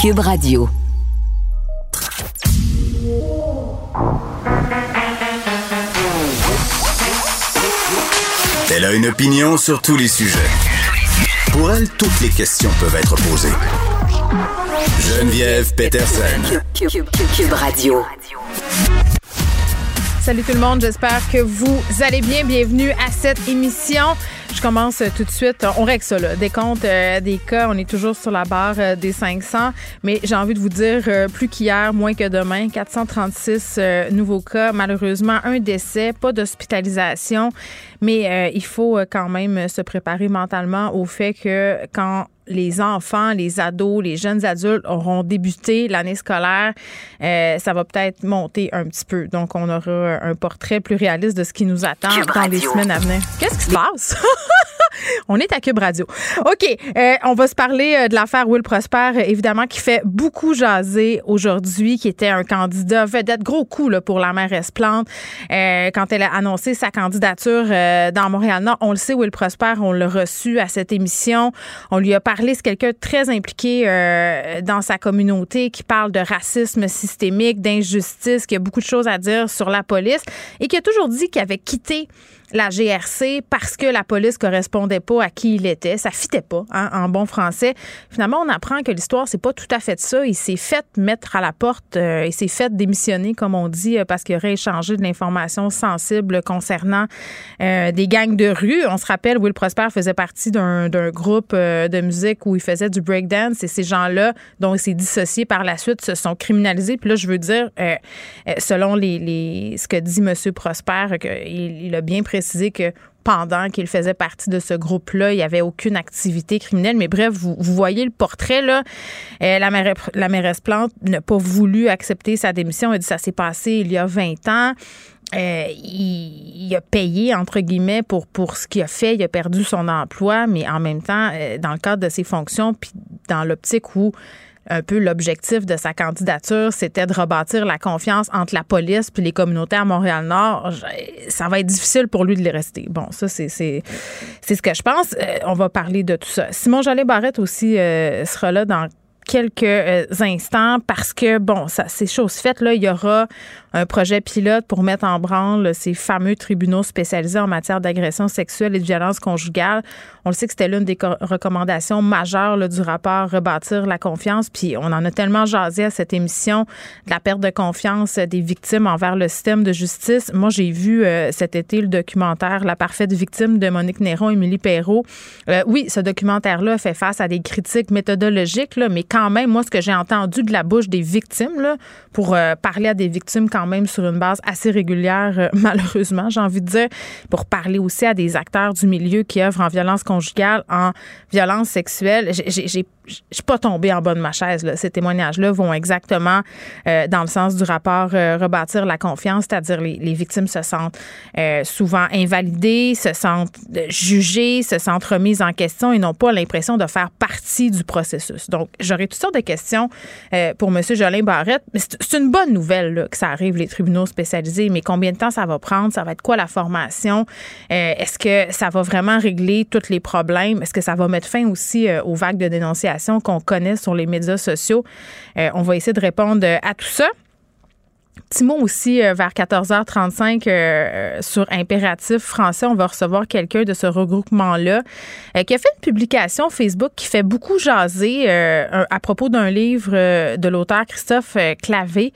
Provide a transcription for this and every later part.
Cube Radio. Elle a une opinion sur tous les sujets. Pour elle, toutes les questions peuvent être posées. Geneviève Peterson. Cube, Radio. Salut tout le monde, j'espère que vous allez bien. Bienvenue à cette émission. Je commence tout de suite. On règle ça, là. Des comptes, euh, des cas, on est toujours sur la barre euh, des 500. Mais j'ai envie de vous dire, euh, plus qu'hier, moins que demain, 436 nouveaux cas. Malheureusement, un décès, pas d'hospitalisation. Mais il faut quand même se préparer mentalement au fait que quand les enfants, les ados, les jeunes adultes auront débuté l'année scolaire, ça va peut-être monter un petit peu. Donc, on aura un portrait plus réaliste de ce qui nous attend dans les semaines à venir. Qu'est-ce qui se passe? on est à Cube Radio. OK, euh, on va se parler euh, de l'affaire Will Prosper, évidemment, qui fait beaucoup jaser aujourd'hui, qui était un candidat vedette, gros coup là, pour la mairesse Plante euh, quand elle a annoncé sa candidature dans Montréal-Nord. On le sait, Will Prosper, on l'a reçu à cette émission. On lui a parlé, c'est quelqu'un très impliqué dans sa communauté, qui parle de racisme systémique, d'injustice, qui a beaucoup de choses à dire sur la police et qui a toujours dit qu'il avait quitté la GRC parce que la police correspondait pas à qui il était. Ça fitait pas, hein, en bon français. Finalement, on apprend que l'histoire, c'est pas tout à fait ça. Il s'est fait mettre à la porte, euh, il s'est fait démissionner, comme on dit, euh, parce qu'il aurait échangé de l'information sensible concernant euh, des gangs de rue. On se rappelle, Will Prosper faisait partie d'un groupe de musique où il faisait du breakdance et ces gens-là, dont il s'est dissocié par la suite, se sont criminalisés. Puis là, je veux dire, selon les, les, ce que dit M. Prosper, il, il a bien précisé préciser que pendant qu'il faisait partie de ce groupe-là, il n'y avait aucune activité criminelle. Mais bref, vous, voyez le portrait, là. Euh, la, mairesse, la mairesse Plante n'a pas voulu accepter sa démission. Elle dit ça s'est passé il y a 20 ans. Euh, il, a payé, entre guillemets, pour, pour ce qu'il a fait. Il a perdu son emploi, mais en même temps, euh, dans le cadre de ses fonctions, puis dans l'optique où un peu l'objectif de sa candidature, c'était de rebâtir la confiance entre la police puis les communautés à Montréal-Nord. Ça va être difficile pour lui de les rester. Bon, ça, c'est, ce que je pense. Euh, on va parler de tout ça. Simon Jallet-Barrette aussi euh, sera là dans quelques euh, instants parce que, bon, ça, c'est chose faite. Là, il y aura un projet pilote pour mettre en branle ces fameux tribunaux spécialisés en matière d'agression sexuelle et de violence conjugale. On le sait que c'était l'une des recommandations majeures du rapport Rebâtir la confiance. Puis on en a tellement jasé à cette émission de la perte de confiance des victimes envers le système de justice. Moi, j'ai vu euh, cet été le documentaire La parfaite victime de Monique Néron, Émilie Perrault. Euh, oui, ce documentaire-là fait face à des critiques méthodologiques, là, mais quand même, moi, ce que j'ai entendu de la bouche des victimes, là, pour euh, parler à des victimes quand même sur une base assez régulière, malheureusement, j'ai envie de dire, pour parler aussi à des acteurs du milieu qui œuvrent en violence conjugale, en violence sexuelle. J'ai je suis pas tombée en bas de ma chaise. Là. Ces témoignages-là vont exactement euh, dans le sens du rapport euh, rebâtir la confiance, c'est-à-dire les, les, victimes se sentent euh, souvent invalidées, se sentent jugées, se sentent remises en question et n'ont pas l'impression de faire partie du processus. Donc, j'aurais toutes sortes de questions pour M. Jolin Barrette. C'est une bonne nouvelle que ça arrive, les tribunaux spécialisés, mais combien de temps ça va prendre? Ça va être quoi la formation? Est-ce que ça va vraiment régler tous les problèmes? Est-ce que ça va mettre fin aussi aux vagues de dénonciation? qu'on connaît sur les médias sociaux? Euh, on va essayer de répondre à tout ça. Petit mot aussi euh, vers 14h35 euh, sur Impératif français. On va recevoir quelqu'un de ce regroupement-là qui a fait une publication Facebook qui fait beaucoup jaser à propos d'un livre de l'auteur Christophe Clavé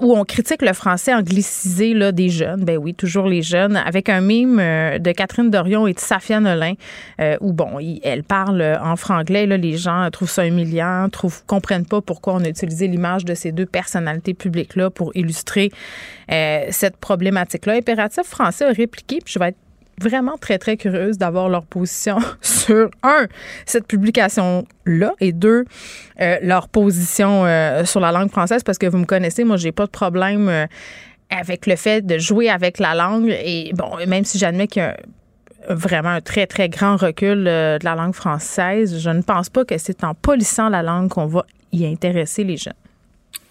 où on critique le français anglicisé là, des jeunes. Ben oui, toujours les jeunes, avec un mime de Catherine Dorion et de Safia Nolin où, bon, elle parle en franglais. Là, les gens trouvent ça humiliant, trouvent, comprennent pas pourquoi on a utilisé l'image de ces deux personnalités publiques-là pour euh, cette problématique-là. Impératif français a répliqué, je vais être vraiment très, très curieuse d'avoir leur position sur, un, cette publication-là, et deux, euh, leur position euh, sur la langue française, parce que vous me connaissez, moi, j'ai pas de problème avec le fait de jouer avec la langue. Et bon, même si j'admets qu'il y a vraiment un très, très grand recul de la langue française, je ne pense pas que c'est en polissant la langue qu'on va y intéresser les jeunes.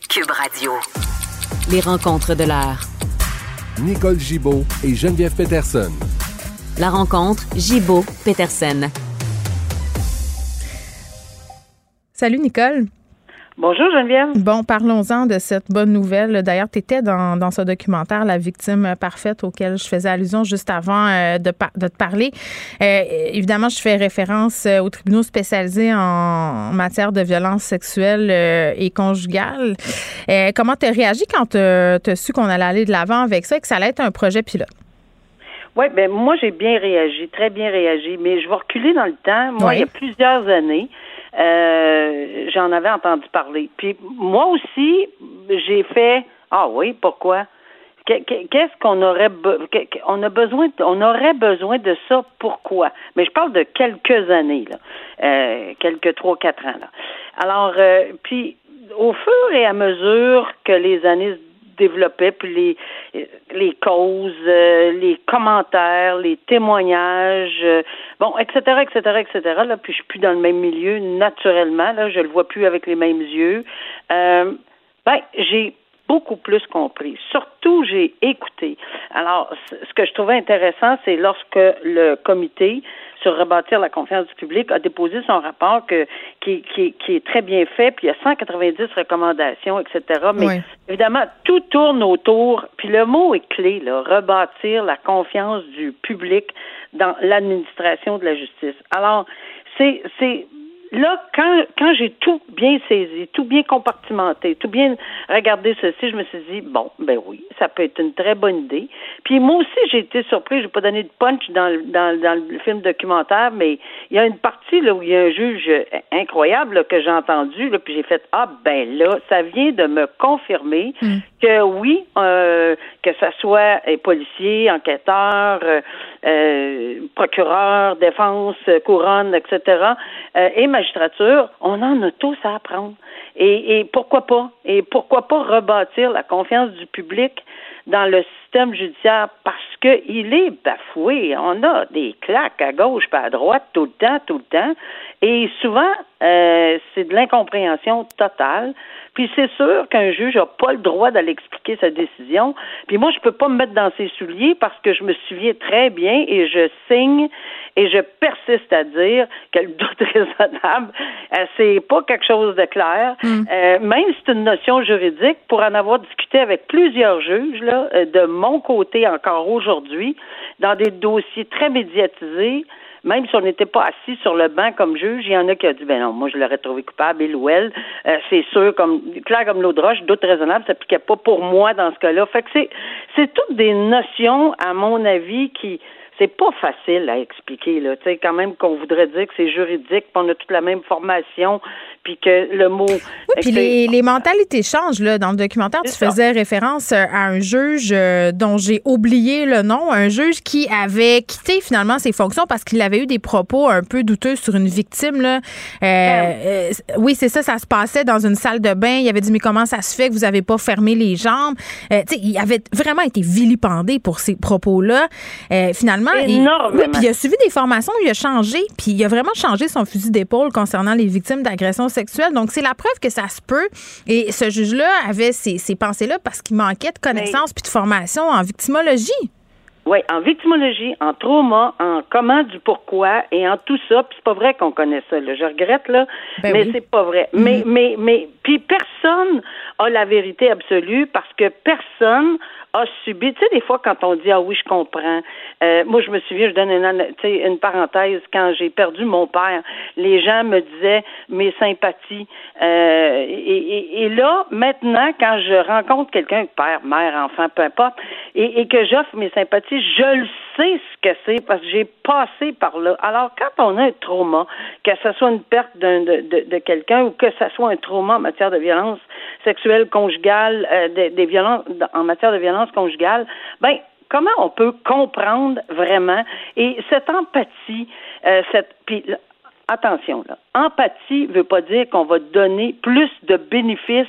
Cube Radio. Les rencontres de l'art. Nicole Gibaud et Geneviève Peterson. La rencontre Gibaud-Peterson. Salut Nicole. Bonjour Geneviève. Bon, parlons-en de cette bonne nouvelle. D'ailleurs, tu étais dans, dans, ce documentaire La victime parfaite auquel je faisais allusion juste avant euh, de, de, te parler. Euh, évidemment, je fais référence euh, aux tribunaux spécialisés en matière de violence sexuelle euh, et conjugale. Comment tu as réagi quand tu as su qu'on allait aller de l'avant avec ça et que ça allait être un projet pilote? Oui, ben moi j'ai bien réagi, très bien réagi, mais je vais reculer dans le temps. Moi, oui. il y a plusieurs années, euh, j'en avais entendu parler. Puis moi aussi, j'ai fait Ah oui, pourquoi? Qu'est-ce qu'on aurait on a besoin on aurait besoin de ça pourquoi? Mais je parle de quelques années là euh, quelques trois quatre ans là alors euh, puis au fur et à mesure que les années développaient, puis les, les causes, euh, les commentaires, les témoignages, euh, bon, etc., etc., etc. Là, puis je suis plus dans le même milieu naturellement. Là, je le vois plus avec les mêmes yeux. Euh, ben, j'ai beaucoup plus compris. Surtout, j'ai écouté. Alors, ce que je trouvais intéressant, c'est lorsque le comité sur rebâtir la confiance du public, a déposé son rapport que, qui, qui, qui est très bien fait, puis il y a 190 recommandations, etc. Mais oui. évidemment, tout tourne autour, puis le mot est clé, là, rebâtir la confiance du public dans l'administration de la justice. Alors, c'est, là, quand, quand j'ai tout bien saisi, tout bien compartimenté, tout bien regardé ceci, je me suis dit, bon, ben oui, ça peut être une très bonne idée. Puis moi aussi, j'ai été surpris, j'ai pas donné de punch dans, dans, dans le film documentaire, mais il y a une partie là où il y a un juge incroyable là, que j'ai entendu, là, puis j'ai fait, ah ben là, ça vient de me confirmer mm. Que oui, euh, que ça soit euh, policier, enquêteur, euh, euh, procureur, défense, couronne, etc., et magistrature, on en a tous à apprendre. Et, pourquoi pas? Et pourquoi pas rebâtir la confiance du public dans le système judiciaire? Parce qu'il est bafoué. On a des claques à gauche pas à droite tout le temps, tout le temps. Et souvent, c'est de l'incompréhension totale. Puis c'est sûr qu'un juge n'a pas le droit d'aller expliquer sa décision. Puis moi, je peux pas me mettre dans ses souliers parce que je me souviens très bien et je signe et je persiste à dire que le doute raisonnable, euh, c'est pas quelque chose de clair. Mm. Euh, même si c'est une notion juridique, pour en avoir discuté avec plusieurs juges, là, de mon côté encore aujourd'hui, dans des dossiers très médiatisés, même si on n'était pas assis sur le banc comme juge, il y en a qui ont dit ben non, moi je l'aurais trouvé coupable, il ou elle, euh, c'est sûr, comme clair comme l'eau de roche, doute raisonnable, ça s'appliquait pas pour moi dans ce cas-là. Fait que c'est c'est toutes des notions, à mon avis, qui c'est pas facile à expliquer là. Tu sais, quand même qu'on voudrait dire que c'est juridique, qu'on a toute la même formation, puis que le mot. Oui, puis les, les, mentalités changent là. Dans le documentaire, tu ça. faisais référence euh, à un juge euh, dont j'ai oublié le nom, un juge qui avait quitté finalement ses fonctions parce qu'il avait eu des propos un peu douteux sur une victime là. Euh, euh, oui, c'est ça, ça se passait dans une salle de bain. Il avait dit mais comment ça se fait que vous avez pas fermé les jambes? Tu sais, il avait vraiment été vilipendé pour ces propos là. finalement Énormément. Oui, puis il a suivi des formations, il a changé, puis il a vraiment changé son fusil d'épaule concernant les victimes d'agressions sexuelles. Donc, c'est la preuve que ça se peut. Et ce juge-là avait ces, ces pensées-là parce qu'il manquait de connaissances puis de formation en victimologie. Oui, en victimologie, en trauma, en comment du pourquoi et en tout ça. Puis c'est pas vrai qu'on connaît ça. Là. Je regrette là, ben mais oui. c'est pas vrai. Mm -hmm. Mais mais mais puis personne a la vérité absolue parce que personne a subi. Tu sais, des fois quand on dit ah oui je comprends. Euh, moi je me souviens, je donne une une parenthèse quand j'ai perdu mon père, les gens me disaient mes sympathies. Euh, et, et, et, là maintenant quand je rencontre quelqu'un, père, mère, enfant, peu importe, et, et que j'offre mes sympathies je le sais ce que c'est parce que j'ai passé par là. Alors, quand on a un trauma, que ce soit une perte de, de, de quelqu'un ou que ce soit un trauma en matière de violence sexuelle conjugale, euh, des, des violences en matière de violence conjugale, ben comment on peut comprendre vraiment et cette empathie, euh, cette puis attention là, empathie veut pas dire qu'on va donner plus de bénéfices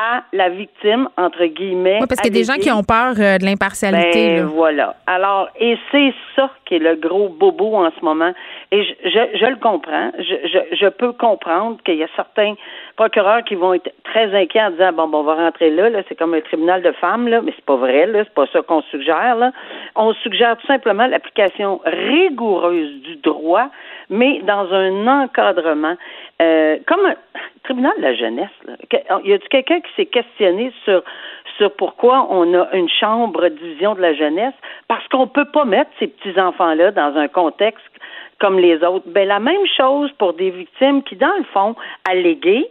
à la victime, entre guillemets. Oui, parce qu'il y a des gens qui ont peur euh, de l'impartialité. Ben, voilà. Alors, et c'est ça qui est le gros bobo en ce moment. Et je, je, le comprends. Je, peux comprendre qu'il y a certains procureurs qui vont être très inquiets en disant bon, bon on va rentrer là, là c'est comme un tribunal de femmes, là, mais c'est pas vrai, là, c'est pas ça qu'on suggère. Là. On suggère tout simplement l'application rigoureuse du droit, mais dans un encadrement. Euh, comme un tribunal de la jeunesse. Là. Y a-t-il quelqu'un qui s'est questionné sur sur pourquoi on a une chambre division de la jeunesse? Parce qu'on peut pas mettre ces petits-enfants-là dans un contexte comme les autres. Ben, la même chose pour des victimes qui, dans le fond, alléguées,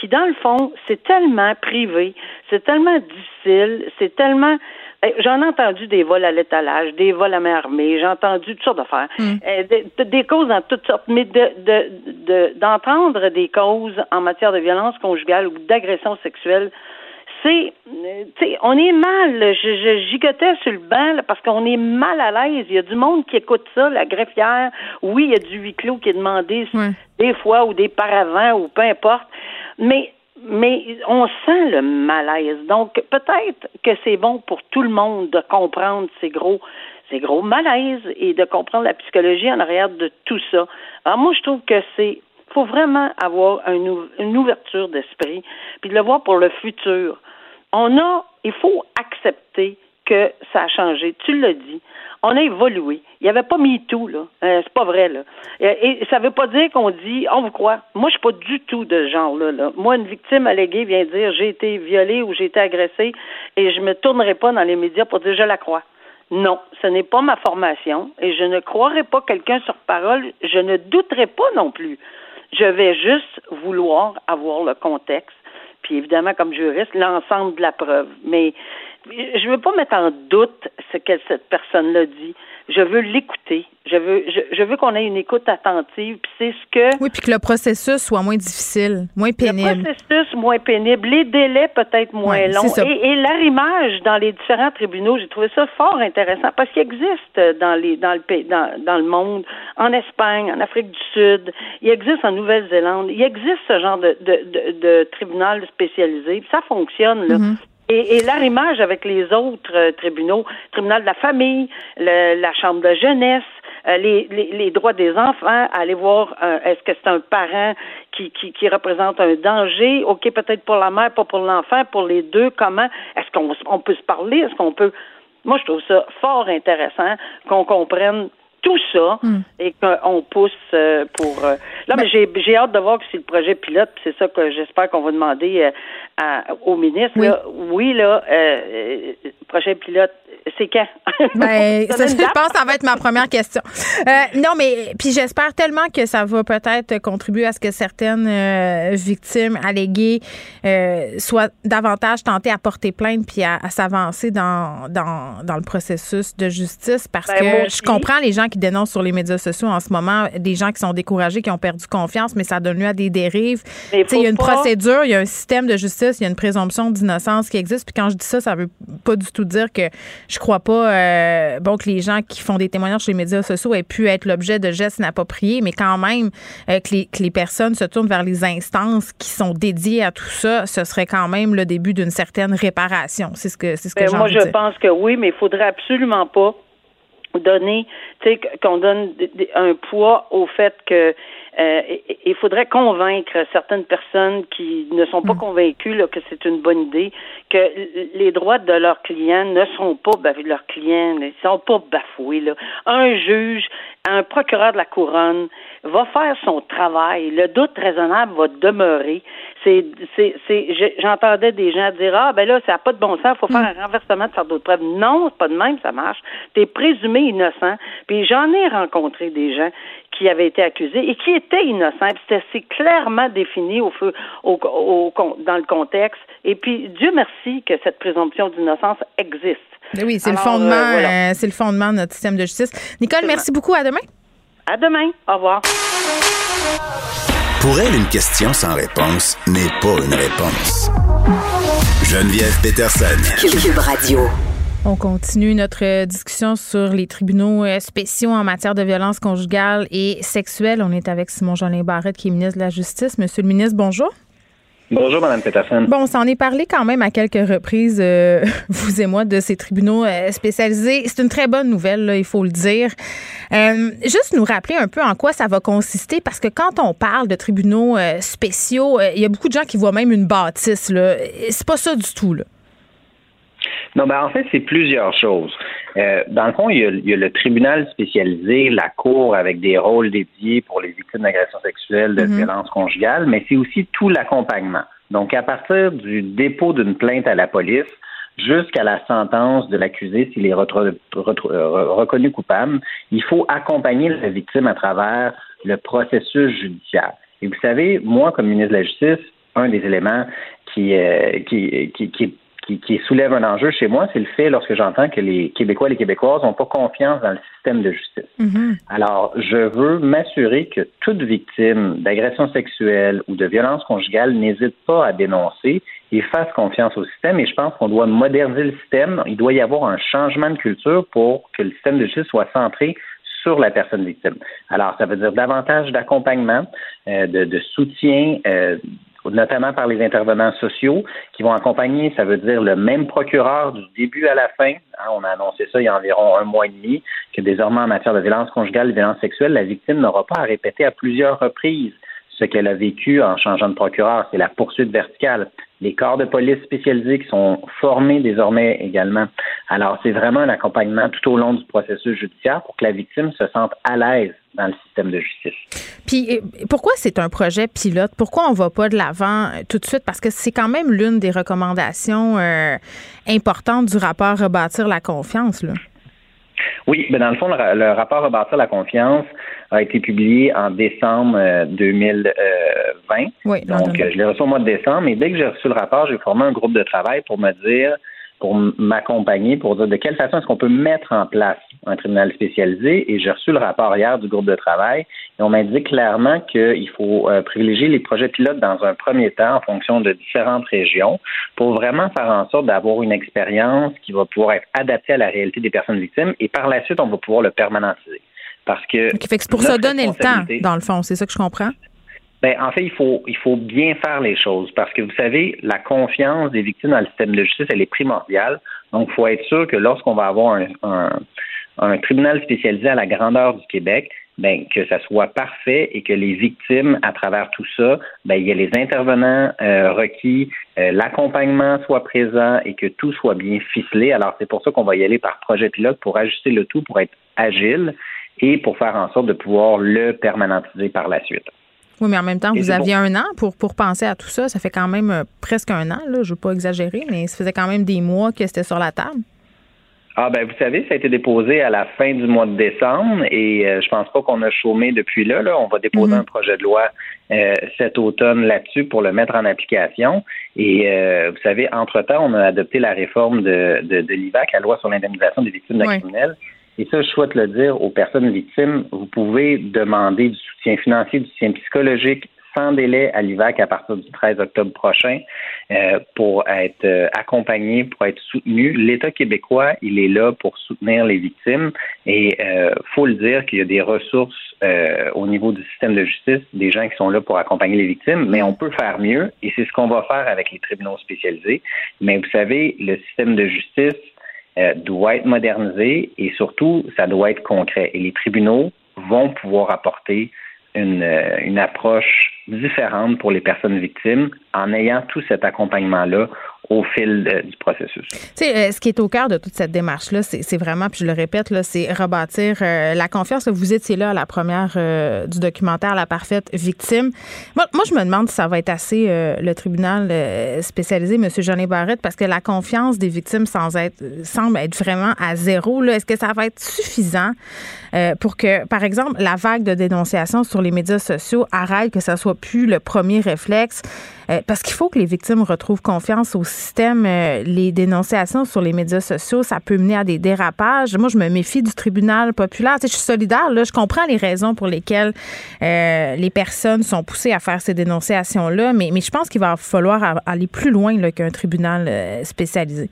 qui, dans le fond, c'est tellement privé, c'est tellement difficile, c'est tellement eh, J'en ai entendu des vols à l'étalage, des vols à main armée, j'ai entendu toutes sortes d'affaires, mm. Eh, des, causes dans toutes sortes, mais de, d'entendre des causes en matière de violence conjugale ou d'agression sexuelle, c'est, on est mal. Je, je gigotais sur le banc parce qu'on est mal à l'aise. Il y a du monde qui écoute ça, la greffière. Oui, il y a du huis clos qui est demandé des fois ou des paravents ou peu importe. Mais mais on sent le malaise. Donc, peut-être que c'est bon pour tout le monde de comprendre ces gros, ces gros malaises et de comprendre la psychologie en arrière de tout ça. Alors, moi, je trouve que c'est, faut vraiment avoir une ouverture d'esprit, puis de le voir pour le futur. On a, il faut accepter que ça a changé. Tu l'as dit on a évolué. Il n'y avait pas mis tout, là. Euh, c'est pas vrai, là. Et, ça ne veut pas dire qu'on dit on vous croit. Moi, je suis pas du tout de ce genre-là. Là. Moi, une victime alléguée vient dire j'ai été violée ou j'ai été agressée et je me tournerai pas dans les médias pour dire je la crois. Non, ce n'est pas ma formation et je ne croirai pas quelqu'un sur parole. Je ne douterai pas non plus. Je vais juste vouloir avoir le contexte, puis évidemment, comme juriste, l'ensemble de la preuve. Mais je veux pas mettre en doute ce que cette personne-là dit. Je veux l'écouter. Je veux, je, veux qu'on ait une écoute attentive. Puis c'est ce que. Oui, puis que le processus soit moins difficile, moins pénible. Le processus moins pénible, les délais peut-être moins longs. Et, et l'arrimage dans les différents tribunaux, j'ai trouvé ça fort intéressant parce qu'il existe dans les dans le dans, dans le monde, en Espagne, en Afrique du Sud, il existe en Nouvelle-Zélande, il existe ce genre de, de, de, de tribunal spécialisé. Ça fonctionne là. Mm-hmm. Et, et avec les autres euh, tribunaux, tribunal de la famille, la chambre de jeunesse, euh, les, les, droits des enfants, aller voir euh, est-ce que c'est un parent qui, qui, qui, représente un danger, ok peut-être pour la mère, pas pour l'enfant, pour les deux, comment? Est-ce qu'on on peut se parler, est-ce qu'on peut? Moi je trouve ça fort intéressant qu'on comprenne tout ça hmm. et qu'on pousse euh, pour. Euh, là, mais, j'ai, j'ai hâte de voir que c'est le projet pilote, c'est ça que j'espère qu'on va demander euh, au ministre. Oui, là, oui, là projet pilote, c'est quand? Ben, ça, je pense que ça va être ma première question. non, mais puis j'espère tellement que ça va peut-être contribuer à ce que certaines victimes alléguées soient davantage tentées à porter plainte puis à, s'avancer dans, dans, dans le processus de justice parce ben, que je comprends les gens qui dénoncent sur les médias sociaux en ce moment, des gens qui sont découragés, qui ont perdu confiance, mais ça donne lieu à des dérives. Il y a une procédure, il y a un système de justice, il y a une présomption d'innocence qui existe. Puis quand je dis ça, ça veut pas du tout dire que je crois pas euh, bon que les gens qui font des témoignages sur les médias sociaux aient pu être l'objet de gestes inappropriés, mais quand même euh, que, les, que les personnes se tournent vers les instances qui sont dédiées à tout ça, ce serait quand même le début d'une certaine réparation. C'est ce que c'est ce que ben, Moi, je pense que oui, mais il faudrait absolument pas donner, tu sais, qu'on donne un poids au fait que euh, il faudrait convaincre certaines personnes qui ne sont pas mm. convaincues là, que c'est une bonne idée, que les droits de leurs clients ne sont pas bafoués, leurs clients ne sont pas bafoués. Là. Un juge, un procureur de la couronne va faire son travail. Le doute raisonnable va demeurer. C'est, c'est, c'est, j'entendais des gens dire ah ben là ça n'a pas de bon sens, faut faire un renversement de faire d'autres preuves. Non, c'est pas de même, ça marche. T'es présumé innocent. Puis j'en ai rencontré des gens qui avait été accusé et qui était innocent. C'est clairement défini au feu, au, dans le contexte. Et puis, Dieu merci que cette présomption d'innocence existe. Ben oui, c'est le fondement, euh, c'est le fondement de notre système de justice. Nicole, merci beaucoup. À demain. À demain. Au revoir. Pour elle, une question sans réponse n'est pas une réponse. Geneviève Peterson. Cube Radio. On continue notre discussion sur les tribunaux euh, spéciaux en matière de violence conjugale et sexuelle. On est avec Simon-Jolin Barrette, qui est ministre de la Justice. Monsieur le ministre, bonjour. Bonjour, Mme Peterson. Bon, on s'en est parlé quand même à quelques reprises, euh, vous et moi, de ces tribunaux euh, spécialisés. C'est une très bonne nouvelle, il faut le dire. Euh, juste nous rappeler un peu en quoi ça va consister, parce que quand on parle de tribunaux spéciaux, il y a beaucoup de gens qui voient même une bâtisse. C'est pas ça du tout. Non, ben en fait, c'est plusieurs choses. Euh, dans le fond, il y, a, le tribunal spécialisé, la cour avec des rôles dédiés pour les victimes d'agressions sexuelles, de mm-hmm. violences conjugales, mais c'est aussi tout l'accompagnement. Donc, à partir du dépôt d'une plainte à la police jusqu'à la sentence de l'accusé s'il est reconnu coupable, il faut accompagner la victime à travers le processus judiciaire. Et vous savez, moi, comme ministre de la Justice, un des éléments qui, euh, qui, qui, qui, qui, soulève un enjeu chez moi, c'est le fait lorsque j'entends que les Québécois et les Québécoises n'ont pas confiance dans le système de justice. Mm-hmm. Alors, je veux m'assurer que toute victime d'agression sexuelle ou de violence conjugale n'hésite pas à dénoncer et fasse confiance au système. Et je pense qu'on doit moderniser le système. Il doit y avoir un changement de culture pour que le système de justice soit centré sur la personne victime. Alors, ça veut dire davantage d'accompagnement, euh, de, de, soutien, euh, notamment par les intervenants sociaux qui vont accompagner, ça veut dire le même procureur du début à la fin. Hein, on a annoncé ça il y a environ un mois et demi, que désormais en matière de violence conjugale et violence sexuelle, la victime n'aura pas à répéter à plusieurs reprises ce qu'elle a vécu en changeant de procureur. C'est la poursuite verticale. Les corps de police spécialisés qui sont formés désormais également. Alors, c'est vraiment un accompagnement tout au long du processus judiciaire pour que la victime se sente à l'aise dans le système de justice. Puis pourquoi c'est un projet pilote? Pourquoi on va pas de l'avant euh, tout de suite? Parce que c'est quand même l'une des recommandations euh, importantes du rapport Rebâtir la confiance. Là. Oui, mais dans le fond, le, rapport Rebâtir la confiance a été publié en décembre 2020. Euh, oui, Donc, je l'ai reçu au mois de décembre, et dès que j'ai reçu le rapport, j'ai formé un groupe de travail pour me dire pour m'accompagner, pour dire de quelle façon est-ce qu'on peut mettre en place un tribunal spécialisé. Et j'ai reçu le rapport hier du groupe de travail et on m'a dit clairement qu'il faut euh, privilégier les projets pilotes dans un premier temps en fonction de différentes régions pour vraiment faire en sorte d'avoir une expérience qui va pouvoir être adaptée à la réalité des personnes victimes et par la suite, on va pouvoir le permanentiser. Parce que. fait que c'est pour ça donner le temps, dans le fond, c'est ça que je comprends? Ben, en fait, il faut, il faut bien faire les choses parce que vous savez, la confiance des victimes dans le système de justice, elle est primordiale. Donc, il faut être sûr que lorsqu'on va avoir un, un, tribunal spécialisé à la grandeur du Québec, ben, que ça soit parfait et que les victimes, à travers tout ça, ben, il y a les intervenants euh, requis, euh, l'accompagnement soit présent et que tout soit bien ficelé. Alors, c'est pour ça qu'on va y aller par projet pilote pour ajuster le tout, pour être agile et pour faire en sorte de pouvoir le permanentiser par la suite. Oui, mais en même temps, vous aviez un an pour, pour penser à tout ça. Ça fait quand même euh, presque un an, là, je ne veux pas exagérer, mais ça faisait quand même des mois que c'était sur la table. Ah ben vous savez, ça a été déposé à la fin du mois de décembre et euh, je pense pas qu'on a chômé depuis là. là. On va déposer mhm. un projet de loi euh, cet automne là-dessus pour le mettre en application. Et vous savez, entre-temps, on a adopté la réforme de, de, de l'IVAC, la loi sur l'indemnisation des victimes de criminels. Et ça, je souhaite le dire aux personnes victimes, vous pouvez demander du soutien financier, du soutien psychologique sans délai à l'IVAC à partir du 13 octobre prochain euh, pour être euh, accompagné, pour être soutenu. L'État québécois, il est là pour soutenir les victimes et euh, faut le dire qu'il y a des ressources euh, au niveau du système de justice, des gens qui sont là pour accompagner les victimes, mais on peut faire mieux et c'est ce qu'on va faire avec les tribunaux spécialisés. Mais vous savez, le système de justice euh, doit être modernisé et surtout, ça doit être concret. Et les tribunaux vont pouvoir apporter une, euh, une approche différente pour les personnes victimes en ayant tout cet accompagnement-là au fil du processus. Tu sais, euh, ce qui est au cœur de toute cette démarche-là, c'est vraiment, puis je le répète, c'est rebâtir euh, la confiance. Vous étiez là à la première euh, du documentaire La parfaite victime. Moi, moi, je me demande si ça va être assez le tribunal spécialisé, M. Jeannet Barrette, parce que la confiance des victimes semble être vraiment à zéro. Est-ce que ça va être suffisant pour que, par exemple, la vague de dénonciation sur les médias sociaux arrête, que ça soit plus le premier réflexe? Parce qu'il faut que les victimes retrouvent confiance au système, euh, les dénonciations sur les médias sociaux, ça peut mener à des dérapages. Moi, je me méfie du tribunal populaire. Tu je suis solidaire, là, je comprends les raisons pour lesquelles euh, les personnes sont poussées à faire ces dénonciations-là, mais, mais je pense qu'il va falloir aller plus loin qu'un tribunal euh, spécialisé.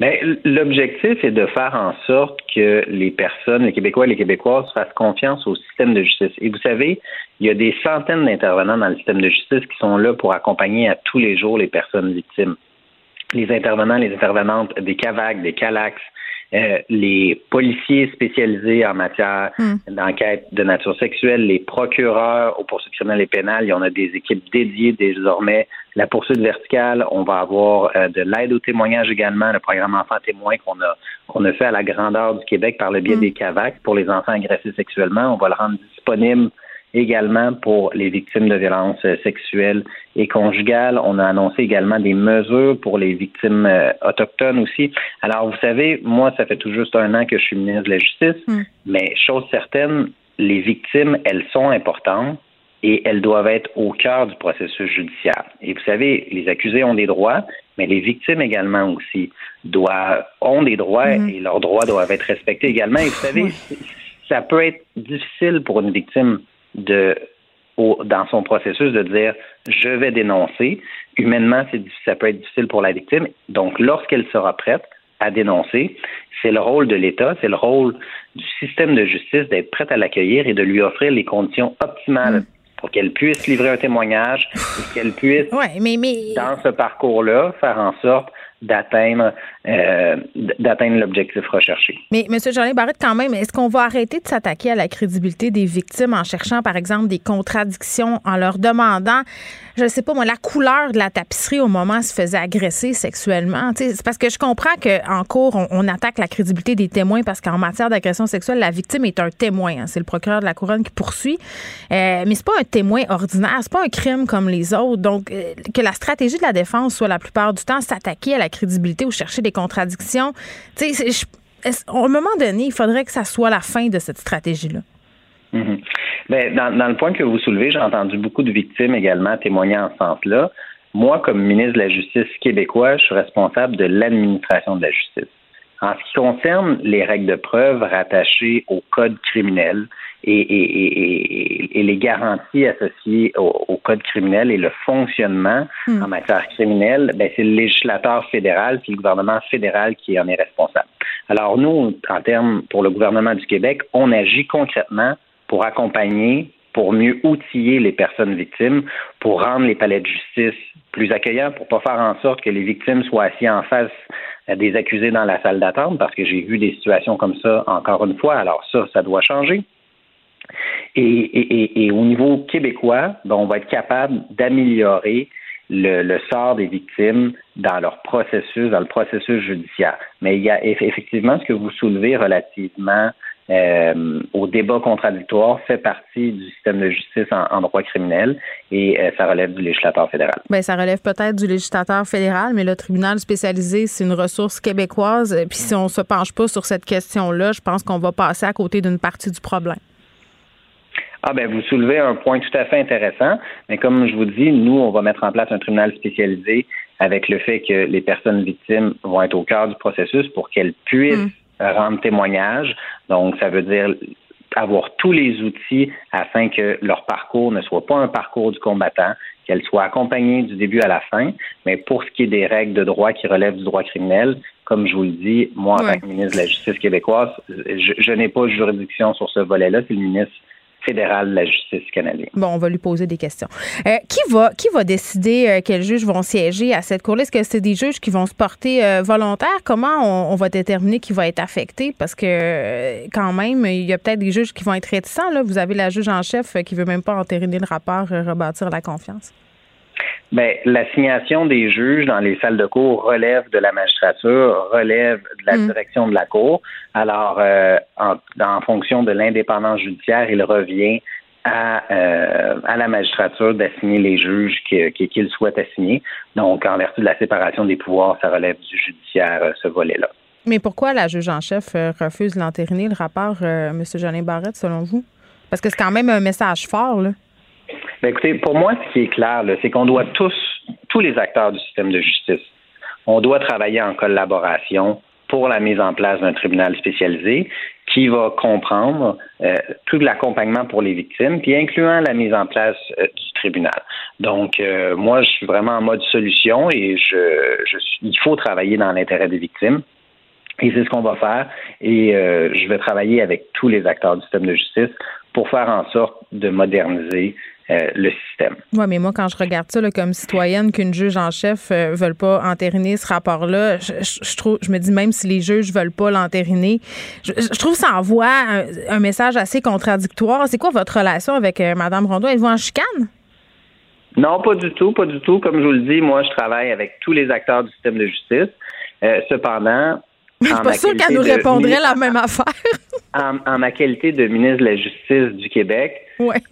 Mais l'objectif est de faire en sorte que les personnes, les Québécois et les Québécoises fassent confiance au système de justice. Et vous savez, il y a des centaines d'intervenants dans le système de justice qui sont là pour accompagner à tous les jours les personnes victimes. Les intervenants, les intervenantes des CAVAC, des CALAX, euh, les policiers spécialisés en matière hmm. d'enquête de nature sexuelle, les procureurs aux poursuites criminelles et pénales, il y en a des équipes dédiées désormais. La poursuite verticale, on va avoir euh, de l'aide au témoignage également, le programme Enfants témoins qu'on a qu'on a fait à la grandeur du Québec par le biais hmm. des CAVAC pour les enfants agressés sexuellement. On va le rendre disponible également pour les victimes de violences euh, sexuelles et conjugales. On a annoncé également des mesures pour les victimes euh, autochtones aussi. Alors, vous savez, moi, ça fait tout juste un an que je suis ministre de la Justice, hmm. mais chose certaine, les victimes, elles sont importantes et elles doivent être au cœur du processus judiciaire. Et vous savez, les accusés ont des droits, mais les victimes également aussi doivent, ont des droits hmm. et leurs droits doivent être respectés également. Et vous savez, ça peut être difficile pour une victime de dans son processus de dire je vais dénoncer. Humainement, ça peut être difficile pour la victime. Donc, lorsqu'elle sera prête à dénoncer, c'est le rôle de l'État, c'est le rôle du système de justice d'être prête à l'accueillir et de lui offrir les conditions optimales pour qu'elle puisse livrer un témoignage et qu'elle puisse, dans ce parcours-là, faire en sorte d'atteindre euh, d'atteindre l'objectif recherché. Mais M. Jolin Barrette, quand même, est-ce qu'on va arrêter de s'attaquer à la crédibilité des victimes en cherchant, par exemple, des contradictions, en leur demandant, je ne sais pas moi, la couleur de la tapisserie au moment où elle se faisait agresser sexuellement? C'est parce que je comprends qu'en cours, on, attaque la crédibilité des témoins parce qu'en matière d'agression sexuelle, la victime est un témoin. Hein. C'est le procureur de la couronne qui poursuit. Euh, mais c'est pas un témoin ordinaire, c'est pas un crime comme les autres. Donc, euh, que la stratégie de la défense soit la plupart du temps s'attaquer à la crédibilité ou chercher des contradictions. Tu sais, à un moment donné, il faudrait que ça soit la fin de cette stratégie-là. Mm-hmm. Ben, dans, le point que vous soulevez, j'ai entendu beaucoup de victimes également témoigner en ce sens-là. Moi, comme ministre de la Justice québécois, je suis responsable de l'administration de la justice. En ce qui concerne les règles de preuve rattachées au code criminel, et, les garanties associées au, code criminel et le fonctionnement hmm. en matière criminelle, ben, c'est le législateur fédéral puis le gouvernement fédéral qui en est responsable. Alors nous, en termes pour le gouvernement du Québec, on agit concrètement pour accompagner pour mieux outiller les personnes victimes, pour rendre les palais de justice plus accueillants, pour pas faire en sorte que les victimes soient assis en face des accusés dans la salle d'attente, parce que j'ai vu des situations comme ça encore une fois. Alors ça, ça doit changer. Et, au niveau québécois, ben, on va être capable d'améliorer le, sort des victimes dans leur processus, dans le processus judiciaire. Mais il y a effectivement ce que vous soulevez relativement euh, au débat contradictoire fait partie du système de justice en, droit criminel et euh, ça relève du législateur fédéral. Bien, ça relève peut-être du législateur fédéral, mais le tribunal spécialisé, c'est une ressource québécoise. Puis si on se penche pas sur cette question-là, je pense qu'on va passer à côté d'une partie du problème. Ah ben vous soulevez un point tout à fait intéressant, mais comme je vous dis, nous on va mettre en place un tribunal spécialisé avec le fait que les personnes victimes vont être au cœur du processus pour qu'elles puissent mm. rendre témoignage. Donc ça veut dire avoir tous les outils afin que leur parcours ne soit pas un parcours du combattant, qu'elles soient accompagnées du début à la fin. Mais pour ce qui est des règles de droit qui relèvent du droit criminel, comme je vous le dis, moi, en tant que ministre de la Justice québécoise, je, je n'ai pas de juridiction sur ce volet-là. C'est le ministre fédéral de la justice canadienne. Bon, on va lui poser des questions. Euh, qui va qui va décider euh, quels juges vont siéger à cette cour-là? Est-ce que c'est des juges qui vont se porter euh, volontaires? Comment on, va déterminer qui va être affecté? Parce que quand même, il y a peut-être des juges qui vont être réticents. Là. Vous avez la juge en chef qui veut même pas entériner le rapport, rebâtir la confiance. Bien, l'assignation des juges dans les salles de cour relève de la magistrature, relève de la mm. direction de la cour. Alors, euh, en, fonction de l'indépendance judiciaire, il revient à, euh, à la magistrature d'assigner les juges qu'il souhaite assigner. Donc, en vertu de la séparation des pouvoirs, ça relève du judiciaire, euh, ce volet-là. Mais pourquoi la juge en chef refuse d'entériner le rapport, M. Jeannin Barrette, selon vous? Parce que c'est quand même un message fort, là. Ben, écoutez, pour moi, ce qui est clair, c'est qu'on doit tous, tous les acteurs du système de justice, on doit travailler en collaboration pour la mise en place d'un tribunal spécialisé qui va comprendre euh, tout l'accompagnement pour les victimes, puis incluant la mise en place euh, du tribunal. Donc, euh, moi, je suis vraiment en mode solution et je, je il faut travailler dans l'intérêt des victimes. Et c'est ce qu'on va faire. Et euh, je vais travailler avec tous les acteurs du système de justice pour faire en sorte de moderniser euh, le système. Oui, mais moi, quand je regarde ça comme citoyenne, qu'une juge en chef ne veulent pas entériner ce rapport-là, je, trouve, je me dis même si les juges veulent pas l'entériner, je, trouve que ça envoie un, message assez contradictoire. C'est quoi votre relation avec Mme Rondeau? Êtes-vous en chicane? Non, pas du tout, pas du tout. Comme je vous le dis, moi, je travaille avec tous les acteurs du système de justice. Euh, cependant, je suis pas sûre qu'elle nous répondrait la même affaire. en, ma qualité de ministre de la Justice du Québec, ouais.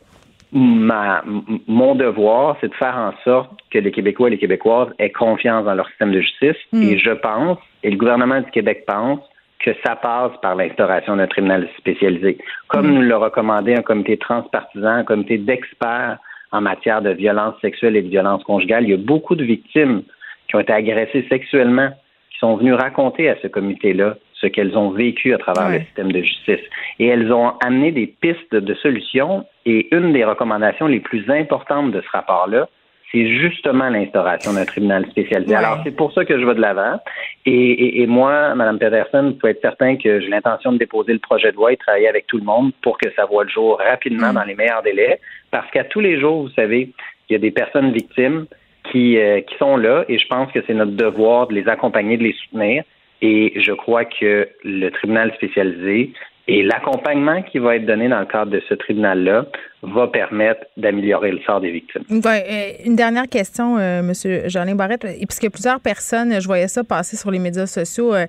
Ma, mon devoir, c'est de faire en sorte que les Québécois et les Québécoises aient confiance dans leur système de justice. Hmm. Et je pense, et le gouvernement du Québec pense, que ça passe par l'instauration d'un tribunal spécialisé. Comme hmm. nous l'a recommandé un comité transpartisan, un comité d'experts en matière de violence sexuelle et de violence conjugale. Il y a beaucoup de victimes qui ont été agressées sexuellement, qui sont venues raconter à ce comité-là ce qu'elles ont vécu à travers le système de justice. Et elles ont amené des pistes de solutions. Et une des recommandations les plus importantes de ce rapport-là, c'est justement l'instauration d'un tribunal spécialisé. Alors, c'est pour ça que je vais de l'avant. Et, moi, Mme Pedersen, vous pouvez être certain que j'ai l'intention de déposer le projet de loi et travailler avec tout le monde pour que ça voit le jour rapidement mm. dans les meilleurs délais. Parce qu'à tous les jours, vous savez, il y a des personnes victimes qui, euh, qui sont là et je pense que c'est notre devoir de les accompagner, de les soutenir. Et je crois que le tribunal spécialisé et l'accompagnement qui va être donné dans le cadre de ce tribunal-là va permettre d'améliorer le sort des victimes. Euh, une dernière question, euh, Monsieur Jolin Barrette, puisque plusieurs personnes, je voyais ça passer sur les médias sociaux euh,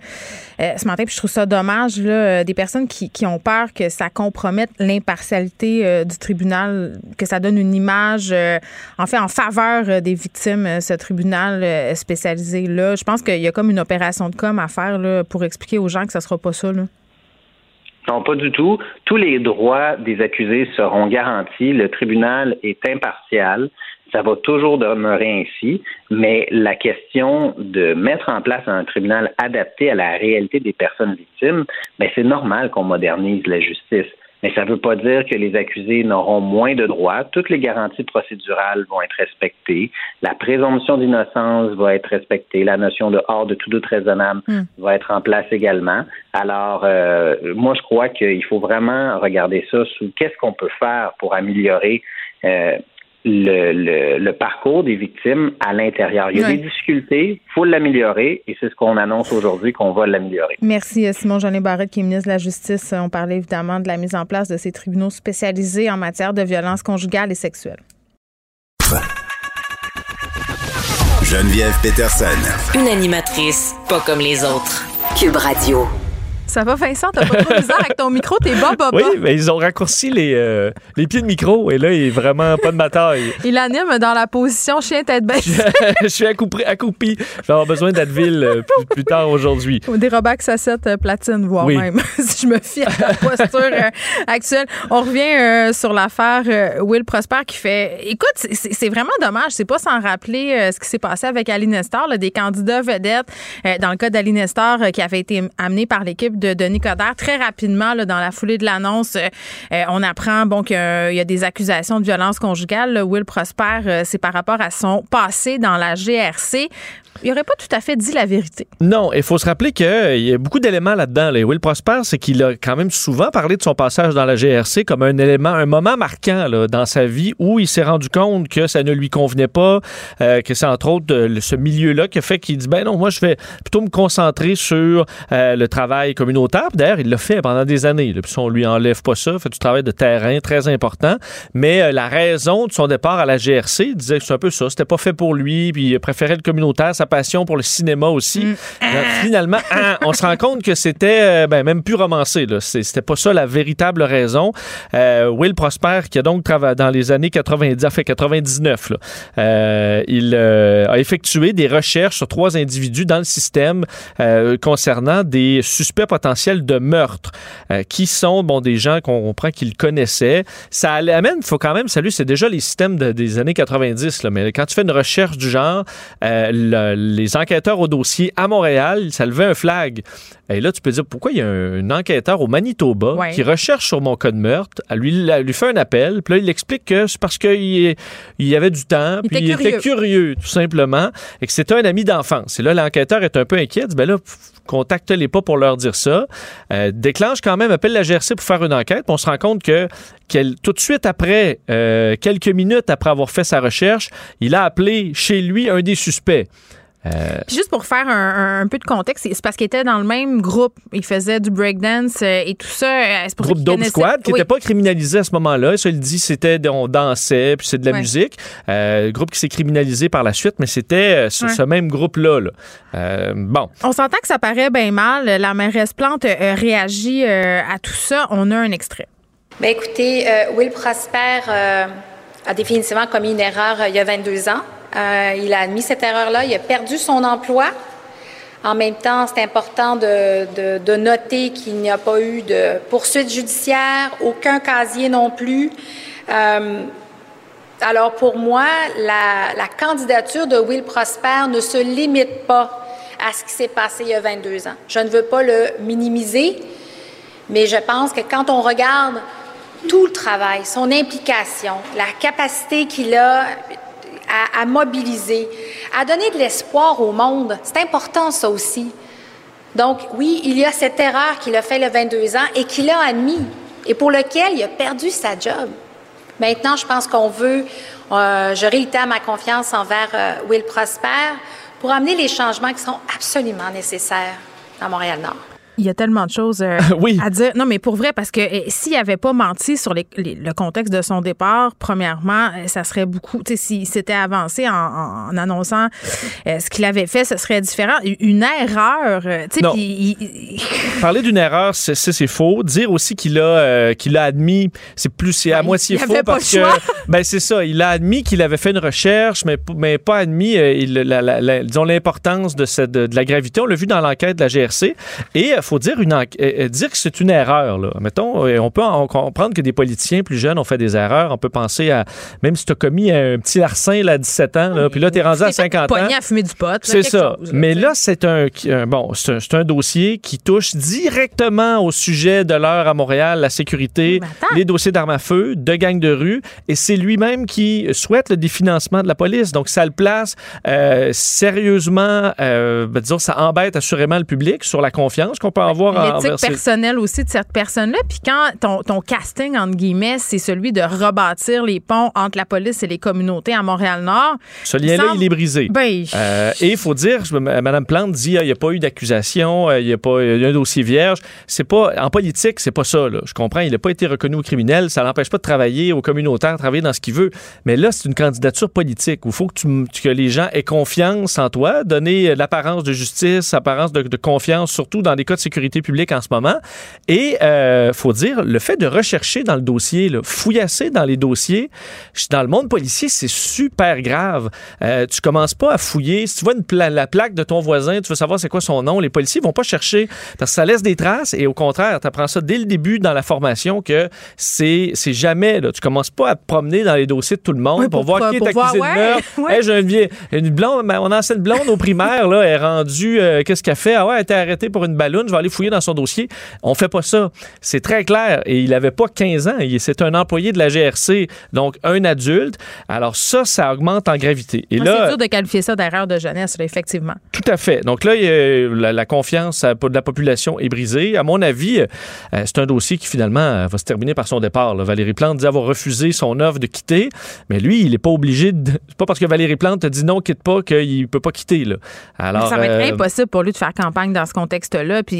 ce matin, puis je trouve ça dommage, là, des personnes qui, ont peur que ça compromette l'impartialité du tribunal, que ça donne une image, en fait, en faveur des victimes, ce tribunal spécialisé-là. Je pense qu'il y a comme une opération de com à faire là, pour expliquer aux gens que ça sera pas ça. Là. Non, pas du tout. Tous les droits des accusés seront garantis. Le tribunal est impartial. Ça va toujours demeurer ainsi, mais la question de mettre en place un tribunal adapté à la réalité des personnes victimes, ben c'est normal qu'on modernise la justice mais ça ne veut pas dire que les accusés n'auront moins de droits. Toutes les garanties procédurales vont être respectées. La présomption d'innocence va être respectée. La notion de hors de tout doute raisonnable hmm. va être en place également. Alors, euh, moi, je crois qu'il faut vraiment regarder ça sous qu'est-ce qu'on peut faire pour améliorer euh, le, le, parcours des victimes à l'intérieur. Il y a des difficultés, il faut l'améliorer et c'est ce qu'on annonce aujourd'hui qu'on va l'améliorer. Merci euh, Simon Jeannet Barrette qui est ministre de la Justice. On parlait évidemment de la mise en place de ces tribunaux spécialisés en matière de violence conjugale et sexuelle. Geneviève Peterson. Une animatrice pas comme les autres. Cube Radio. Ça va, Vincent? T'as pas trop bizarre avec ton micro? T'es bas, bas, Oui, mais ils ont raccourci les, euh, les pieds de micro et là, il est vraiment pas de ma taille. il anime dans la position chien tête bête. je suis accoupi. accoupi. Je vais avoir besoin d'Advil euh, plus, tard aujourd'hui. Des Robax à 7 euh, platine, voire même, si je me fie à ta posture actuelle. On revient sur l'affaire Will Prosper qui fait... Écoute, c'est vraiment dommage. C'est pas sans rappeler ce qui s'est passé avec Aline Nestor, des candidats vedettes. dans le cas d'Aline Nestor, qui avait été amené par l'équipe de Denis Coderre. Très rapidement, dans la foulée de l'annonce, euh, euh, on apprend bon, qu'il y a des accusations de violence conjugale. Will Prosper, euh, c'est par rapport à son passé dans la GRC il n'aurait pas tout à fait dit la vérité. Non, il faut se rappeler qu'il y a beaucoup d'éléments là-dedans. Will Prosper, c'est qu'il a quand même souvent parlé de son passage dans la GRC comme un élément, un moment marquant dans sa vie où il s'est rendu compte que ça ne lui convenait pas, euh, que c'est entre autres ce milieu-là qui a fait qu'il dit ben non, moi je vais plutôt me concentrer sur euh, le travail communautaire. D'ailleurs, il l'a fait pendant des années. Là. Puis on lui enlève pas ça, fait du travail de terrain très important. Mais euh, la raison de son départ à la GRC, il disait que c'est un peu ça, c'était pas fait pour lui, puis il préférait le communautaire, passion pour le cinéma aussi. Mm. Finalement, hein, on se rend compte que c'était euh, ben, même plus romancé. C'était pas ça la véritable raison. Euh, Will Prosper, qui a donc travaillé dans les années 90, fait 99, euh, il a effectué des recherches sur trois individus dans le système concernant des suspects potentiels de meurtre, qui sont bon des gens qu'on comprend qu'il connaissait. Ça amène, il faut quand même saluer, c'est déjà les systèmes des années 90, là, mais quand tu fais une recherche du genre, le, les enquêteurs au dossier à Montréal, ça levait un flag. Et là, tu peux dire pourquoi il y a un, enquêteur au Manitoba Ouais. qui recherche sur mon cas de meurtre, elle lui, elle lui fait un appel, puis là, il explique que c'est parce qu'il il y avait du temps, Il puis était il était curieux. tout simplement, et que c'était un ami d'enfance. Et là, l'enquêteur est un peu inquiet, il dit, ben là, contacte-les pas pour leur dire ça. Euh, déclenche quand même, appelle la GRC pour faire une enquête, puis on se rend compte que tout de suite après, euh, quelques minutes après avoir fait sa recherche, il a appelé chez lui un des suspects. Euh, Puis juste pour faire un, un- un peu de contexte, c'est parce qu'ils étaient dans le même groupe. Ils faisaient du breakdance euh, et tout ça. euh, C'est pour groupe Dope connaissaient- Squad qui Oui. n'était pas criminalisé à ce moment-là. Ça, il dit c'était on dansait puis c'est de la Ouais. musique. Euh, groupe qui s'est criminalisé par la suite, mais c'était ce, Ouais. ce même groupe-là. là. Euh, bon. On s'entend que ça paraît bien mal. La mairesse Plante euh, réagit euh, à tout ça. On a un extrait. Ben écoutez, euh, Will Prosper euh, a définitivement commis une erreur euh, il y a 22 ans. Euh, il a admis cette erreur-là. Il a perdu son emploi. En même temps, c'est important de, noter qu'il n'y a pas eu de poursuite judiciaire, aucun casier non plus. Euh, alors pour moi, la candidature de Will Prosper ne se limite pas à ce qui s'est passé il y a 22 ans. Je ne veux pas le minimiser, mais je pense que quand on regarde tout le travail, son implication, la capacité qu'il a à, mobiliser, à donner de l'espoir au monde, c'est important ça aussi. Donc oui, il y a cette erreur qu'il a fait le 22 ans et qu'il a admis et pour lequel il a perdu sa job. Maintenant, je pense qu'on veut, euh, je réitère ma confiance envers euh, Will Prosper pour amener les changements qui sont absolument nécessaires à Montréal-Nord. Il y a tellement de choses euh, Oui. à dire. Non, mais pour vrai, parce que euh, s'il avait pas menti sur les- les- le contexte de son départ, premièrement, euh, ça serait beaucoup. Tu sais, s'il s'était avancé en, en- en annonçant euh, ce qu'il avait fait, ce serait différent. Une erreur. Tu sais, il- Parler d'une erreur, c'est faux. Dire aussi qu'il a, qu'il a admis, c'est plus, c'est à Ben, moitié faux parce que, ben c'est ça. Il a admis qu'il avait fait une recherche, mais, mais pas admis, il- la- la- la- disons l'importance de, cette- de, de la gravité. On l'a vu dans l'enquête de la GRC. Et faut dire une, euh, euh, dire que c'est une erreur. Là. Mettons, euh, on peut en comprendre que des politiciens plus jeunes ont fait des erreurs. On peut penser à même si tu as commis un petit larcin là, à 17 ans, là, puis là tu es rendu à il s'est fait 50 ans. à fumer du pot. C'est ça. chose, Mais là, c'est un, bon, c'est un, dossier qui touche directement au sujet de l'heure à Montréal, la sécurité, les dossiers d'armes à feu, de gangs de rue, et c'est lui-même qui souhaite le définancement de la police. Donc, ça le place euh, sérieusement, euh, ben, disons, ça embête assurément le public sur la confiance qu'on peut avoir L'éthique personnelle aussi de cette personne-là. Puis quand ton, ton casting, entre guillemets, c'est celui de rebâtir les ponts entre la police et les communautés à Montréal-Nord. Ce lien-là, semble- il est brisé. Ben, Euh, et il faut dire, Mme Plante dit, ah, il n'y a pas eu d'accusation, euh, il y a pas il y a un dossier vierge. C'est pas en politique, c'est pas ça. Là. Je comprends, il n'a pas été reconnu au criminel, ça l'empêche pas de travailler au communautaire, de travailler dans ce qu'il veut. Mais là, c'est une candidature politique où il faut que, tu, m- que les gens aient confiance en toi, donner euh, l'apparence de justice, l'apparence de, de confiance, surtout dans des cas de sécurité publique en ce moment. Et euh, faut dire, le fait de rechercher dans le dossier, là, fouillasser dans les dossiers, dans le monde policier, c'est super grave. Euh, tu commences pas à fouiller. Si tu vois une pla- la plaque de ton voisin, tu veux savoir c'est quoi son nom, les policiers vont pas chercher parce que ça laisse des traces et au contraire, tu apprends ça dès le début dans la formation que c'est c'est jamais là, tu commences pas à te promener dans les dossiers de tout le monde Oui, pour, pour- voir qui est accusé voir, de ouais, meurtre. ouais. Hey, j'ai une vieille une blonde, mon ancienne blonde au primaire là est rendue euh, qu'est-ce qu'elle fait? Ah ouais, elle a été arrêtée pour une je vais aller fouiller dans son dossier. On fait pas ça. C'est très clair et il avait pas 15 ans, c'est un employé de la GRC, donc un adulte. Alors ça ça augmente en gravité. Et moi, là c'est dur de qualifier ça d'erreur de jeunesse, là, effectivement. tout à fait. Donc là, il y a- la, la confiance de la population est brisée. À mon avis, euh, c'est un dossier qui finalement euh, va se terminer par son départ. là. Valérie Plante dit avoir refusé son offre de quitter, mais lui, il n'est pas obligé de. C'est pas parce que Valérie Plante te dit non, quitte pas qu'il peut pas quitter. Là. Alors, ça va être euh, impossible pour lui de faire campagne dans ce contexte-là. Puis,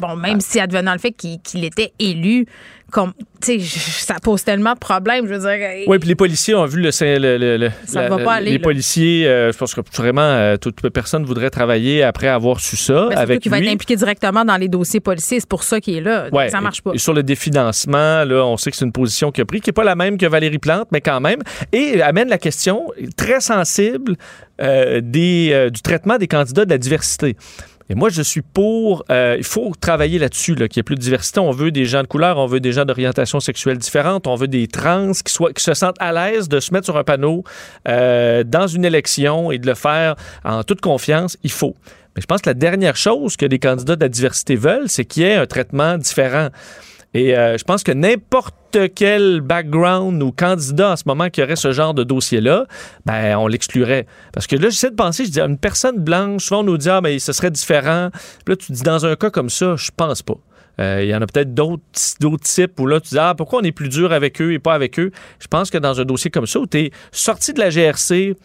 bon, même si advenant le fait qu'il était élu, comme, ça pose tellement de problèmes. Je veux dire, Oui, puis les policiers ont vu le, le- le- le- Ça la- va pas aller, les là. policiers, euh, je pense que vraiment euh, toute personne voudrait travailler après avoir su ça surtout avec qu'il va être impliqué directement dans les dossiers policiers. C'est pour ça qu'il est là. Ouais, ça marche pas. Et, sur le définancement, là, on sait que c'est une position qu'il a pris, qui n'est pas la même que Valérie Plante, mais quand même. Et amène la question très sensible euh, des, euh, du traitement des candidats de la diversité. Et moi, je suis pour. euh, il faut travailler là-dessus, là, qu'il y ait plus de diversité. On veut des gens de couleur, on veut des gens d'orientation sexuelle différente, on veut des trans qui, soient, qui se sentent à l'aise de se mettre sur un panneau euh, dans une élection et de le faire en toute confiance. Il faut. Mais je pense que la dernière chose que les candidats de la diversité veulent, c'est qu'il y ait un traitement différent. Et euh, je pense que n'importe quel background ou candidat en ce moment qui aurait ce genre de dossier-là, ben, on l'exclurait. Parce que là, j'essaie de penser, je dis, une personne blanche, souvent on nous dit, ah, mais ce serait différent. Puis là, tu dis, dans un cas comme ça, je pense pas. Euh, Il y en a peut-être d'autres d'autres types où là, tu dis, ah, pourquoi on est plus dur avec eux et pas avec eux? Je pense que dans un dossier comme ça, où tu es sorti de la GRC,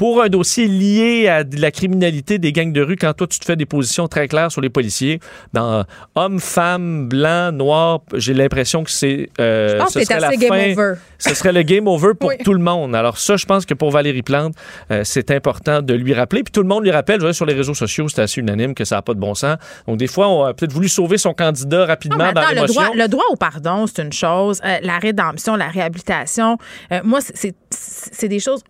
pour un dossier lié à de la criminalité des gangs de rue, quand toi, tu te fais des positions très claires sur les policiers, dans hommes, femmes, blancs, noirs, j'ai l'impression que c'est. euh, Je pense ce que c'est serait la assez game fin- over. Ce serait le game over pour Oui. tout le monde. Alors, ça, je pense que pour Valérie Plante, euh, c'est important de lui rappeler. Puis tout le monde lui rappelle, je vois sur les réseaux sociaux, c'est assez unanime que ça n'a pas de bon sens. Donc, des fois, on a peut-être voulu sauver son candidat Non, rapidement dans attends, le l'émotion. droit, le droit au pardon, c'est une chose. Euh, la rédemption, la réhabilitation, euh, moi, c'est- des choses.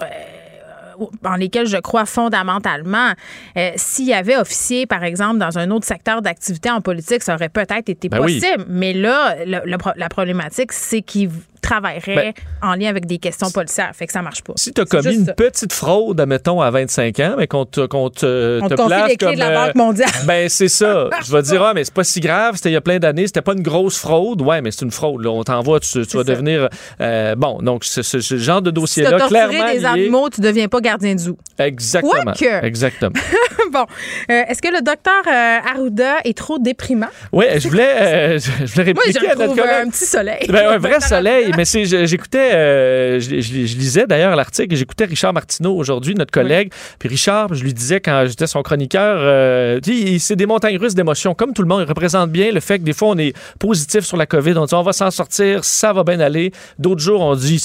En lesquelles je crois fondamentalement. Euh, S'il y avait officier, par exemple, dans un autre secteur d'activité en politique, ça aurait peut-être été Ben oui. possible. Mais là, le- le pro- la problématique, c'est qu'il travaillerait Ben, en lien avec des questions policières. Fait que ça marche pas. Si tu as commis une ça. petite fraude, admettons, à 25 ans, mais qu'on te, te, On te place les clés comme, de la euh, Banque mondiale. Ben, c'est ça. Je vais dire, ah, mais c'est pas si grave, c'était il y a plein d'années, c'était pas une grosse fraude. Ouais, mais c'est une fraude. Là. On t'envoie, tu, tu vas ça. devenir. euh, bon, donc, ce, ce- genre de Si tu dossier-là, torturé clairement. des lié- animaux, tu deviens pas gardien de zoo. Exactement. Exactement. bon. Euh, Est-ce que le docteur euh, Arruda est trop déprimant? Oui, je voulais, euh, je voulais Moi, je répliquer à notre un petit soleil. Ben, un vrai soleil, Arruda. mais j'écoutais, euh, je, je- je lisais d'ailleurs l'article j'écoutais Richard Martineau aujourd'hui, notre collègue. Puis Richard, je lui disais quand j'étais son chroniqueur, euh, c'est des montagnes russes d'émotions. Comme tout le monde, il représente bien le fait que des fois on est positif sur la COVID, on dit on va s'en sortir, ça va bien aller. D'autres jours, on dit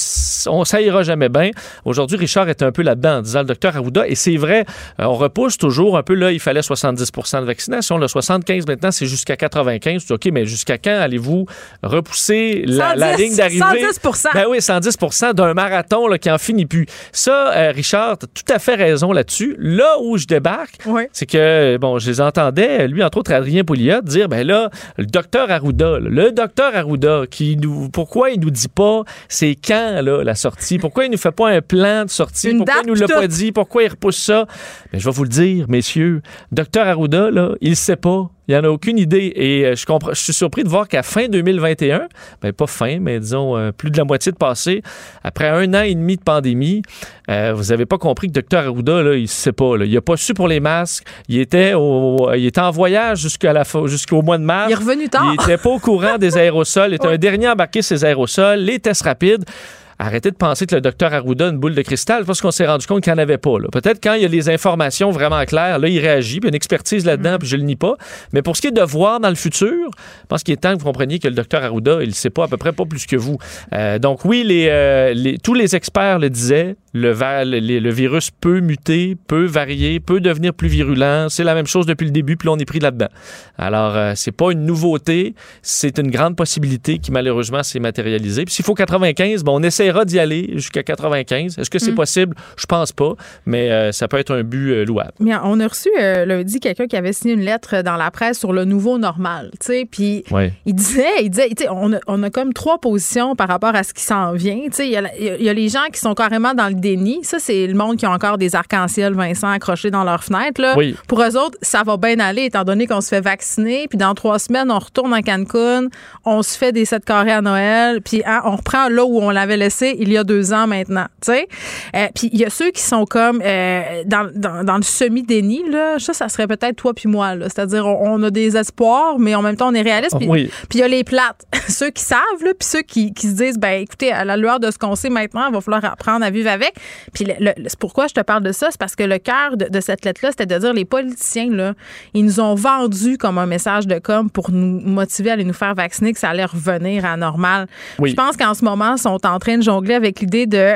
on, ça ira jamais bien. Aujourd'hui, Richard est un peu là-dedans en disant le docteur Arruda, et c'est vrai, euh, on repousse toujours un peu là, il fallait 70 de vaccination, le 75 maintenant, c'est jusqu'à 95. Tu dis, OK, mais jusqu'à quand allez-vous repousser la, la 110, ligne d'arrivée? 110 Ben oui, 110% d'un marathon là, qui en finit plus. Ça, euh, Richard, t'as tout à fait raison là-dessus. Là où je débarque, Oui. c'est que, bon, je les entendais, lui, entre autres, Adrien Pouliot, dire, ben là, le docteur Arruda, là, le docteur Arruda, qui nous, pourquoi il nous dit pas c'est quand, là, la sortie? Pourquoi il nous fait pas un plan de sortie? Une pourquoi date il nous l'a pas dit? Pourquoi il repousse ça? Mais je vais vous le dire, messieurs, docteur Arruda, là, il sait pas. Il n'en a aucune idée. Et euh, je, comprends, je suis surpris de voir qu'à fin 2021, ben pas fin, mais disons euh, plus de la moitié de passé, après un an et demi de pandémie, euh, vous avez pas compris que Dr Arruda, là, il sait pas. Là. Il a pas su pour les masques. Il était, au, il était en voyage jusqu'à la jusqu'au mois de mars. Il est revenu tard. Il était pas au courant des aérosols. Il était un dernier à embarquer ses aérosols, les tests rapides. Arrêtez de penser que le docteur Arruda a une boule de cristal parce qu'on s'est rendu compte qu'il n'y en avait pas. Peut-être quand il y a les informations vraiment claires, là, il réagit, puis il y a une expertise là-dedans, puis je le nie pas. Mais pour ce qui est de voir dans le futur, je pense qu'il est temps que vous compreniez que le docteur Arruda, il ne sait pas à peu près pas plus que vous. Euh, donc oui, les, euh, les- tous les experts le disaient, le, va- le, le virus peut muter, peut varier, peut devenir plus virulent. C'est la même chose depuis le début, puis là, on est pris là-dedans. Alors, euh, c'est pas une nouveauté, c'est une grande possibilité qui malheureusement s'est matérialisée. Puis s'il faut 95, bon, on essaiera d'y aller jusqu'à 95. Est-ce que c'est possible? Je pense pas, mais euh, ça peut être un but euh, louable. On a reçu euh, lundi quelqu'un qui avait signé une lettre dans la presse sur le nouveau normal, tu sais, puis Ouais. il disait, il disait, on a, on a comme trois positions par rapport à ce qui s'en vient, tu sais, il y, y a les gens qui sont carrément dans le déni, ça c'est le monde qui a encore des arcs-en-ciel Vincent accrochés dans leurs fenêtres là. Oui. Pour eux autres, ça va bien aller étant donné qu'on se fait vacciner, puis dans trois semaines on retourne à Cancun, on se fait des sept carrés à Noël, puis hein, on reprend là où on l'avait laissé il y a deux ans maintenant, tu sais. Euh, puis il y a ceux qui sont comme euh, dans, dans, dans le semi-déni, là. Ça, ça serait peut-être toi puis moi, là. C'est-à-dire, on, on a des espoirs, mais en même temps, on est réaliste. Puis Oui. puis il y a les plates. ceux qui savent, là, puis ceux qui, qui se disent, ben écoutez, à la lueur de ce qu'on sait maintenant, il va falloir apprendre à vivre avec. Puis c'est pourquoi je te parle de ça, c'est parce que le cœur de, de cette lettre-là, c'était de dire les politiciens, là, ils nous ont vendu comme un message de com pour nous motiver à aller nous faire vacciner, que ça allait revenir à normal. Oui. Je pense qu'en ce moment, ils sont en train de jongler avec l'idée de euh,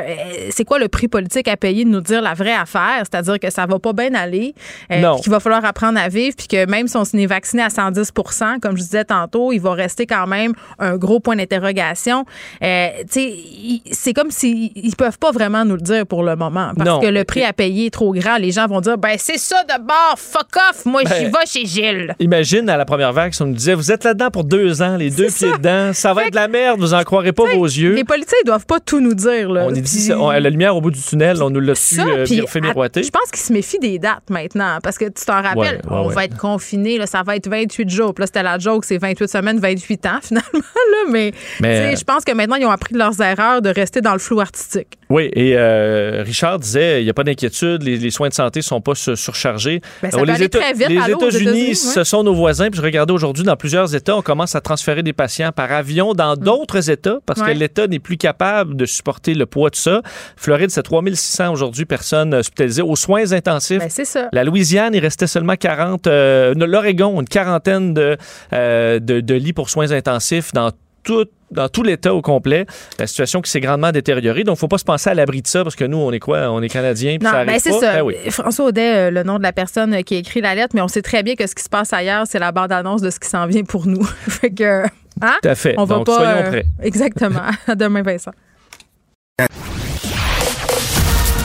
c'est quoi le prix politique à payer de nous dire la vraie affaire, c'est-à-dire que ça va pas bien aller, euh, qu'il va falloir apprendre à vivre, puis que même si on s'est vacciné à 110% comme je disais tantôt, il va rester quand même un gros point d'interrogation. Euh, tu sais, il- c'est comme s'ils ils peuvent pas vraiment nous le dire pour le moment. Parce que le prix à payer est trop grand. Les gens vont dire, ben c'est ça de bord, fuck off, moi j'y Ben, vais chez Gilles. Imagine à la première vague, si on nous disait Vous êtes là-dedans pour deux ans, les deux pieds ça. dedans, ça va Fait être de la merde, vous en croirez pas vos yeux. Les politiciens, ils doivent pas tout nous dire. Là. On est dit, on- la lumière au bout du tunnel, on nous l'a su euh, fait miroiter. Je pense qu'ils se méfient des dates maintenant. Parce que tu t'en rappelles, Ouais, ouais, on ouais. va être confiné, là, ça va être 28 jours. Puis là, c'était la joke, c'est 28 semaines, 28 ans, finalement. Là. Mais, Mais, je pense que maintenant, ils ont appris de leurs erreurs de rester dans le flou artistique. Oui, et euh, Richard disait il n'y a pas d'inquiétude, les, les soins de santé sont pas sur- surchargés. Ben, ça peut les aller États- très vite, les États-Unis, ouais. ce sont nos voisins. Puis je regardais aujourd'hui, dans plusieurs États, on commence à transférer des patients par avion dans d'autres États parce Mm. Ouais. que l'État n'est plus capable de supporter le poids de ça. Floride, c'est 3600 aujourd'hui personnes hospitalisées aux soins intensifs. Ben, c'est ça. La Louisiane, il restait seulement 40. euh, L'Oregon, une quarantaine de, euh, de, de lits pour soins intensifs dans tout dans tout l'État au complet, la situation qui s'est grandement détériorée. Donc, faut pas se penser à l'abri de ça parce que nous, on est quoi? On est Canadiens, puis Non, ça arrive ben c'est pas. ça. Ben oui. François Audet, euh, le nom de la personne euh, qui a écrit la lettre, mais on sait très bien que ce qui se passe ailleurs, c'est la bande-annonce de ce qui s'en vient pour nous. fait que, hein? Tout à fait. On va Donc, pas. soyons euh, prêts. Exactement. À demain, Vincent.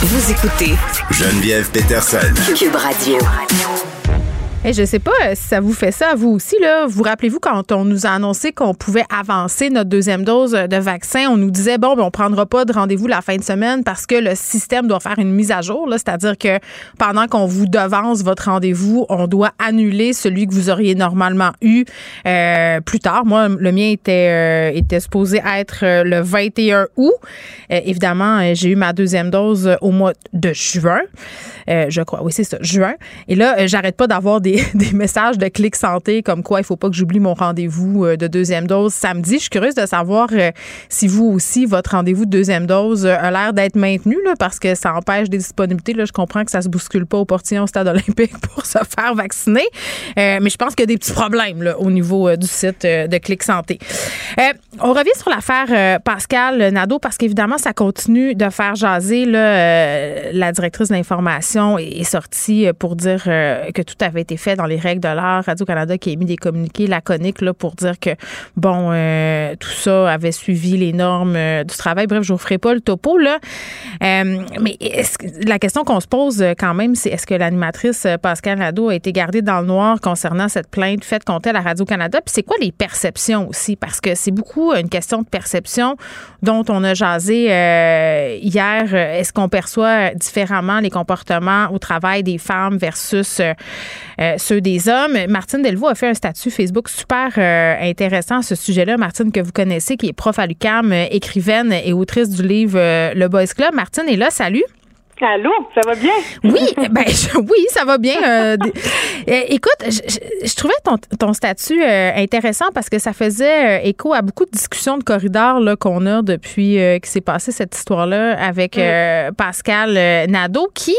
Vous écoutez Geneviève Peterson. Cube Radio. Hey, je sais pas euh, si ça vous fait ça vous aussi. Là. Vous rappelez-vous quand on nous a annoncé qu'on pouvait avancer notre deuxième dose de vaccin, on nous disait bon, ben, on prendra pas de rendez-vous la fin de semaine parce que le système doit faire une mise à jour. C'est-à-dire que pendant qu'on vous devance votre rendez-vous, on doit annuler celui que vous auriez normalement eu euh, plus tard. Moi, le mien était, euh, était supposé être euh, le 21 août. Euh, évidemment, euh, j'ai eu ma deuxième dose euh, au mois de juin. Euh, je crois. Oui, c'est ça, juin. Et là, euh, j'arrête pas d'avoir des, des messages de Clic Santé comme quoi il faut pas que j'oublie mon rendez-vous euh, de deuxième dose samedi. Je suis curieuse de savoir euh, si vous aussi, votre rendez-vous de deuxième dose euh, a l'air d'être maintenu là, parce que ça empêche des disponibilités. Là, je comprends que ça se bouscule pas au portillon au stade olympique pour se faire vacciner. Mais je pense qu'il y a des petits problèmes au niveau du site de Clic Santé. On revient sur l'affaire Pascal Nadeau parce qu'évidemment, ça continue de faire jaser. Là, la directrice de l'information est, sortie pour dire que tout avait été fait dans les règles de l'art. Radio-Canada qui a émis des communiqués laconiques là, pour dire que, bon, euh, tout ça avait suivi les normes euh, du travail. Bref, je vous ferai pas le topo. Là. Euh, mais la question qu'on se pose quand même, c'est est-ce que l'animatrice Pascal Nadeau a été gardée dans le noir concernant cette plainte faite contre elle à Radio-Canada? Puis c'est quoi les perceptions aussi? Parce que c'est beaucoup une question de perception dont on a jasé hier. Est-ce qu'on perçoit différemment les comportements au travail des femmes versus euh, ceux des hommes? Martine Delvaux a fait un statut Facebook super euh, intéressant à ce sujet-là. Martine, que vous connaissez, qui est prof à l'UQAM, euh, écrivaine et autrice du livre Le Boys Club. Martine est là. Salut. Allô, ça va bien? Oui, ben je- oui, ça va bien. euh, euh, écoute, je, je- je trouvais ton, ton statut euh, intéressant parce que ça faisait euh, écho à beaucoup de discussions de corridors là, qu'on a depuis que s'est passée cette histoire-là avec euh, Pascal euh, Nadeau, qui,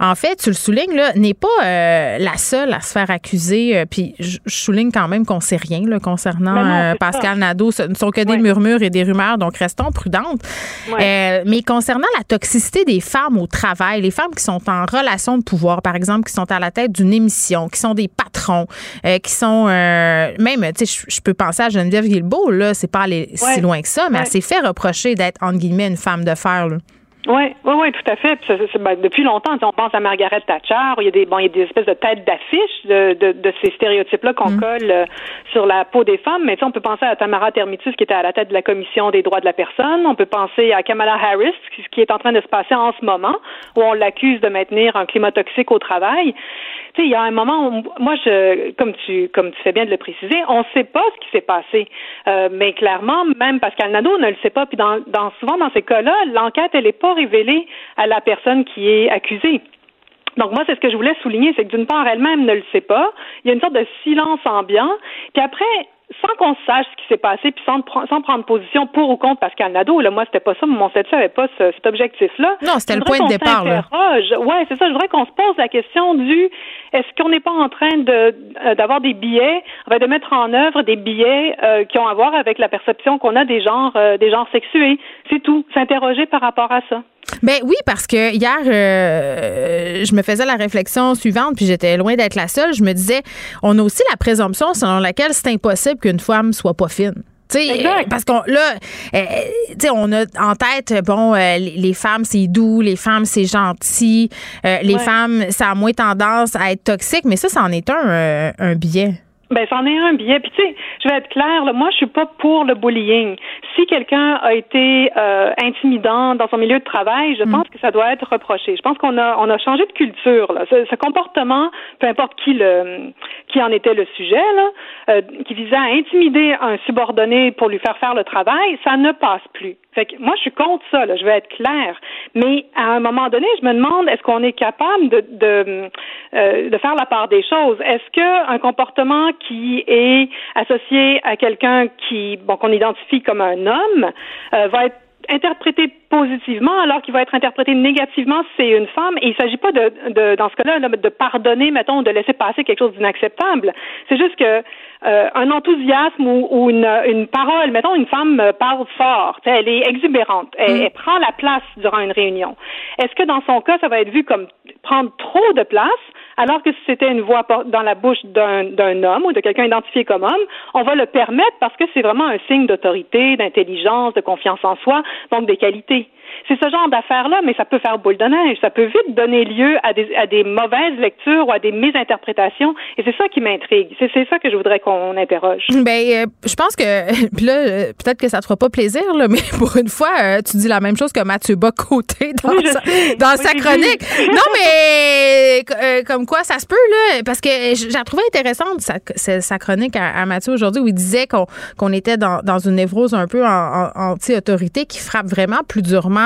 en fait, tu le soulignes, n'est pas la seule à se faire accuser. puis je, souligne quand même qu'on sait rien là, concernant Ben non. Pascal Nadeau. Ce ne sont que des murmures et des rumeurs, donc restons prudentes. Mais concernant la toxicité des femmes au travail, les femmes qui sont en relation de pouvoir, par exemple, qui sont à la tête d'une émission, qui sont des patrons, euh, qui sont euh, même, tu sais, je- peux penser à Geneviève Guilbeault, là, c'est pas aller si loin que ça, mais Ouais. elle s'est fait reprocher d'être, entre guillemets, une femme de fer, là. Oui, oui, oui, tout à fait. Puis ça, ben, depuis longtemps, on pense à Margaret Thatcher, où il y a des, bon, il y a des espèces de têtes d'affiche de, de, de ces stéréotypes-là qu'on colle euh, sur la peau des femmes. Mais on peut penser à Tamara Termitus, qui était à la tête de la commission des droits de la personne. On peut penser à Kamala Harris, ce qui est en train de se passer en ce moment, où on l'accuse de maintenir un climat toxique au travail. Tu sais, il y a un moment où, moi, je, comme tu, comme tu fais bien de le préciser, on ne sait pas ce qui s'est passé. Euh, mais clairement, même Pascal Nadeau ne le sait pas. Puis dans, dans, souvent, dans ces cas-là, l'enquête, elle n'est pas révélée à la personne qui est accusée. Donc moi, c'est ce que je voulais souligner, c'est que d'une part, elle-même ne le sait pas. Il y a une sorte de silence ambiant. Puis après, sans qu'on sache ce qui s'est passé, puis sans, sans prendre position pour ou contre Pascal Nadeau, là, moi, c'était pas ça, mon statut avait pas ce- cet objectif-là. Non, c'était le point de départ, là. s'interroge. Ouais, c'est ça. Je voudrais qu'on se pose la question du est-ce qu'on n'est pas en train de euh, d'avoir des billets, enfin, de mettre en œuvre des billets euh, qui ont à voir avec la perception qu'on a des genres euh, des genres sexués? C'est tout. S'interroger par rapport à ça. Ben oui, parce que hier, euh, je me faisais la réflexion suivante, puis j'étais loin d'être la seule. Je me disais, on a aussi la présomption selon laquelle c'est impossible qu'une femme soit pas fine. Parce qu'on là, euh, on a en tête, bon, euh, les femmes, c'est doux, les femmes, c'est gentil, euh, les femmes, ça a moins tendance à être toxique, mais ça, c'en est un, un biais. Ben, c'en est un biais. Puis tu sais, je vais être claire, là, moi, je suis pas pour le bullying. Si quelqu'un a été euh, intimidant dans son milieu de travail, je mm. pense que ça doit être reproché. Je pense qu'on a on a changé de culture. Là. Ce, comportement, peu importe qui le qui en était le sujet, là, euh, qui visait à intimider un subordonné pour lui faire faire le travail, ça ne passe plus. Fait que moi, je suis contre ça, là, je vais être claire. Mais à un moment donné, je me demande, est-ce qu'on est capable de, de, euh, de faire la part des choses? Est-ce qu'un comportement qui est associé à quelqu'un qui, bon, qu'on identifie comme un homme, euh, va être interprété positivement alors qu'il va être interprété négativement si c'est une femme. Et il ne s'agit pas de, de, dans ce cas-là, de pardonner, mettons, de laisser passer quelque chose d'inacceptable. C'est juste que euh, un enthousiasme ou, ou une, une, parole, mettons, une femme parle fort, elle est exubérante, elle, mm. elle, prend la place durant une réunion. Est-ce que dans son cas, ça va être vu comme prendre trop de place alors que si c'était une voix dans la bouche d'un homme ou de quelqu'un identifié comme homme, on va le permettre parce que c'est vraiment un signe d'autorité, d'intelligence, de confiance en soi, donc des qualités. C'est ce genre d'affaires-là, mais ça peut faire boule de neige. Ça peut vite donner lieu à des, à des mauvaises lectures ou à des mésinterprétations. Et c'est ça qui m'intrigue. C'est, ça que je voudrais qu'on interroge. Ben, euh, je pense que, puis là, euh, peut-être que ça te fera pas plaisir, là, mais pour une fois, euh, tu dis la même chose que Mathieu Bocoté dans, sa, dans sa chronique. non, mais comme quoi, ça se peut, là, parce que j'ai trouvé intéressante sa, sa chronique à, Mathieu aujourd'hui où il disait qu'on, qu'on était dans, dans une névrose un peu anti-autorité qui frappe vraiment plus durement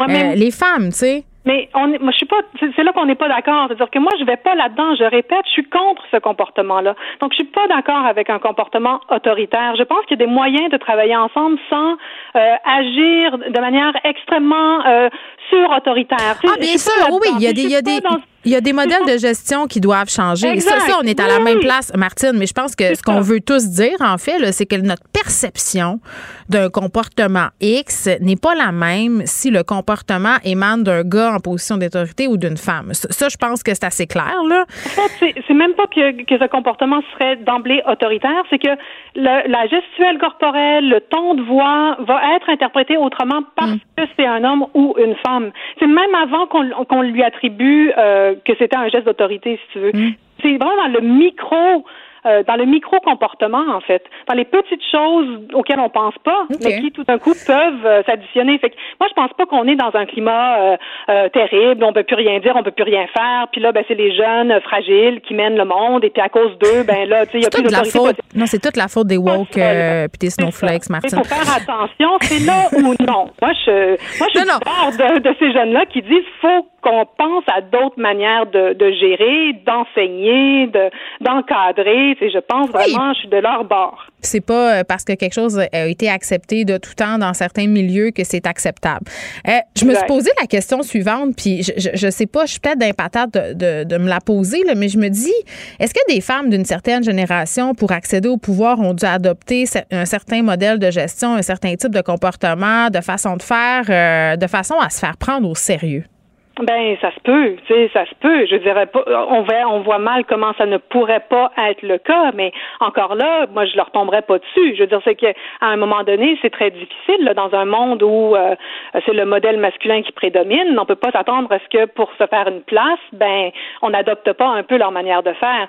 euh, les femmes, tu sais. Mais on moi, je suis pas. C'est là qu'on n'est pas d'accord. C'est-à-dire que moi, je vais pas là-dedans. Je répète, je suis contre ce comportement-là. Donc, je suis pas d'accord avec un comportement autoritaire. Je pense qu'il y a des moyens de travailler ensemble sans euh, agir de manière extrêmement euh, sur-autoritaire. Ah, bien sûr. Oui, il y a des, il y a des, il y a des modèles de gestion qui doivent changer. Ça, ça, on est à la même place, Martine, mais je pense que ce qu'on veut tous dire, en fait, c'est que notre perception d'un comportement X n'est pas la même si le comportement émane d'un gars en position d'autorité ou d'une femme. Ça, je pense que c'est assez clair, là. En fait, c'est même pas que, que, ce comportement serait d'emblée autoritaire, c'est que le, la gestuelle corporelle, le ton de voix va être interprété autrement parce mm. que c'est un homme ou une femme. C'est même avant qu'on lui attribue euh, que c'était un geste d'autorité, si tu veux. Mm. C'est vraiment dans le micro euh, dans le micro-comportement, en fait, dans les petites choses auxquelles on pense pas, mais qui tout d'un coup peuvent euh, s'additionner. Fait que moi, je pense pas qu'on est dans un climat euh, terrible, on peut plus rien dire, on peut plus rien faire, puis là, ben c'est les jeunes fragiles qui mènent le monde, et puis à cause d'eux, ben là, tu sais, il y a plus d'autorité. Non, c'est toute la faute des woke puis des snowflakes, Martin. Il faut faire attention, c'est là ou non. Moi, je, moi, je suis de, de ces jeunes-là qui disent faut qu'on pense à d'autres manières de, de gérer, d'enseigner, de, d'encadrer. je pense vraiment, je suis de leur bord. C'est pas euh, parce que quelque chose a été accepté de tout temps dans certains milieux que c'est acceptable. Euh, je me suis posé la question suivante, puis je, je, je sais pas, je suis peut-être d'impatate de, de, de, me la poser, là, mais je me dis, est-ce que des femmes d'une certaine génération, pour accéder au pouvoir, ont dû adopter un certain modèle de gestion, un certain type de comportement, de façon de faire, euh, de façon à se faire prendre au sérieux? Ben, ça se peut, tu sais, ça se peut. Je dirais pas, on voit, on voit mal comment ça ne pourrait pas être le cas, mais encore là, moi, je leur tomberais pas dessus. Je veux dire, c'est qu'à un moment donné, c'est très difficile là, dans un monde où euh, c'est le modèle masculin qui prédomine. On peut pas s'attendre à ce que pour se faire une place, ben, on n'adopte pas un peu leur manière de faire.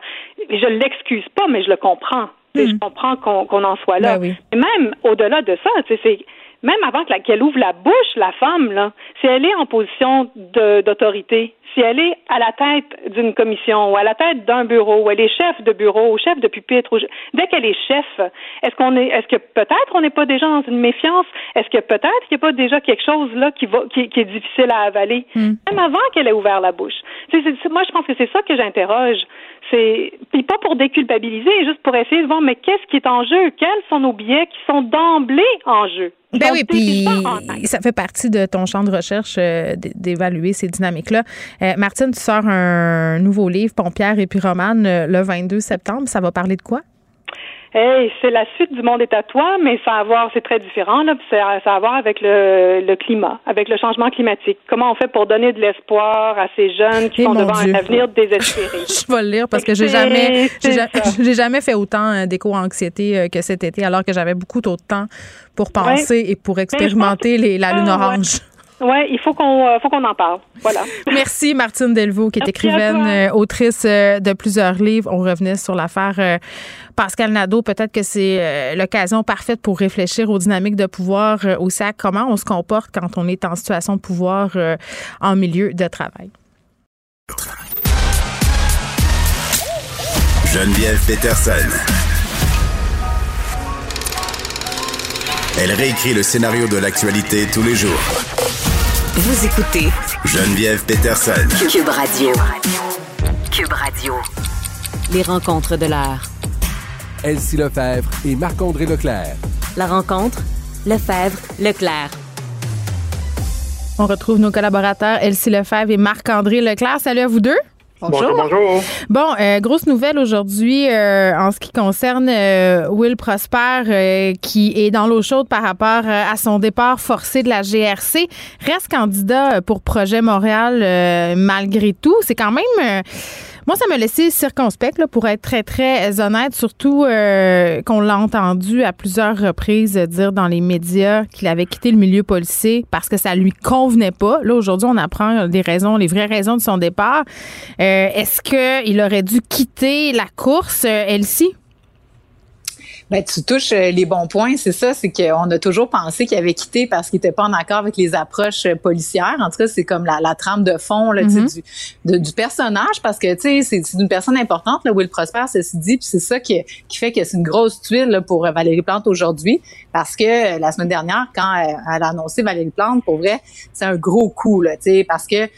Je l'excuse pas, mais je le comprends. Je hmm. comprends qu'on en soit là. Ben Et même au-delà de ça, tu sais, c'est même avant qu'elle ouvre la bouche, la femme, là, si elle est en position d'autorité, si elle est à la tête d'une commission ou à la tête d'un bureau, ou elle est chef de bureau ou chef de pupitre, dès qu'elle est chef, est-ce qu'on est, est-ce que peut-être on n'est pas déjà dans une méfiance? Est-ce que peut-être qu'il n'y a pas déjà quelque chose là qui va, qui, est difficile à avaler, hmm. même avant qu'elle ait ouvert la bouche. Moi, je pense que c'est ça que j'interroge. C'est puis pas pour déculpabiliser, juste pour essayer de voir mais qu'est-ce qui est en jeu? Quels sont nos billets qui sont d'emblée en jeu? Ben oui, puis ça fait partie de ton champ de recherche euh, d'évaluer ces dynamiques-là. Euh, Martine, tu sors un nouveau livre, Pompière et Pyromane, euh, le 22 septembre. Ça va parler de quoi? Hey, c'est la suite du monde est à toi, mais ça a à voir, c'est très différent, là, ça, a à voir avec le, le, climat, avec le changement climatique. Comment on fait pour donner de l'espoir à ces jeunes qui sont devant un avenir désespéré? Je vais le lire parce que j'ai jamais, j'ai jamais fait autant euh, d'éco-anxiété euh, que cet été, alors que j'avais beaucoup trop de temps pour penser et pour expérimenter les, la lune ah, orange. Oui, il faut qu'on euh, faut qu'on en parle. Voilà. Merci Martine Delvaux qui est écrivaine, euh, autrice euh, de plusieurs livres. On revenait sur l'affaire Pascal Nadeau. Peut-être que c'est l'occasion parfaite pour réfléchir aux dynamiques de pouvoir aussi à comment on se comporte quand on est en situation de pouvoir en milieu de travail? Geneviève Peterson. Elle réécrit le scénario de l'actualité tous les jours vous écoutez Geneviève Peterson. Cube Radio. Cube Radio. Les rencontres de l'heure. Elsie Lefebvre et Marc-André Leclerc. La rencontre, Lefebvre, Leclerc. On retrouve nos collaborateurs Elsie Lefebvre et Marc-André Leclerc. Salut à vous deux. Bonjour. Bonjour. Bon, euh, grosse nouvelle aujourd'hui euh, en ce qui concerne euh, Will Prosper qui est dans l'eau chaude par rapport à son départ forcé de la GRC. Reste candidat pour Projet Montréal malgré tout. C'est quand même moi, ça m'a laissé circonspect, là, pour être très, très honnête, surtout euh, qu'on l'a entendu à plusieurs reprises dire dans les médias qu'il avait quitté le milieu policier parce que ça lui convenait pas. Là, aujourd'hui, on apprend des raisons, les vraies raisons de son départ. Euh, est-ce qu'il aurait dû quitter la course, euh, Elsie? Ben, tu touches euh, les bons points, c'est ça, c'est qu'on a toujours pensé qu'il avait quitté parce qu'il était pas en accord avec les approches euh, policières. En tout cas, c'est comme la, trame de fond là, mm-hmm. du, du personnage parce que tu sais, c'est une personne importante, là, Will Prosper, ceci dit, puis c'est ça qui, qui fait que c'est une grosse tuile pour euh, Valérie Plante aujourd'hui parce que la semaine dernière, quand elle a annoncé Valérie Plante, pour vrai, c'est un gros coup, là, tu sais, parce que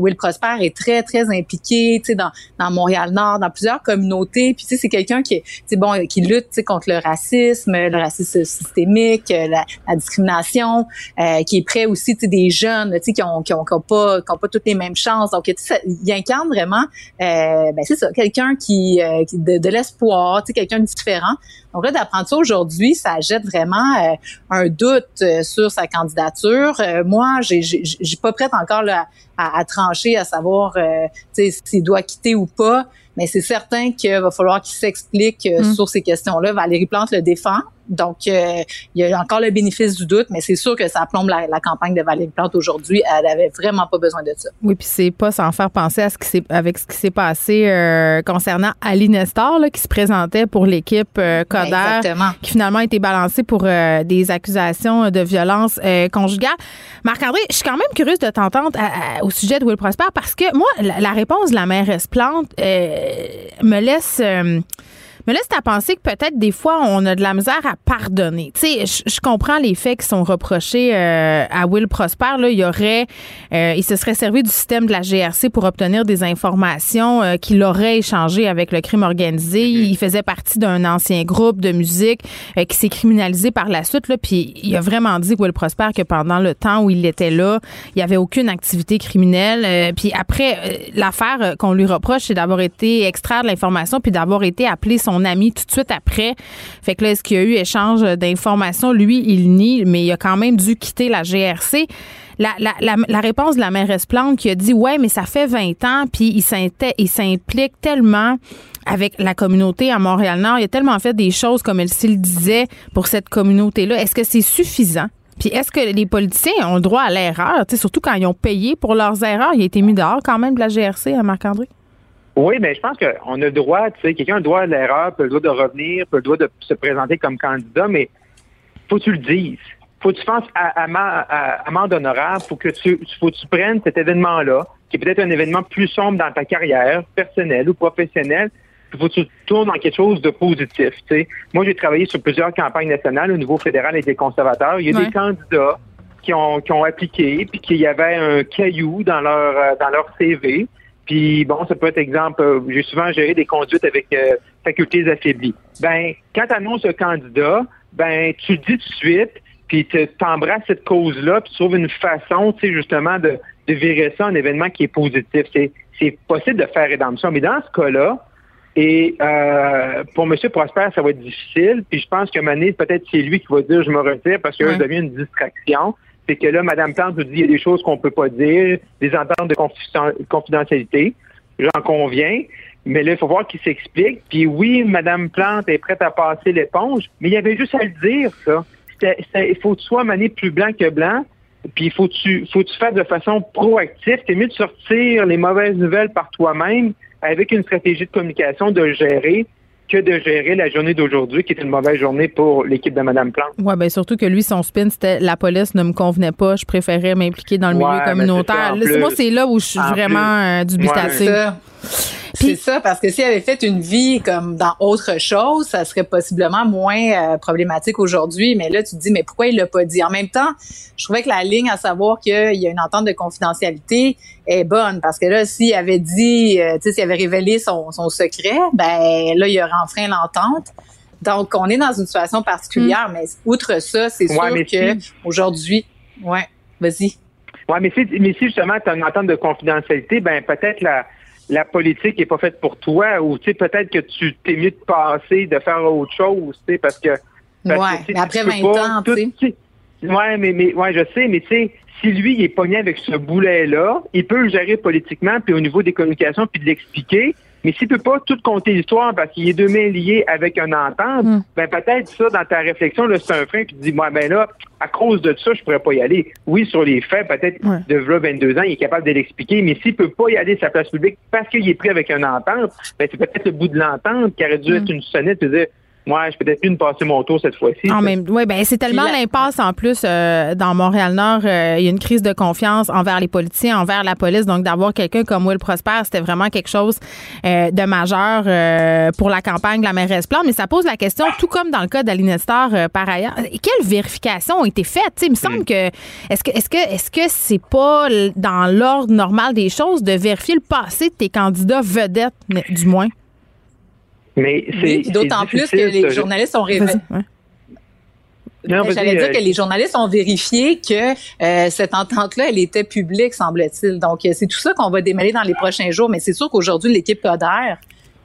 Will Prosper est très, très impliqué, tu sais, dans, dans Montréal-Nord, dans plusieurs communautés, puis tu sais, c'est quelqu'un qui, tu bon, qui lutte contre le racisme, le racisme systémique, euh, la, discrimination, euh, qui est prêt aussi des jeunes qui ont, qui ont, qui ont pas qui ont pas toutes les mêmes chances. Donc il incarne vraiment euh, ben c'est ça, quelqu'un qui, euh, de, de l'espoir, quelqu'un de différent. Donc là, d'apprendre ça aujourd'hui, ça jette vraiment euh, un doute euh, sur sa candidature. Euh, moi, j'ai, j'ai, pas prête encore là, à, à, trancher, à savoir s'il doit quitter ou pas. Mais c'est certain qu'il va falloir qu'il s'explique mm. sur ces questions-là. Valérie Plante le défend. Donc, euh, il y a encore le bénéfice du doute, mais c'est sûr que ça plombe la, campagne de Valérie Plante aujourd'hui. Elle avait vraiment pas besoin de ça. Oui, puis c'est pas sans faire penser à ce qui s'est avec ce qui s'est passé euh, concernant Ali Nestor, là, qui se présentait pour l'équipe euh, Coder, qui finalement a été balancé pour euh, des accusations de violence conjugale. Marc-André, je suis quand même curieuse de t'entendre au sujet de Will Prosper parce que moi, la, réponse de la mairesse Plante me laisse me laisse à penser que peut-être des fois, on a de la misère à pardonner. Tu sais, je, comprends les faits qui sont reprochés euh, à Will Prosper. Là, il y aurait, euh, il se serait servi du système de la GRC pour obtenir des informations euh, qu'il aurait échangées avec le crime organisé. Mm-hmm. Il faisait partie d'un ancien groupe de musique qui s'est criminalisé par la suite. Là, puis il a vraiment dit, Will Prosper, que pendant le temps où il était là, il n'y avait aucune activité criminelle. puis après, l'affaire qu'on lui reproche, c'est d'avoir été extraire de l'information puis d'avoir été appelé son son ami tout de suite après. Fait que là, est-ce qu'il y a eu échange d'informations? Lui, il nie, mais il a quand même dû quitter la GRC. La, réponse de la mairesse Plante qui a dit ouais mais ça fait 20 ans puis il s'implique tellement avec la communauté à Montréal-Nord il a tellement fait des choses comme elle s'il disait pour cette communauté là est-ce que c'est suffisant? Puis est-ce que les politiciens ont le droit à l'erreur? Surtout quand ils ont payé pour leurs erreurs il a été mis dehors quand même de la GRC à Marc-André? Oui, mais je pense qu'on a le droit, tu sais, quelqu'un a le droit à l'erreur, peut le droit de revenir, peut le droit de se présenter comme candidat, mais faut que tu le dises. Faut que tu fasses à, à, amende honorable, faut que tu, faut que tu prennes cet événement-là, qui est peut-être un événement plus sombre dans ta carrière personnelle ou professionnelle, il faut que tu tournes dans quelque chose de positif. Tu sais. Moi, j'ai travaillé sur plusieurs campagnes nationales au niveau fédéral et des conservateurs. Il y a des candidats qui ont, qui ont appliqué, puis qu'il y avait un caillou dans leur, euh, dans leur CV. Puis bon, ça peut être exemple, euh, j'ai souvent géré des conduites avec euh, facultés affaiblies. Ben, quand tu annonces un candidat, ben tu le dis tout de suite, puis tu embrasses cette cause-là, puis tu trouves une façon, tu sais, justement, de, de virer ça en événement qui est positif. C'est, possible de faire rédemption. Mais dans ce cas-là, Et euh, pour M. Prosper, ça va être difficile. Puis je pense que Mané, peut-être c'est lui qui va dire je me retire parce que ça devient une distraction. C'est que là, Mme Plante nous dit il y a des choses qu'on peut pas dire, des ententes de confidentialité. J'en conviens. Mais là, il faut voir qu'il s'explique. Puis oui, Mme Plante est prête à passer l'éponge, mais il y avait juste à le dire, ça. Il faut que tu plus blanc que blanc. Puis il faut que tu, faut tu fasses de façon proactive. C'est mieux de sortir les mauvaises nouvelles par toi-même avec une stratégie de communication de gérer que de gérer la journée d'aujourd'hui, qui est une mauvaise journée pour l'équipe de Mme Plante. Oui, bien surtout que lui, son spin, c'était la police ne me convenait pas, je préférais m'impliquer dans le milieu communautaire. moi, c'est là où je suis vraiment euh, dubitative. C'est ça, parce que s'il avait fait une vie comme dans autre chose, ça serait possiblement moins euh, problématique aujourd'hui. Mais là, tu te dis, mais pourquoi il l'a pas dit? En même temps, je trouvais que la ligne à savoir qu'il y a une entente de confidentialité est bonne. Parce que là, s'il avait dit, euh, tu sais, s'il avait révélé son, son secret, ben là, il aurait enfreint l'entente. Donc, on est dans une situation particulière, mm. mais outre ça, c'est sûr que aujourd'hui, ouais, vas-y. Ouais, mais si, mais si justement tu as une entente de confidentialité, ben peut-être la, la politique est pas faite pour toi ou peut-être que tu t'es mieux de passer de faire autre chose parce que ouais mais après 20 ans tu sais. ouais mais mais ouais je sais mais tu sais si lui il est pogné avec ce boulet là il peut le gérer politiquement puis au niveau des communications puis de l'expliquer mais s'il peut pas tout compter l'histoire parce qu'il est deux mains liées avec un entente, hmm. ben peut-être ça, dans ta réflexion, là, c'est un frein, puis tu dis, moi, ben là, à cause de ça, je pourrais pas y aller. Oui, sur les faits, peut-être de 22 ans, il est capable de l'expliquer, mais s'il peut pas y aller sa place publique parce qu'il est pris avec un entente, ben c'est peut-être le bout de l'entente qui aurait dû hmm. être une sonnette, dire, moi, je peut-être une passer mon tour cette fois-ci. oui, ben c'est tellement l'impasse en plus euh, dans Montréal-Nord. Euh, il y a une crise de confiance envers les politiciens, envers la police. Donc, d'avoir quelqu'un comme Will Prosper, c'était vraiment quelque chose euh, de majeur pour la campagne de la mairesse Plante. Mais ça pose la question, tout comme dans le cas d'Aline Star par ailleurs, quelles vérifications ont été faites? il me semble mm. que est-ce que est-ce que est-ce que c'est pas dans l'ordre normal des choses de vérifier le passé de tes candidats vedettes, du moins? Mais c'est d'autant plus que les journalistes ont révélé. J'allais dire que les journalistes ont vérifié que euh, cette entente-là, elle était publique, semble-t-il. Donc, c'est tout ça qu'on va démêler dans les prochains jours. Mais c'est sûr qu'aujourd'hui, l'équipe Coder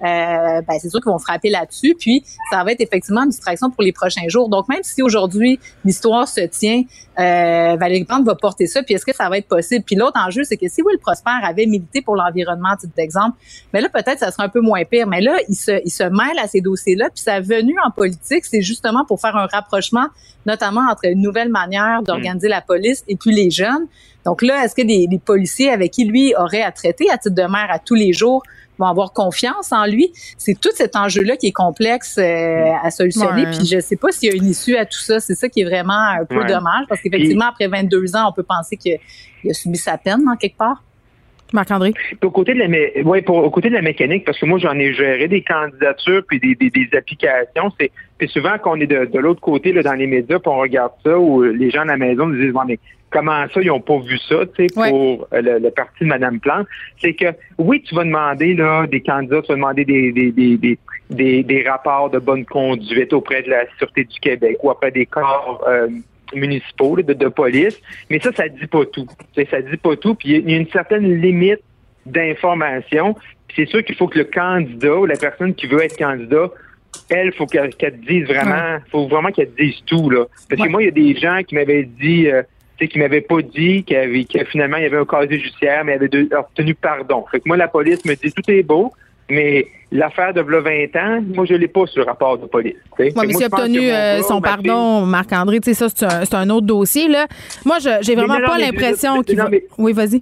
euh, ben, c'est sûr qu'ils vont frapper là-dessus. Puis, ça va être effectivement une distraction pour les prochains jours. Donc, même si aujourd'hui, l'histoire se tient, euh, Valérie Plante va porter ça. Puis, est-ce que ça va être possible? Puis, l'autre enjeu, c'est que si Will Prosper avait milité pour l'environnement, titre d'exemple, mais là, peut-être, ça serait un peu moins pire. Mais là, il se, il se mêle à ces dossiers-là. Puis, sa venue en politique, c'est justement pour faire un rapprochement, notamment entre une nouvelle manière d'organiser la police et puis les jeunes. Donc là, est-ce que des, des policiers avec qui lui aurait à traiter à titre de maire à tous les jours vont avoir confiance en lui. C'est tout cet enjeu-là qui est complexe euh, à solutionner. Puis je sais pas s'il y a une issue à tout ça. C'est ça qui est vraiment un peu dommage parce qu'effectivement, après 22 ans, on peut penser qu'il a subi sa peine en quelque part. Marc-André? Au côté de la ouais, pour, au côté de la mécanique, parce que moi j'en ai géré des candidatures puis des, des, applications. C'est puis souvent qu'on est de, de l'autre côté là, dans les médias, puis on regarde ça, où les gens à la maison nous disent mais comment ça, ils n'ont pas vu ça, tu sais, pour euh, le, parti de Mme Plante. C'est que oui, tu vas demander là, des candidats, tu vas demander des, des, des, des, des rapports de bonne conduite auprès de la Sûreté du Québec ou auprès des corps euh, municipaux de, de, police, mais ça, ça dit pas tout. Ça dit pas tout, puis il y a une certaine limite d'information. C'est sûr qu'il faut que le candidat ou la personne qui veut être candidat elle, faut qu'elle te dise vraiment, faut vraiment qu'elle dise tout là. Parce que moi, il y a des gens qui m'avaient dit, euh, qui m'avaient pas dit qu'il y avait, que finalement il y avait un casier judiciaire, mais il avait obtenu pardon. Fait que moi, la police me dit tout est beau, mais l'affaire de 20 ans, moi, je l'ai pas sur le rapport de police. Oui, mais s'il a obtenu euh, son pardon, Marc-André, ça, c'est un, autre dossier. Là. Moi, j'ai vraiment pas l'impression qu'il va... Oui, vas-y.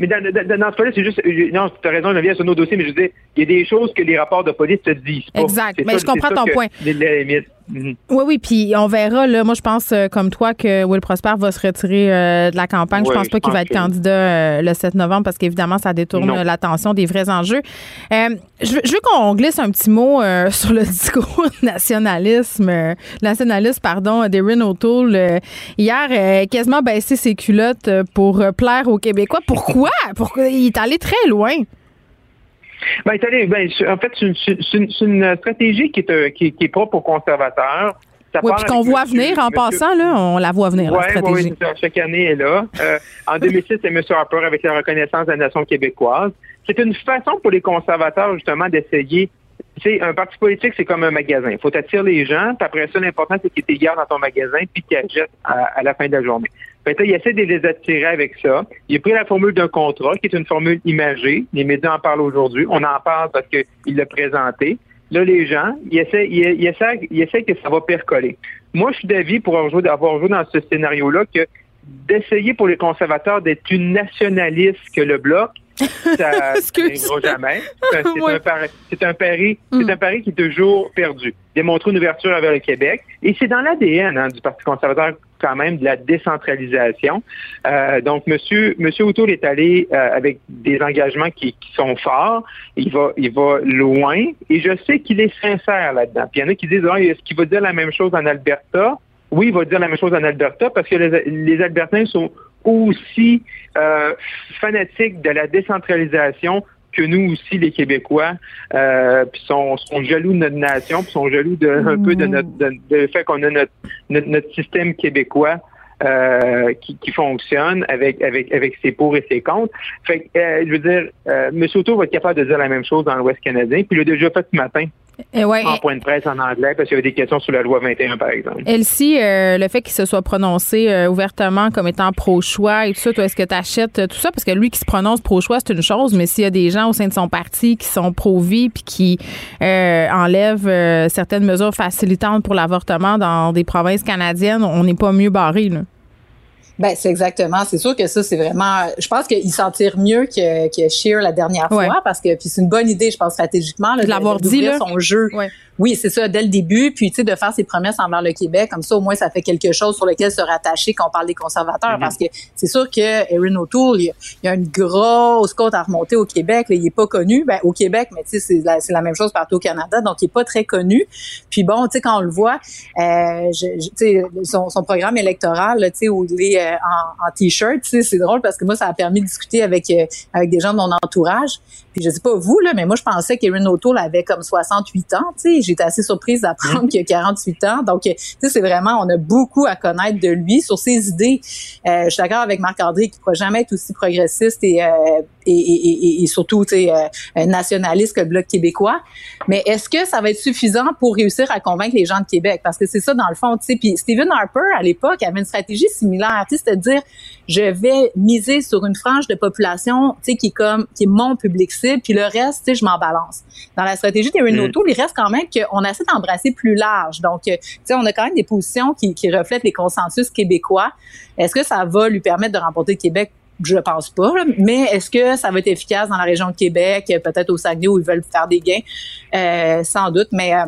Mais dans, dans, dans ce cas-là, c'est juste. Euh, non, tu as raison, je viens sur nos dossiers, mais je veux dire, il y a des choses que les rapports de police te disent pas. Exact. Mais je comprends ton point. Les. Mhm. Oui, oui, puis on verra. Là, moi, je pense, euh, comme toi, que Will Prosper va se retirer euh, de la campagne. je pense pas qu'il va être candidat euh, le 7 novembre parce qu'évidemment, ça détourne l'attention des vrais enjeux. je, veux qu'on glisse un petit mot sur le discours nationalisme, nationaliste, pardon, d'Erin O'Toole. hier, quasiment baissé ses culottes pour plaire aux Québécois. Pourquoi? Pourquoi? Il est allé très loin. Ben, ben, en fait, c'est une, une, stratégie qui est, euh, qui, qui est propre aux conservateurs. oui, puis qu'on voit venir en passant, là, on la voit venir, la stratégie. Oui, chaque année est là. Euh, en 2006, c'est M. Harper avec la reconnaissance de la nation québécoise. C'est une façon pour les conservateurs, justement, d'essayer c'est un parti politique, c'est comme un magasin. Il faut attirer les gens, puis après ça, l'important, c'est qu'ils t'égardent dans ton magasin, puis qu'ils achètent à, la fin de la journée. Fait il essaie de les attirer avec ça. Il a pris la formule d'un contrat, qui est une formule imagée. Les médias en parlent aujourd'hui. On en parle parce qu'il l'a présenté. Là, les gens, ils essaient, ils, essaient, ils essaient que ça va percoler. Moi, je suis d'avis, pour avoir joué, avoir joué dans ce scénario-là, que d'essayer pour les conservateurs d'être une nationaliste que le bloc, ça n'arrivera jamais. C'est un, pari, c'est mm. un pari qui est toujours perdu. Démontrer une ouverture vers le Québec. Et c'est dans l'ADN hein, du Parti conservateur quand même de la décentralisation. Euh, donc, Monsieur Monsieur O'Toole est allé euh, avec des engagements qui, sont forts. Il va il va loin et je sais qu'il est sincère là-dedans. Puis il y en a qui disent ah, est-ce qu'il va dire la même chose en Alberta? Oui, il va dire la même chose en Alberta parce que les, les Albertains sont aussi euh, fanatiques de la décentralisation que nous aussi, les Québécois, euh, sont, jaloux de notre nation, sont jaloux de, un peu de notre de, fait qu'on a notre, notre, système québécois euh, qui, fonctionne avec avec avec ses pour et ses contre. Fait euh, je veux dire, euh, M. Auto va être capable de dire la même chose dans l'Ouest canadien, puis il l'a déjà fait ce matin. Ouais, en point de presse en anglais parce qu'il y avait des questions sur la loi 21, par exemple. Elsie, euh, le fait qu'il se soit prononcé euh, ouvertement comme étant pro-choix et tout ça, toi, est-ce que tu achètes tout ça? Parce que lui qui se prononce pro-choix, c'est une chose, mais s'il y a des gens au sein de son parti qui sont pro-vie puis qui euh, enlèvent certaines mesures facilitantes pour l'avortement dans des provinces canadiennes, on n'est pas mieux barré, là. Ben, c'est exactement. C'est sûr que ça, c'est vraiment. Je pense qu'il s'en tire mieux que, que Shear la dernière fois parce que puis c'est une bonne idée, je pense stratégiquement, là, de l'avoir dit là. son jeu. Ouais. Oui, c'est ça, dès le début, puis tu sais, de faire ses promesses envers le Québec, comme ça, au moins, ça fait quelque chose sur lequel se rattacher quand on parle des conservateurs, mm-hmm. parce que c'est sûr que Erin O'Toole, il y, a une grosse côte à remonter au Québec, il est pas connu, ben, au Québec, mais tu sais, c'est la, la, même chose partout au Canada, donc il est pas très connu. Puis bon, tu sais, quand on le voit, euh, tu sais, son, son, programme électoral, tu sais, où il est euh, en, en t-shirt, tu sais, c'est drôle parce que moi, ça a permis de discuter avec euh, avec des gens de mon entourage. Puis je sais pas vous là, mais moi, je pensais qu'Erin O'Toole avait comme 68 ans, tu sais j'étais assez surprise d'apprendre qu'il a 48 ans. Donc, tu sais, c'est vraiment, on a beaucoup à connaître de lui sur ses idées. Euh, je suis d'accord avec Marc-André qui ne pourra jamais être aussi progressiste et, euh, et, et, et, surtout, tu sais, euh, nationaliste que le Bloc québécois. Mais est-ce que ça va être suffisant pour réussir à convaincre les gens de Québec? Parce que c'est ça, dans le fond, tu sais. Puis Stephen Harper, à l'époque, avait une stratégie similaire, c'est-à-dire, je vais miser sur une frange de population, tu sais, qui est comme, qui est mon public cible, puis le reste, tu sais, je m'en balance. Dans la stratégie de mm. il reste quand même qu'on essaie d'embrasser plus large. Donc, euh, tu sais, on a quand même des positions qui, qui reflètent les consensus québécois. Est-ce que ça va lui permettre de remporter le Québec? Je pense pas, mais est-ce que ça va être efficace dans la région de Québec, peut-être au Saguenay où ils veulent faire des gains? Euh, sans doute, mais euh,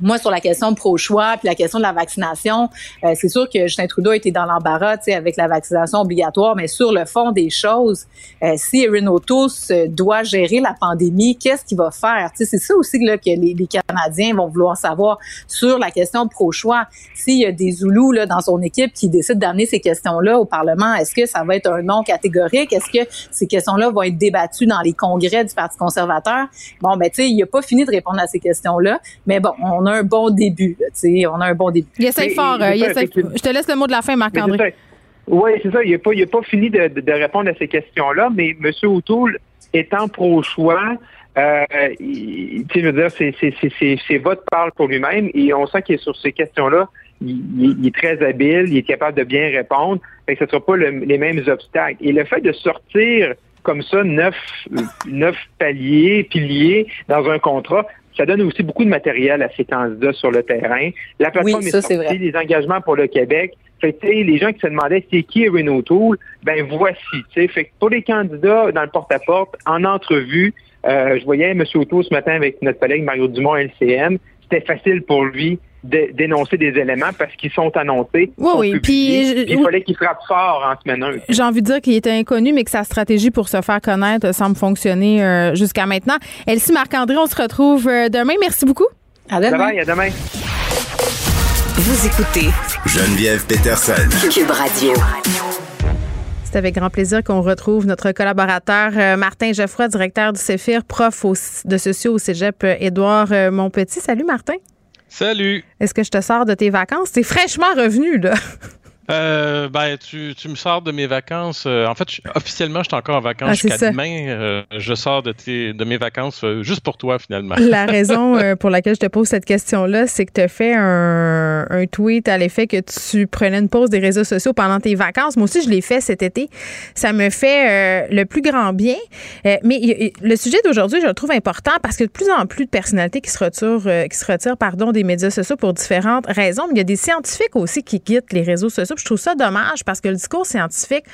moi, sur la question pro-choix, puis la question de la vaccination, euh, c'est sûr que Justin Trudeau été dans l'embarras avec la vaccination obligatoire, mais sur le fond des choses, euh, si Erin O'Toole doit gérer la pandémie, qu'est-ce qu'il va faire? C'est ça aussi là, que les, les, Canadiens vont vouloir savoir sur la question pro-choix. S'il y a des Zoulous là, dans son équipe qui décident d'amener ces questions-là au Parlement, est-ce que ça va être un non catégorique? Est-ce que ces questions-là vont être débattues dans les congrès du Parti conservateur? Bon, ben, tu sais, il n'a pas fini de répondre à ces questions-là, mais bon, on on a un bon début. on a un bon début. Il essaie fort. Je te laisse le mot de la fin, Marc-André. Oui, c'est ça. Il n'a pas, pas fini de, répondre à ces questions-là, mais M. O'Toole, étant pro-choix, euh, je veux dire, ses, votes parlent pour lui-même et on sent qu'il est sur ces questions-là. Il, est très habile, il est capable de bien répondre. Fait que ce ne sera pas les mêmes obstacles. Et le fait de sortir comme ça neuf, neuf paliers, piliers dans un contrat, ça donne aussi beaucoup de matériel à ces candidats sur le terrain. La plateforme est sortie, les engagements pour le Québec. Fait les gens qui se demandaient c'est qui Renault Tool, ben voici. Fait pour les candidats dans le porte-à-porte, en entrevue, euh, je voyais M. O'Toole ce matin avec notre collègue Mario Dumont LCM. C'était facile pour lui d'énoncer des éléments parce qu'ils sont annoncés. Oui, oui. Puis, il fallait qu'il frappe fort en semaine 1. J'ai envie de dire qu'il était inconnu, mais que sa stratégie pour se faire connaître semble fonctionner euh, jusqu'à maintenant. Elsie Marc-André, on se retrouve euh, demain. Merci beaucoup. À demain. à demain. Vous écoutez Geneviève Peterson. Cube Radio. C'est avec grand plaisir qu'on retrouve notre collaborateur euh, Martin Geoffroy, directeur du CEFIR, prof de sociaux au cégep Édouard Montpetit. Salut Martin. Salut. Est-ce que je te sors de tes vacances? T'es fraîchement revenu, là. Euh, ben, tu, tu, me sors de mes vacances. Euh, en fait, officiellement, je suis encore en vacances ah, jusqu'à demain. Euh, je sors de, tes, de mes vacances euh, juste pour toi, finalement. La raison pour laquelle je te pose cette question-là, c'est que tu as fait un, un, tweet à l'effet que tu prenais une pause des réseaux sociaux pendant tes vacances. Moi aussi, je l'ai fait cet été. Ça me fait le plus grand bien. mais le sujet d'aujourd'hui, je le trouve important parce que de plus en plus de personnalités qui se retirent, qui se retirent pardon, des médias sociaux pour différentes raisons. Mais il y a des scientifiques aussi qui quittent les réseaux sociaux je trouve ça dommage parce que le discours scientifique,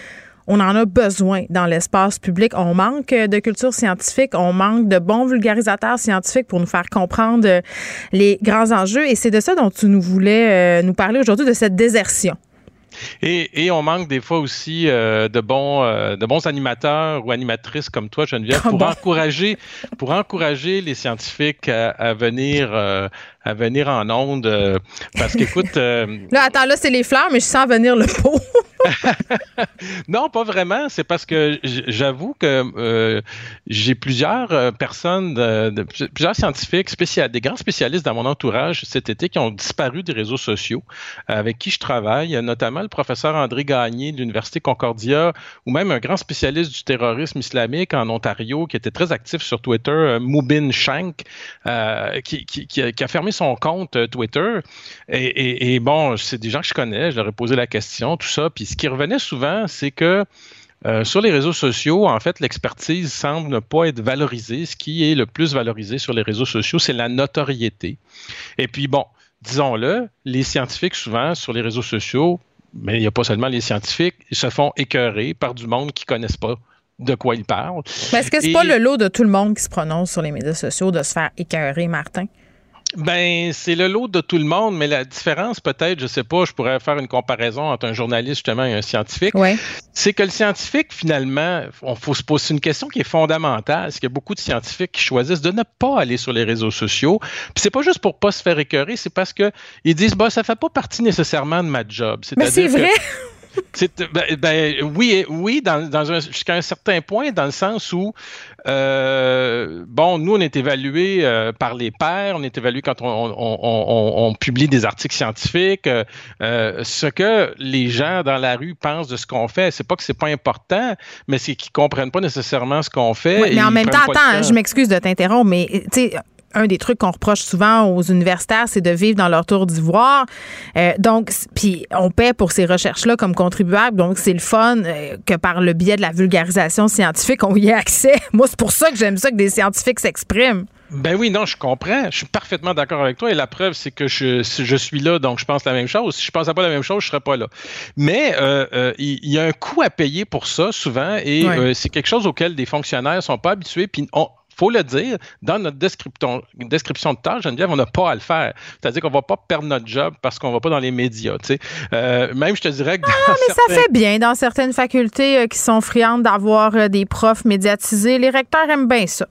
on en a besoin dans l'espace public. On manque de culture scientifique, on manque de bons vulgarisateurs scientifiques pour nous faire comprendre euh, les grands enjeux. Et c'est de ça dont tu nous voulais euh, nous parler aujourd'hui, de cette désertion. Et, on manque des fois aussi euh, de, bons, de bons animateurs ou animatrices comme toi, Geneviève, pour, encourager, pour encourager les scientifiques à, venir à venir en onde. Euh, parce qu'écoute. Euh, là, attends, là, c'est les fleurs, mais je sens venir le pot. non, pas vraiment. C'est parce que j'avoue que euh, j'ai plusieurs personnes, de, plusieurs scientifiques, des grands spécialistes dans mon entourage cet été qui ont disparu des réseaux sociaux avec qui je travaille, notamment le professeur André Gagné de l'Université Concordia ou même un grand spécialiste du terrorisme islamique en Ontario qui était très actif sur Twitter, Moubin Shank, qui, a fermé son compte euh, Twitter. Et, bon, c'est des gens que je connais, je leur ai posé la question, tout ça. Puis ce qui revenait souvent, c'est que euh, sur les réseaux sociaux, en fait, l'expertise semble ne pas être valorisée. Ce qui est le plus valorisé sur les réseaux sociaux, c'est la notoriété. Et puis, bon, disons-le, les scientifiques, souvent, sur les réseaux sociaux, mais il n'y a pas seulement les scientifiques, ils se font écœurer par du monde qui ne connaissent pas de quoi ils parlent. Est-ce que c'est pas le lot de tout le monde qui se prononce sur les médias sociaux de se faire écœurer, Martin? Ben, c'est le lot de tout le monde, mais la différence, peut-être, je sais pas, je pourrais faire une comparaison entre un journaliste justement et un scientifique. C'est que le scientifique, finalement, on faut se poser une question qui est fondamentale. C'est qu'il y a beaucoup de scientifiques qui choisissent de ne pas aller sur les réseaux sociaux? Puis c'est pas juste pour pas se faire écœurer, c'est parce que ils disent, bah, ça fait pas partie nécessairement de ma job. Mais c'est vrai. Ben, ben, oui, oui, dans, jusqu'à un certain point, dans le sens où, euh, bon, nous, on est évalué euh, par les pairs, on est évalué quand on, publie des articles scientifiques. Euh, ce que les gens dans la rue pensent de ce qu'on fait, c'est pas que c'est pas important, mais c'est qu'ils comprennent pas nécessairement ce qu'on fait. mais en même temps, attends, je m'excuse de t'interrompre, mais un des trucs qu'on reproche souvent aux universitaires, c'est de vivre dans leur tour d'ivoire. Euh, donc, puis on paie pour ces recherches-là comme contribuable. Donc, c'est le fun euh, que par le biais de la vulgarisation scientifique, on y ait accès. Moi, c'est pour ça que j'aime ça que des scientifiques s'expriment. Ben oui, non, je comprends. Je suis parfaitement d'accord avec toi. Et la preuve, c'est que je, je suis là, donc je pense la même chose. Si je pensais pas la même chose, je serais pas là. Mais euh, il y, a un coût à payer pour ça, souvent, et c'est quelque chose auquel des fonctionnaires sont pas habitués. Puis on, faut le dire, dans notre description, description de tâche, Geneviève, on n'a pas à le faire. C'est-à-dire qu'on ne va pas perdre notre job parce qu'on ne va pas dans les médias. Euh, même, je te dirais que. Ah, mais ça fait bien dans certaines facultés euh, qui sont friandes d'avoir euh, des profs médiatisés. Les recteurs aiment bien ça.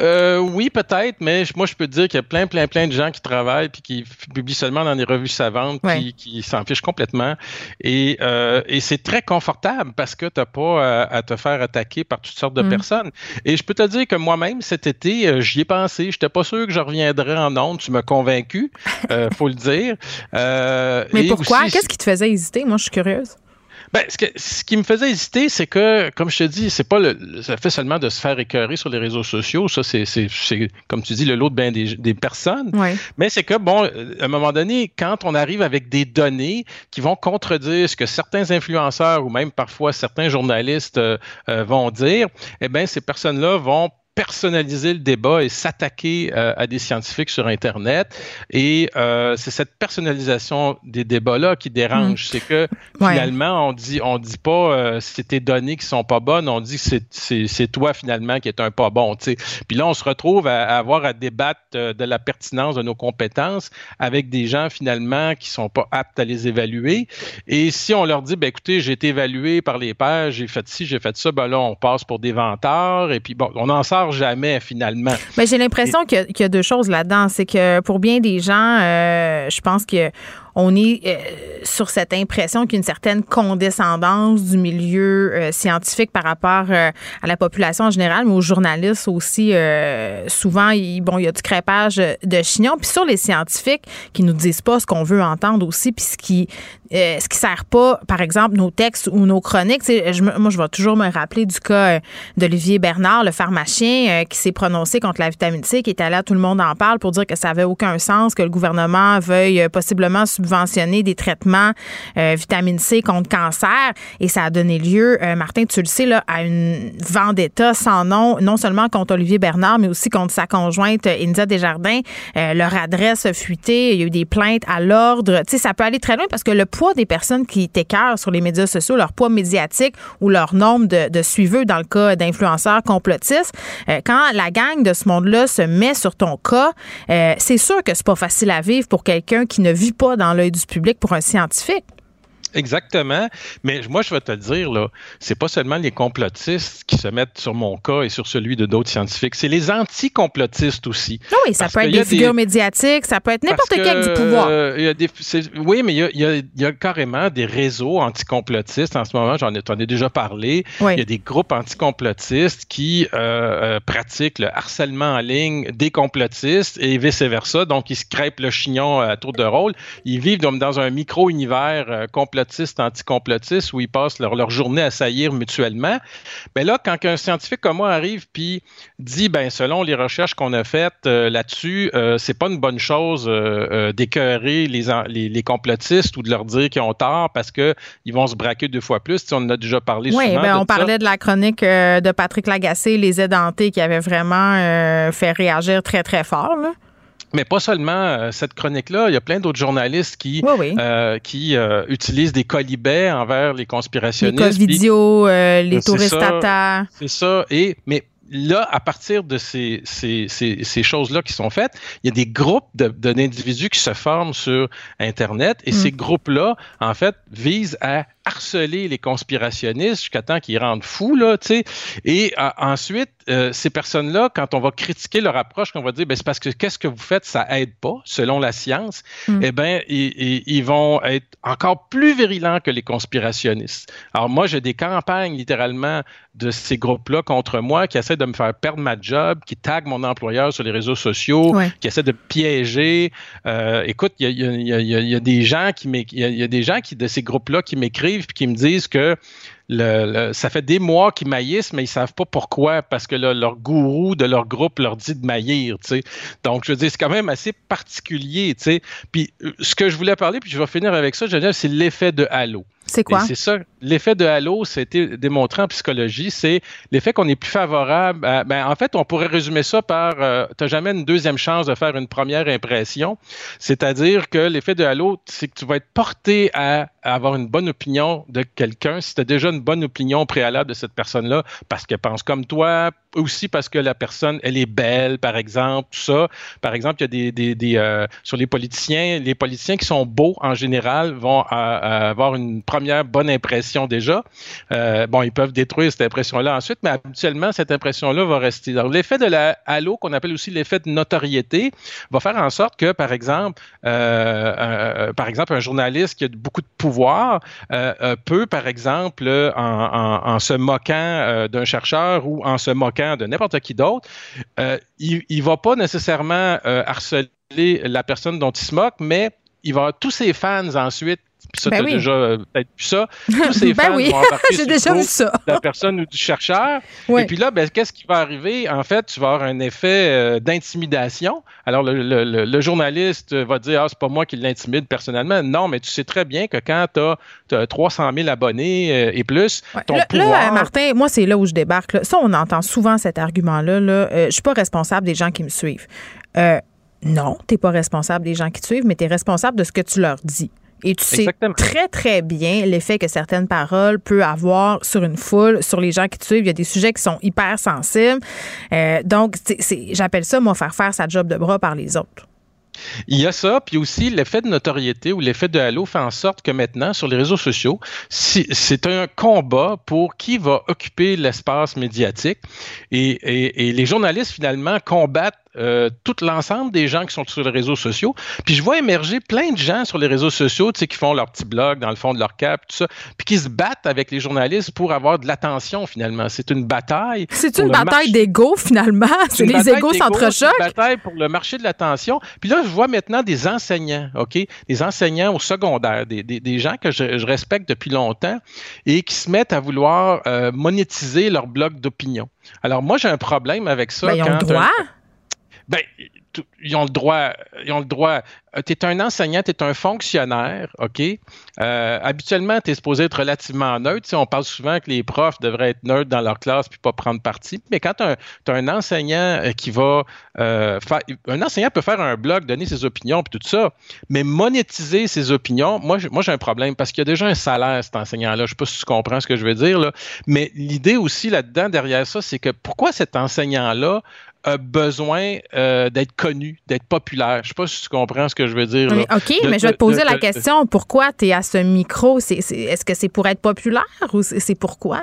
Euh, oui, peut-être, mais moi, je peux te dire qu'il y a plein, plein, plein de gens qui travaillent puis qui publient seulement dans des revues savantes puis qui s'en fichent complètement. Et, euh, et c'est très confortable parce que tu n'as pas à, te faire attaquer par toutes sortes de mm. personnes. Et je peux te dire que moi-même, cet été, euh, j'y ai pensé. Je n'étais pas sûr que je reviendrais en ondes. Tu m'as convaincu, euh, faut le dire. mais pourquoi? Qu'est-ce qui te faisait hésiter? Moi, je suis curieuse. Ben, ce, qui me faisait hésiter, c'est que, comme je te dis, c'est pas le, ça fait seulement de se faire écœurer sur les réseaux sociaux. Ça, c'est, comme tu dis, le lot de bien des, personnes. Mais c'est que, bon, à un moment donné, quand on arrive avec des données qui vont contredire ce que certains influenceurs ou même parfois certains journalistes euh, euh, vont dire, eh bien, ces personnes-là vont personnaliser le débat et s'attaquer euh, à des scientifiques sur Internet. Et euh, c'est cette personnalisation des débats-là qui dérange. Mm. C'est que finalement, on dit on dit pas euh, c'est tes données qui sont pas bonnes, on dit que c'est toi finalement qui est un pas bon. sais. Puis là, on se retrouve à, avoir à débattre euh, de la pertinence de nos compétences avec des gens finalement qui sont pas aptes à les évaluer. Et si on leur dit, ben écoutez, j'ai été évalué par les pairs, j'ai fait ci, j'ai fait ça, ben là, on passe pour des vantards. Et puis bon, on en sort jamais finalement. Mais j'ai l'impression qu'il y, a deux choses là-dedans. C'est que pour bien des gens, euh, je pense que on est euh, sur cette impression qu'il certaine condescendance du milieu euh, scientifique par rapport euh, à la population en général, mais aux journalistes aussi. souvent, il, bon, il y a du crépage de chignon. Puis sur les scientifiques qui nous disent pas ce qu'on veut entendre aussi, puis ce qui ce qui sert pas, par exemple, nos textes ou nos chroniques. Je, moi, je vais toujours me rappeler du cas d'Olivier Bernard, le pharmacien, qui s'est prononcé contre la vitamine C, qui était là, tout le monde en parle pour dire que ça avait aucun sens que le gouvernement veuille possiblement des traitements euh, vitamine C contre cancer. Et ça a donné lieu, euh, Martin, tu le sais, là, à une vendetta sans nom, non seulement contre Olivier Bernard, mais aussi contre sa conjointe India Desjardins. Euh, leur adresse a fuité. Il y a eu des plaintes à l'ordre. Tu sais, ça peut aller très loin parce que le poids des personnes qui t'écœurent sur les médias sociaux, leur poids médiatique ou leur nombre de, de suiveurs dans le cas d'influenceurs complotistes, quand la gang de ce monde-là se met sur ton cas, c'est sûr que c'est pas facile à vivre pour quelqu'un qui ne vit pas dans l'œil du public pour un scientifique. Exactement. Mais moi, je vais te le dire, là, c'est pas seulement les complotistes qui se mettent sur mon cas et sur celui de d'autres scientifiques, c'est les anti-complotistes aussi. Ah oui, ça peut être des figures médiatiques, ça peut être n'importe quel du pouvoir. Euh, oui, mais il y, a, carrément des réseaux anti-complotistes en ce moment, j'en ai, ai, déjà parlé. Il y a des groupes anti-complotistes qui euh, euh, pratiquent le harcèlement en ligne des complotistes et vice-versa. Donc, ils se crêpent le chignon à tour de rôle. Ils vivent dans un micro-univers complotiste complotistes, anticomplotistes, où ils passent leur, journée à saillir mutuellement. Mais là, quand un scientifique comme moi arrive puis dit, ben selon les recherches qu'on a faites euh, là-dessus, euh, c'est pas une bonne chose euh, d'écœurer les, les, complotistes ou de leur dire qu'ils ont tort parce qu'ils vont se braquer deux fois plus. on en a déjà parlé oui, souvent. Ben, on parlait de la chronique de Patrick Lagacé, les édentés, qui avait vraiment fait réagir très, très fort. Là. Mais pas seulement euh, cette chronique-là, il y a plein d'autres journalistes qui, euh, qui euh, utilisent des colibets envers les conspirationnistes. Les vidéo, les touristes C'est ça. Et, mais là, à partir de ces, ces, ces, ces choses-là qui sont faites, il y a des groupes d'individus qui se forment sur Internet et mm. ces groupes-là, en fait, visent à harceler les conspirationnistes jusqu'à temps qu'ils rendent fous, là, tu sais. Et ensuite, euh, ces personnes-là, quand on va critiquer leur approche, qu'on va dire, ben, c'est parce que qu'est-ce que vous faites, ça aide pas, selon la science, mm. eh bien, ils, ils, vont être encore plus virulents que les conspirationnistes. Alors, moi, j'ai des campagnes, littéralement, de ces groupes-là contre moi qui essaient de me faire perdre ma job, qui taguent mon employeur sur les réseaux sociaux, qui essaient de piéger. Euh, écoute, il y, y a, des gens qui il y, a des gens qui de ces groupes-là qui m'écrivent et qui me disent que ça fait des mois qu'ils maillissent, mais ils savent pas pourquoi, parce que leur gourou de leur groupe leur dit de maillir. Donc, je veux dire, c'est quand même assez particulier. Puis, euh, ce que je voulais parler, puis je vais finir avec ça, c'est l'effet de halo. C'est quoi? C'est ça. L'effet de halo, été démontré en psychologie, c'est l'effet qu'on est plus favorable. ben, en fait, on pourrait résumer ça par euh, tu n'as jamais une deuxième chance de faire une première impression. C'est-à-dire que l'effet de halo, c'est que tu vas être porté à, avoir une bonne opinion de quelqu'un si tu as déjà une bonne opinion préalable de cette personne-là parce qu'elle pense comme toi, aussi parce que la personne, elle est belle, par exemple, tout ça. Par exemple, il y a des, des, euh, sur les politiciens, les politiciens qui sont beaux en général vont euh, avoir une première bonne impression déjà. Euh, bon, ils peuvent détruire cette impression-là ensuite, mais habituellement, cette impression-là va rester. L'effet de la halo, qu'on appelle aussi l'effet de notoriété, va faire en sorte que, par exemple, par exemple, un journaliste qui a beaucoup de pouvoir peut, par exemple, en, en se moquant d'un chercheur ou en se moquant de n'importe qui d'autre, euh, il ne va pas nécessairement euh, harceler la personne dont il se moque, mais il va avoir tous ses fans ensuite ça, ben déjà euh, peut-être plus ça. Tous ces ben fans oui. vont J'ai déjà vu ça. la personne ou du chercheur. Et puis là, ben, qu'est-ce qui va arriver? En fait, tu vas avoir un effet euh, d'intimidation. Alors, le, journaliste va dire, ah, c'est pas moi qui l'intimide personnellement. Non, mais tu sais très bien que quand tu as, 300 000 abonnés euh, et plus, ton pouvoir... Là, Martin, moi, c'est là où je débarque. Ça, on entend souvent cet argument-là. Là. ne je suis pas responsable des gens qui me suivent. Non, tu n'es pas responsable des gens qui te suivent, mais tu es responsable de ce que tu leur dis. Et tu sais très, très bien l'effet que certaines paroles peuvent avoir sur une foule, sur les gens qui te suivent. Il y a des sujets qui sont hyper sensibles. Euh, donc, j'appelle ça, moi, faire faire sa job de bras par les autres. Il y a ça, puis aussi l'effet de notoriété ou l'effet de halo fait en sorte que maintenant, sur les réseaux sociaux, c'est un combat pour qui va occuper l'espace médiatique. Et, et, les journalistes, finalement, combattent euh, tout l'ensemble des gens qui sont sur les réseaux sociaux. Puis je vois émerger plein de gens sur les réseaux sociaux, tu sais, qui font leur petit blog dans le fond de leur cap, tout ça, puis qui se battent avec les journalistes pour avoir de l'attention finalement. C'est une bataille. C'est une bataille d'ego finalement? C'est les égos s'entrechoquent. C'est une bataille pour le marché de l'attention. Puis là, je vois maintenant des enseignants, OK? Des enseignants au secondaire, des, des, des gens que je, je, respecte depuis longtemps et qui se mettent à vouloir euh, monétiser leur blog d'opinion. Alors moi, j'ai un problème avec ça. Ben, ils ont le droit. Ben, ils ont le droit. Ils ont le droit. Euh, tu es un enseignant, tu es un fonctionnaire, OK? Euh, habituellement, tu es supposé être relativement neutre. on parle souvent que les profs devraient être neutres dans leur classe puis pas prendre parti. Mais quand tu as, un enseignant euh, qui va faire. Un enseignant peut faire un blog, donner ses opinions puis tout ça, mais monétiser ses opinions, moi, j'ai un problème parce qu'il y a déjà un salaire, cet enseignant-là. Je sais pas si tu comprends ce que je veux dire, là. Mais l'idée aussi là-dedans, derrière ça, c'est que pourquoi cet enseignant-là a besoin euh, d'être connu, d'être populaire. Je sais pas si tu comprends ce que je veux dire. OK, mais je vais te poser la question. Pourquoi tu es à ce micro? Est-ce que c'est pour être populaire ou c'est pourquoi?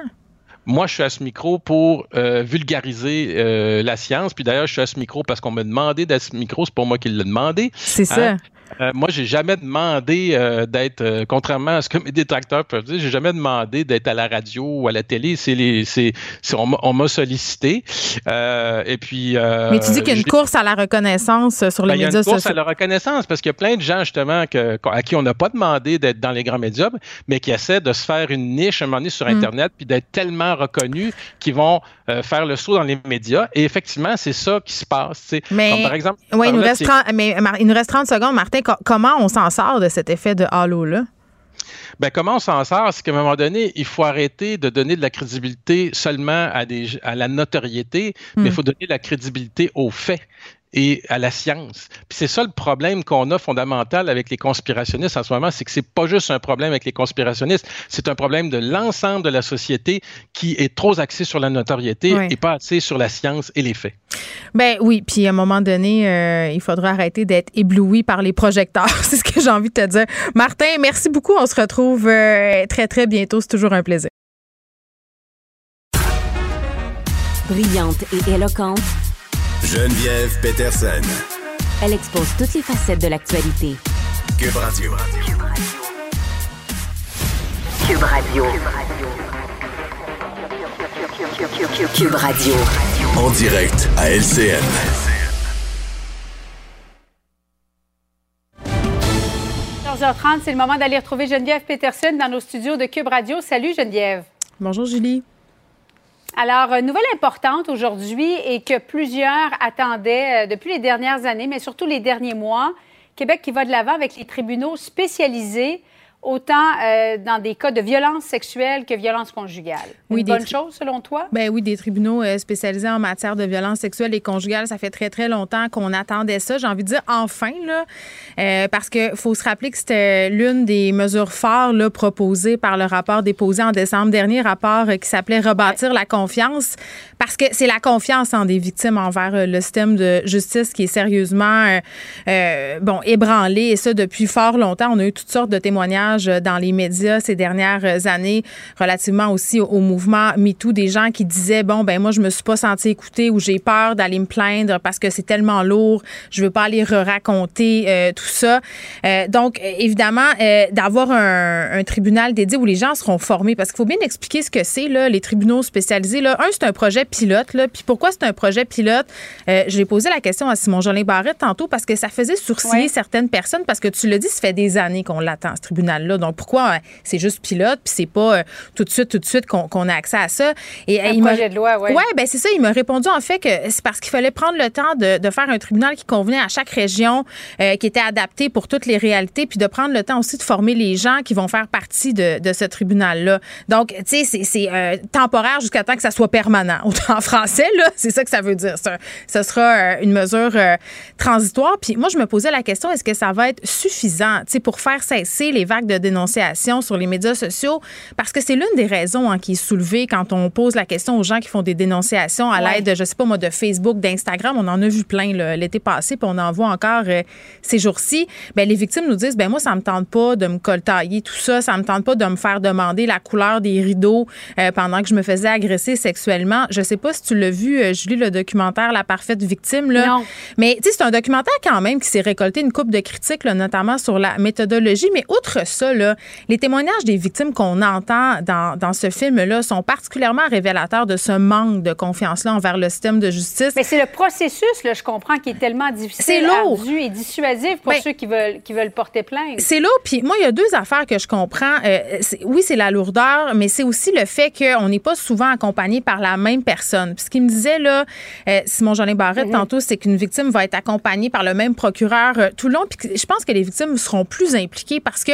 Moi, je suis à ce micro pour euh, vulgariser euh, la science. Puis d'ailleurs, je suis à ce micro parce qu'on m'a demandé d'être à ce micro. C'est pour moi qui l'ai demandé. C'est ça. Euh, moi, j'ai jamais demandé euh, d'être, euh, contrairement à ce que mes détracteurs peuvent dire, j'ai jamais demandé d'être à la radio ou à la télé. C'est les, c'est, on, m'a sollicité. et puis. Mais tu dis qu'il y a une course à la reconnaissance sur les médias sociaux. Il y a une course à la reconnaissance parce qu'il y a plein de gens justement que, à qui on n'a pas demandé d'être dans les grands médias, mais qui essaient de se faire une niche à un moment donné sur mm. Internet puis d'être tellement reconnus qu'ils vont faire le saut dans les médias. Et effectivement, c'est ça qui se passe. Mais, par exemple, ouais, il, nous reste 30, mais, il nous reste 30 secondes, Martin comment on s'en sort de cet effet de halo-là? Ben, comment on s'en sort? C'est qu'à un moment donné, il faut arrêter de donner de la crédibilité seulement à, des, à la notoriété, mais il hmm. faut donner de la crédibilité aux faits et à la science. Puis c'est ça le problème qu'on a fondamental avec les conspirationnistes en ce moment, c'est que c'est pas juste un problème avec les conspirationnistes, c'est un problème de l'ensemble de la société qui est trop axé sur la notoriété et pas assez sur la science et les faits. Ben oui, puis à un moment donné, euh, il faudra arrêter d'être ébloui par les projecteurs. c'est ce que j'ai envie de te dire. Martin, merci beaucoup. On se retrouve euh, très très bientôt. C'est toujours un plaisir. Brillante et éloquente. Geneviève Peterson. Elle expose toutes les facettes de l'actualité. Cube Radio. Cube Radio. Cube Radio. En direct à LCN. 14h30, c'est le moment d'aller retrouver Geneviève Peterson dans nos studios de Cube Radio. Salut Geneviève. Bonjour Julie. Alors, nouvelle importante aujourd'hui et que plusieurs attendaient euh, depuis les dernières années, mais surtout les derniers mois, Québec qui va de l'avant avec les tribunaux spécialisés autant euh, dans des cas de violence sexuelle que violence conjugale. Oui, Une bonne chose selon toi? Ben oui, des tribunaux euh, spécialisés en matière de violence sexuelle et conjugale, ça fait très très longtemps qu'on attendait ça. J'ai envie de dire enfin là, euh, parce que faut se rappeler que c'était l'une des mesures là, proposées par le rapport déposé en décembre dernier, rapport qui s'appelait rebâtir la confiance, parce que c'est la confiance en des victimes envers le système de justice qui est sérieusement bon ébranlé et ça depuis fort longtemps. On a eu toutes sortes de témoignages dans les médias ces dernières années, relativement aussi au, mouvement MeToo, des gens qui disaient bon ben moi je me suis pas senti écoutée ou j'ai peur d'aller me plaindre parce que c'est tellement lourd, je veux pas aller raconter euh, tout ça. Euh, donc évidemment euh, d'avoir un, tribunal dédié où les gens seront formés parce qu'il faut bien expliquer ce que c'est là les tribunaux spécialisés là. Un c'est un projet pilote là, puis pourquoi c'est un projet pilote? J'ai posé la question à Simon Jolin Barrette tantôt parce que ça faisait sourciller certaines personnes parce que tu le dis, ça fait des années qu'on l'attend ce tribunal donc, pourquoi euh, c'est juste pilote, puis c'est pas euh, tout de suite, tout de suite qu'on a accès à ça? Et, un il projet de loi, oui. Oui, ben c'est ça. Il m'a répondu, en fait, que c'est parce qu'il fallait prendre le temps de, faire un tribunal qui convenait à chaque région, euh, qui était adapté pour toutes les réalités, puis de prendre le temps aussi de former les gens qui vont faire partie de, ce tribunal-là. Donc, tu sais, c'est temporaire jusqu'à temps que ça soit permanent. En français, là, c'est ça que ça veut dire. Ce sera une mesure transitoire. Puis moi, je me posais la question, est-ce que ça va être suffisant, tu sais, pour faire cesser les vagues de dénonciation sur les médias sociaux parce que c'est l'une des raisons hein, qui est soulevée quand on pose la question aux gens qui font des dénonciations à l'aide, je sais pas moi, de Facebook, d'Instagram. On en a vu plein l'été passé, puis on en voit encore euh, ces jours-ci. Ben, les victimes nous disent, ben moi, ça me tente pas de me coltailler, tout ça. Ça me tente pas de me faire demander la couleur des rideaux euh, pendant que je me faisais agresser sexuellement. Je sais pas si tu l'as vu, euh, Julie, le documentaire La parfaite victime. Là. Non. Mais c'est un documentaire quand même qui s'est récolté une coupe de critiques, notamment sur la méthodologie. Mais outre ça, là, les témoignages des victimes qu'on entend dans, dans ce film-là sont particulièrement révélateurs de ce manque de confiance-là envers le système de justice. Mais c'est le processus, là, je comprends, qui est tellement difficile, ardu et dissuasif pour ceux qui veulent, qui veulent porter plainte. C'est lourd. Puis moi, il y a deux affaires que je comprends. Euh, oui, c'est la lourdeur, mais c'est aussi le fait qu'on n'est pas souvent accompagné par la même personne. Puis ce qu'il me disait, là, euh, Simon Jolin Barrette, mm-hmm. tantôt, c'est qu'une victime va être accompagnée par le même procureur euh, tout le long. Puis je pense que les victimes seront plus impliquées parce que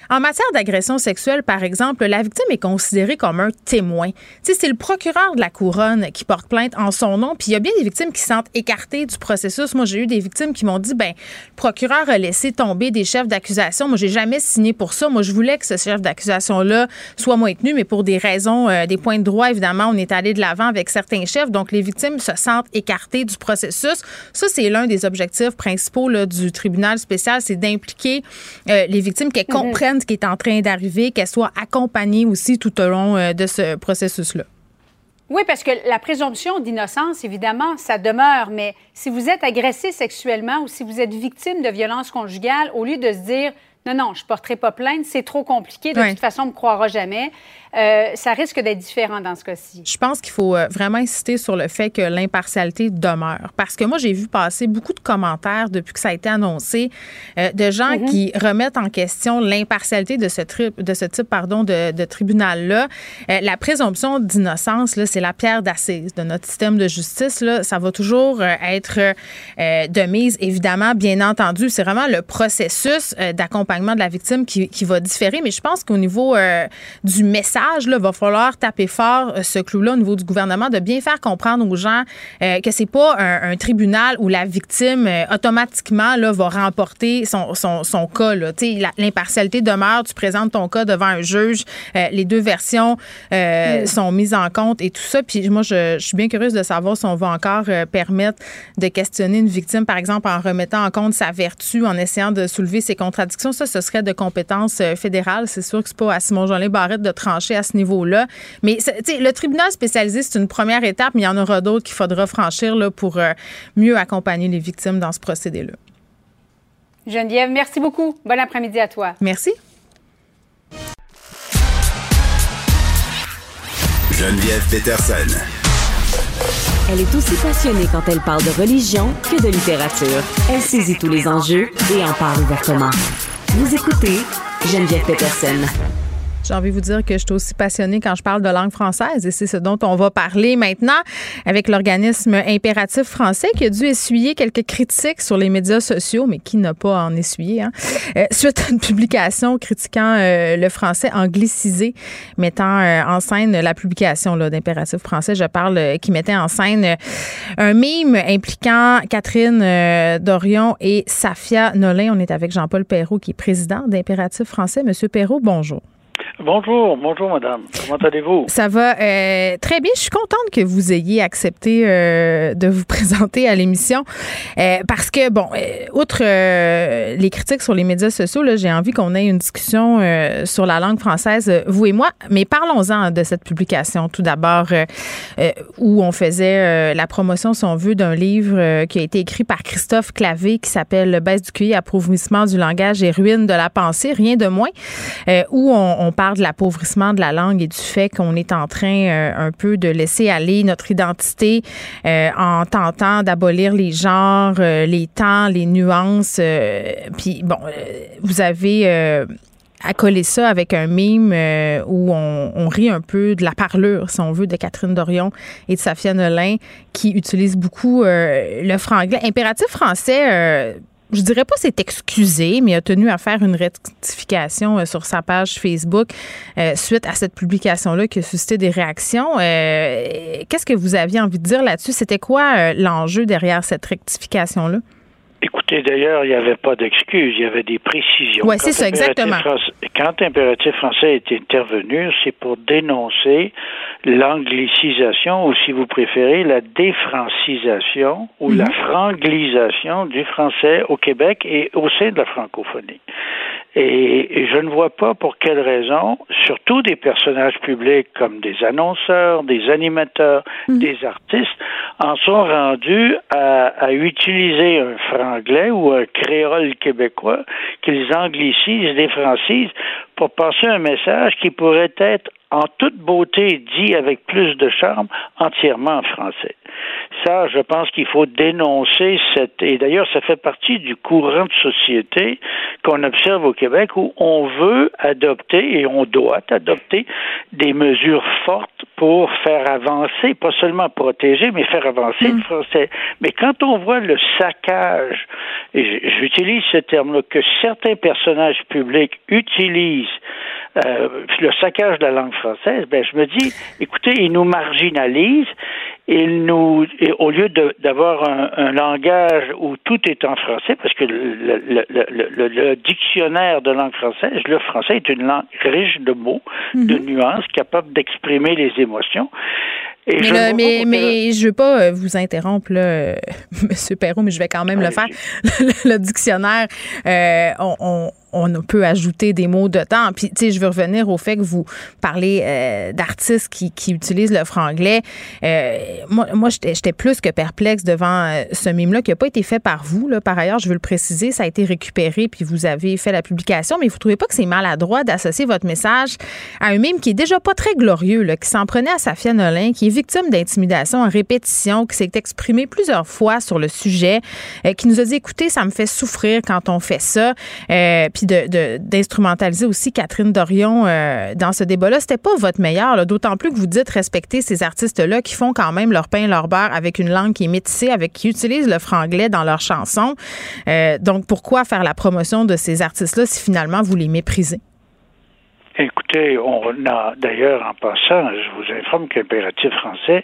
en matière d'agression sexuelle, par exemple, la victime est considérée comme un témoin. c'est le procureur de la couronne qui porte plainte en son nom, puis il y a bien des victimes qui se sentent écartées du processus. Moi, j'ai eu des victimes qui m'ont dit, ben, le procureur a laissé tomber des chefs d'accusation. Moi, j'ai jamais signé pour ça. Moi, je voulais que ce chef d'accusation-là soit maintenu, mais pour des raisons, euh, des points de droit, évidemment, on est allé de l'avant avec certains chefs. Donc, les victimes se sentent écartées du processus. Ça, c'est l'un des objectifs principaux là, du tribunal spécial, c'est d'impliquer euh, les victimes, qu'elles mhm. comprennent qui est en train d'arriver, qu'elle soit accompagnée aussi tout au long euh, de ce processus-là. Oui, parce que la présomption d'innocence, évidemment, ça demeure, mais si vous êtes agressé sexuellement ou si vous êtes victime de violences conjugales, au lieu de se dire non, non, je ne porterai pas plainte, c'est trop compliqué, de toute façon, on ne me croira jamais. Euh, ça risque d'être différent dans ce cas-ci. Je pense qu'il faut euh, vraiment insister sur le fait que l'impartialité demeure. Parce que moi, j'ai vu passer beaucoup de commentaires depuis que ça a été annoncé euh, de gens mm-hmm. qui remettent en question l'impartialité de ce, de ce type pardon, de, de tribunal-là. la présomption d'innocence, c'est la pierre d'assise de notre système de justice. Là. Ça va toujours être de mise, évidemment, bien entendu. C'est vraiment le processus d'accompagnement de la victime qui, qui, va différer. Mais je pense qu'au niveau du message, il va falloir taper fort euh, ce clou-là au niveau du gouvernement, de bien faire comprendre aux gens euh, que c'est pas un, tribunal où la victime euh, automatiquement là, va remporter son, son, son cas. L'impartialité demeure, tu présentes ton cas devant un juge, les deux versions mm. sont mises en compte et tout ça. Puis moi, je, je, suis bien curieuse de savoir si on va encore permettre de questionner une victime, par exemple, en remettant en compte sa vertu, en essayant de soulever ses contradictions. Ça, ce serait de compétence fédérale. C'est sûr que c'est pas à Simon-Jolin Barrette de trancher à ce niveau-là. Mais le tribunal spécialisé, c'est une première étape, mais il y en aura d'autres qu'il faudra franchir là, pour euh, mieux accompagner les victimes dans ce procédé-là. Geneviève, merci beaucoup. Bon après-midi à toi. Merci. Geneviève Peterson. Elle est aussi passionnée quand elle parle de religion que de littérature. Elle saisit tous les enjeux et en parle ouvertement. Vous écoutez Geneviève Peterson. J'ai envie de vous dire que je suis aussi passionnée quand je parle de langue française et c'est ce dont on va parler maintenant avec l'organisme Impératif français qui a dû essuyer quelques critiques sur les médias sociaux, mais qui n'a pas en essuyé, hein, euh, suite à une publication critiquant euh, le français anglicisé, mettant euh, en scène la publication d'Impératif français, je parle, qui mettait en scène un mime impliquant Catherine Dorion et Safia Nolin. On est avec Jean-Paul Perrault qui est président d'Impératif français. Monsieur Perrault, bonjour. Bonjour, bonjour madame. Comment allez-vous? Ça va euh, très bien. Je suis contente que vous ayez accepté euh, de vous présenter à l'émission euh, parce que, bon, outre les critiques sur les médias sociaux, j'ai envie qu'on ait une discussion sur la langue française, vous et moi. Mais parlons-en de cette publication tout d'abord où on faisait la promotion, si on veut, d'un livre qui a été écrit par Christophe Clavé qui s'appelle Baisse du QI, appauvrissement du langage et ruine de la pensée, rien de moins, où on, on parle de l'appauvrissement de la langue et du fait qu'on est en train euh, un peu de laisser aller notre identité euh, en tentant d'abolir les genres, euh, les temps, les nuances. Puis bon, vous avez accolé ça avec un mime où on, rit un peu de la parlure, si on veut, de Catherine Dorion et de Safia Nolin, qui utilisent beaucoup le franglais. Impératif français je dirais pas c'est excusé, mais a tenu à faire une rectification euh, sur sa page Facebook euh, suite à cette publication-là qui a suscité des réactions. Euh, qu'est-ce que vous aviez envie de dire là-dessus? C'était quoi l'enjeu derrière cette rectification-là? Écoutez, d'ailleurs, il n'y avait pas d'excuses, il y avait des précisions. Oui, c'est ça, exactement. quand l'impératif français est intervenu, c'est pour dénoncer l'anglicisation, ou si vous préférez, la défrancisation ou la mhm. franglisation du français au Québec et au sein de la francophonie. Et, je ne vois pas pour quelle raison, surtout des personnages publics comme des annonceurs, des animateurs, mhm. des artistes, en sont rendus à, à, utiliser un franglais ou un créole québécois qu'ils anglicisent, défrancisent pour passer un message qui pourrait être en toute beauté dit avec plus de charme entièrement en français. Ça, je pense qu'il faut dénoncer cette et d'ailleurs ça fait partie du courant de société qu'on observe au Québec où on veut adopter et on doit adopter des mesures fortes pour faire avancer, pas seulement protéger, mais faire avancer le mm. français. Mais quand on voit le saccage, et j'utilise ce terme-là, que certains personnages publics utilisent euh, le saccage de la langue française, ben je me dis, écoutez, ils nous marginalisent, ils nous, au lieu d'avoir un, langage où tout est en français, parce que le, le, le, dictionnaire de langue française, le français est une langue riche de mots, de mhm. nuances, capable d'exprimer les émotions mais, je mais, mais, je veux pas euh, vous interrompre, là, Monsieur Perrault, mais je vais quand même le faire. le, dictionnaire, euh, on, on, peut ajouter des mots de temps. Puis, tu sais, je veux revenir au fait que vous parlez euh, d'artistes qui, qui, utilisent le franglais. Euh, moi, moi j'étais plus que perplexe devant euh, ce mime-là qui n'a pas été fait par vous. Là. Par ailleurs, je veux le préciser, ça a été récupéré, puis vous avez fait la publication, mais vous trouvez pas que c'est maladroit d'associer votre message à un mime qui est déjà pas très glorieux, là, qui s'en prenait à Safia Nolin, qui est victime d'intimidation en répétition, qui s'est exprimé plusieurs fois sur le sujet, euh, qui nous a dit écoutez, ça me fait souffrir quand on fait ça, euh, d'instrumentaliser aussi Catherine Dorion euh, dans ce débat-là. C'était pas votre meilleur, d'autant plus que vous dites respecter ces artistes-là qui font quand même leur pain, leur beurre avec une langue qui est métissée, avec qui utilisent le franglais dans leurs chansons. donc, pourquoi faire la promotion de ces artistes-là si finalement vous les méprisez? Écoutez, on a d'ailleurs en passant, je vous informe qu'impératif français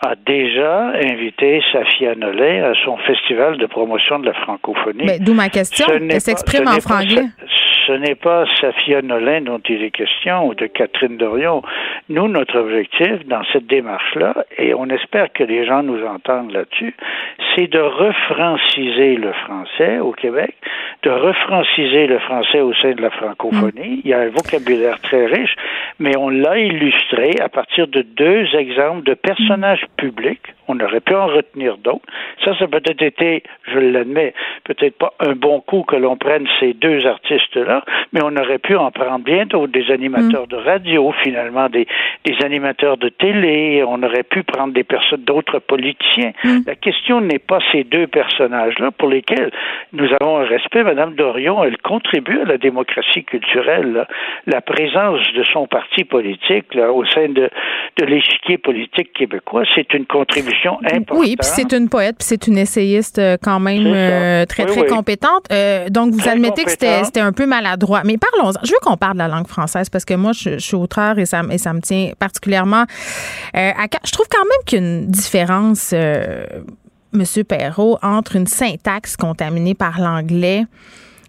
a déjà invité Safia Nollet à son festival de promotion de la francophonie. D'où ma question? Elle s'exprime en franglais. Ce n'est pas Safia Nolin dont il est question ou de Catherine Dorion. Nous, notre objectif dans cette démarche-là, et on espère que les gens nous entendent là-dessus, c'est de refranciser le français au Québec, de refranciser le français au sein de la francophonie. Mm. Il y a un vocabulaire très riche, mais on l'a illustré à partir de deux exemples de personnages publics. On aurait pu en retenir d'autres. Ça, ça peut être été, je l'admets, peut-être pas un bon coup que l'on prenne ces deux artistes-là, mais on aurait pu en prendre bien d'autres, des animateurs mm. de radio, finalement, des, des animateurs de télé, on aurait pu prendre des personnes, d'autres politiciens. Mm. La question n'est pas ces deux personnages-là pour lesquels nous avons un respect. Madame Dorion, elle contribue à la démocratie culturelle. La présence de son parti politique là, au sein de, de l'échiquier politique québécois, c'est une contribution importante. Oui, puis c'est une poète, puis c'est une essayiste euh, quand même euh, très, très compétente. Euh, donc, vous admettez que c'était un peu mal Mais parlons Je veux qu'on parle de la langue française parce que moi, je, suis auteur et ça, et ça me tient particulièrement euh, à. Je trouve quand même qu'il différence, euh, Monsieur Perrault, entre une syntaxe contaminée par l'anglais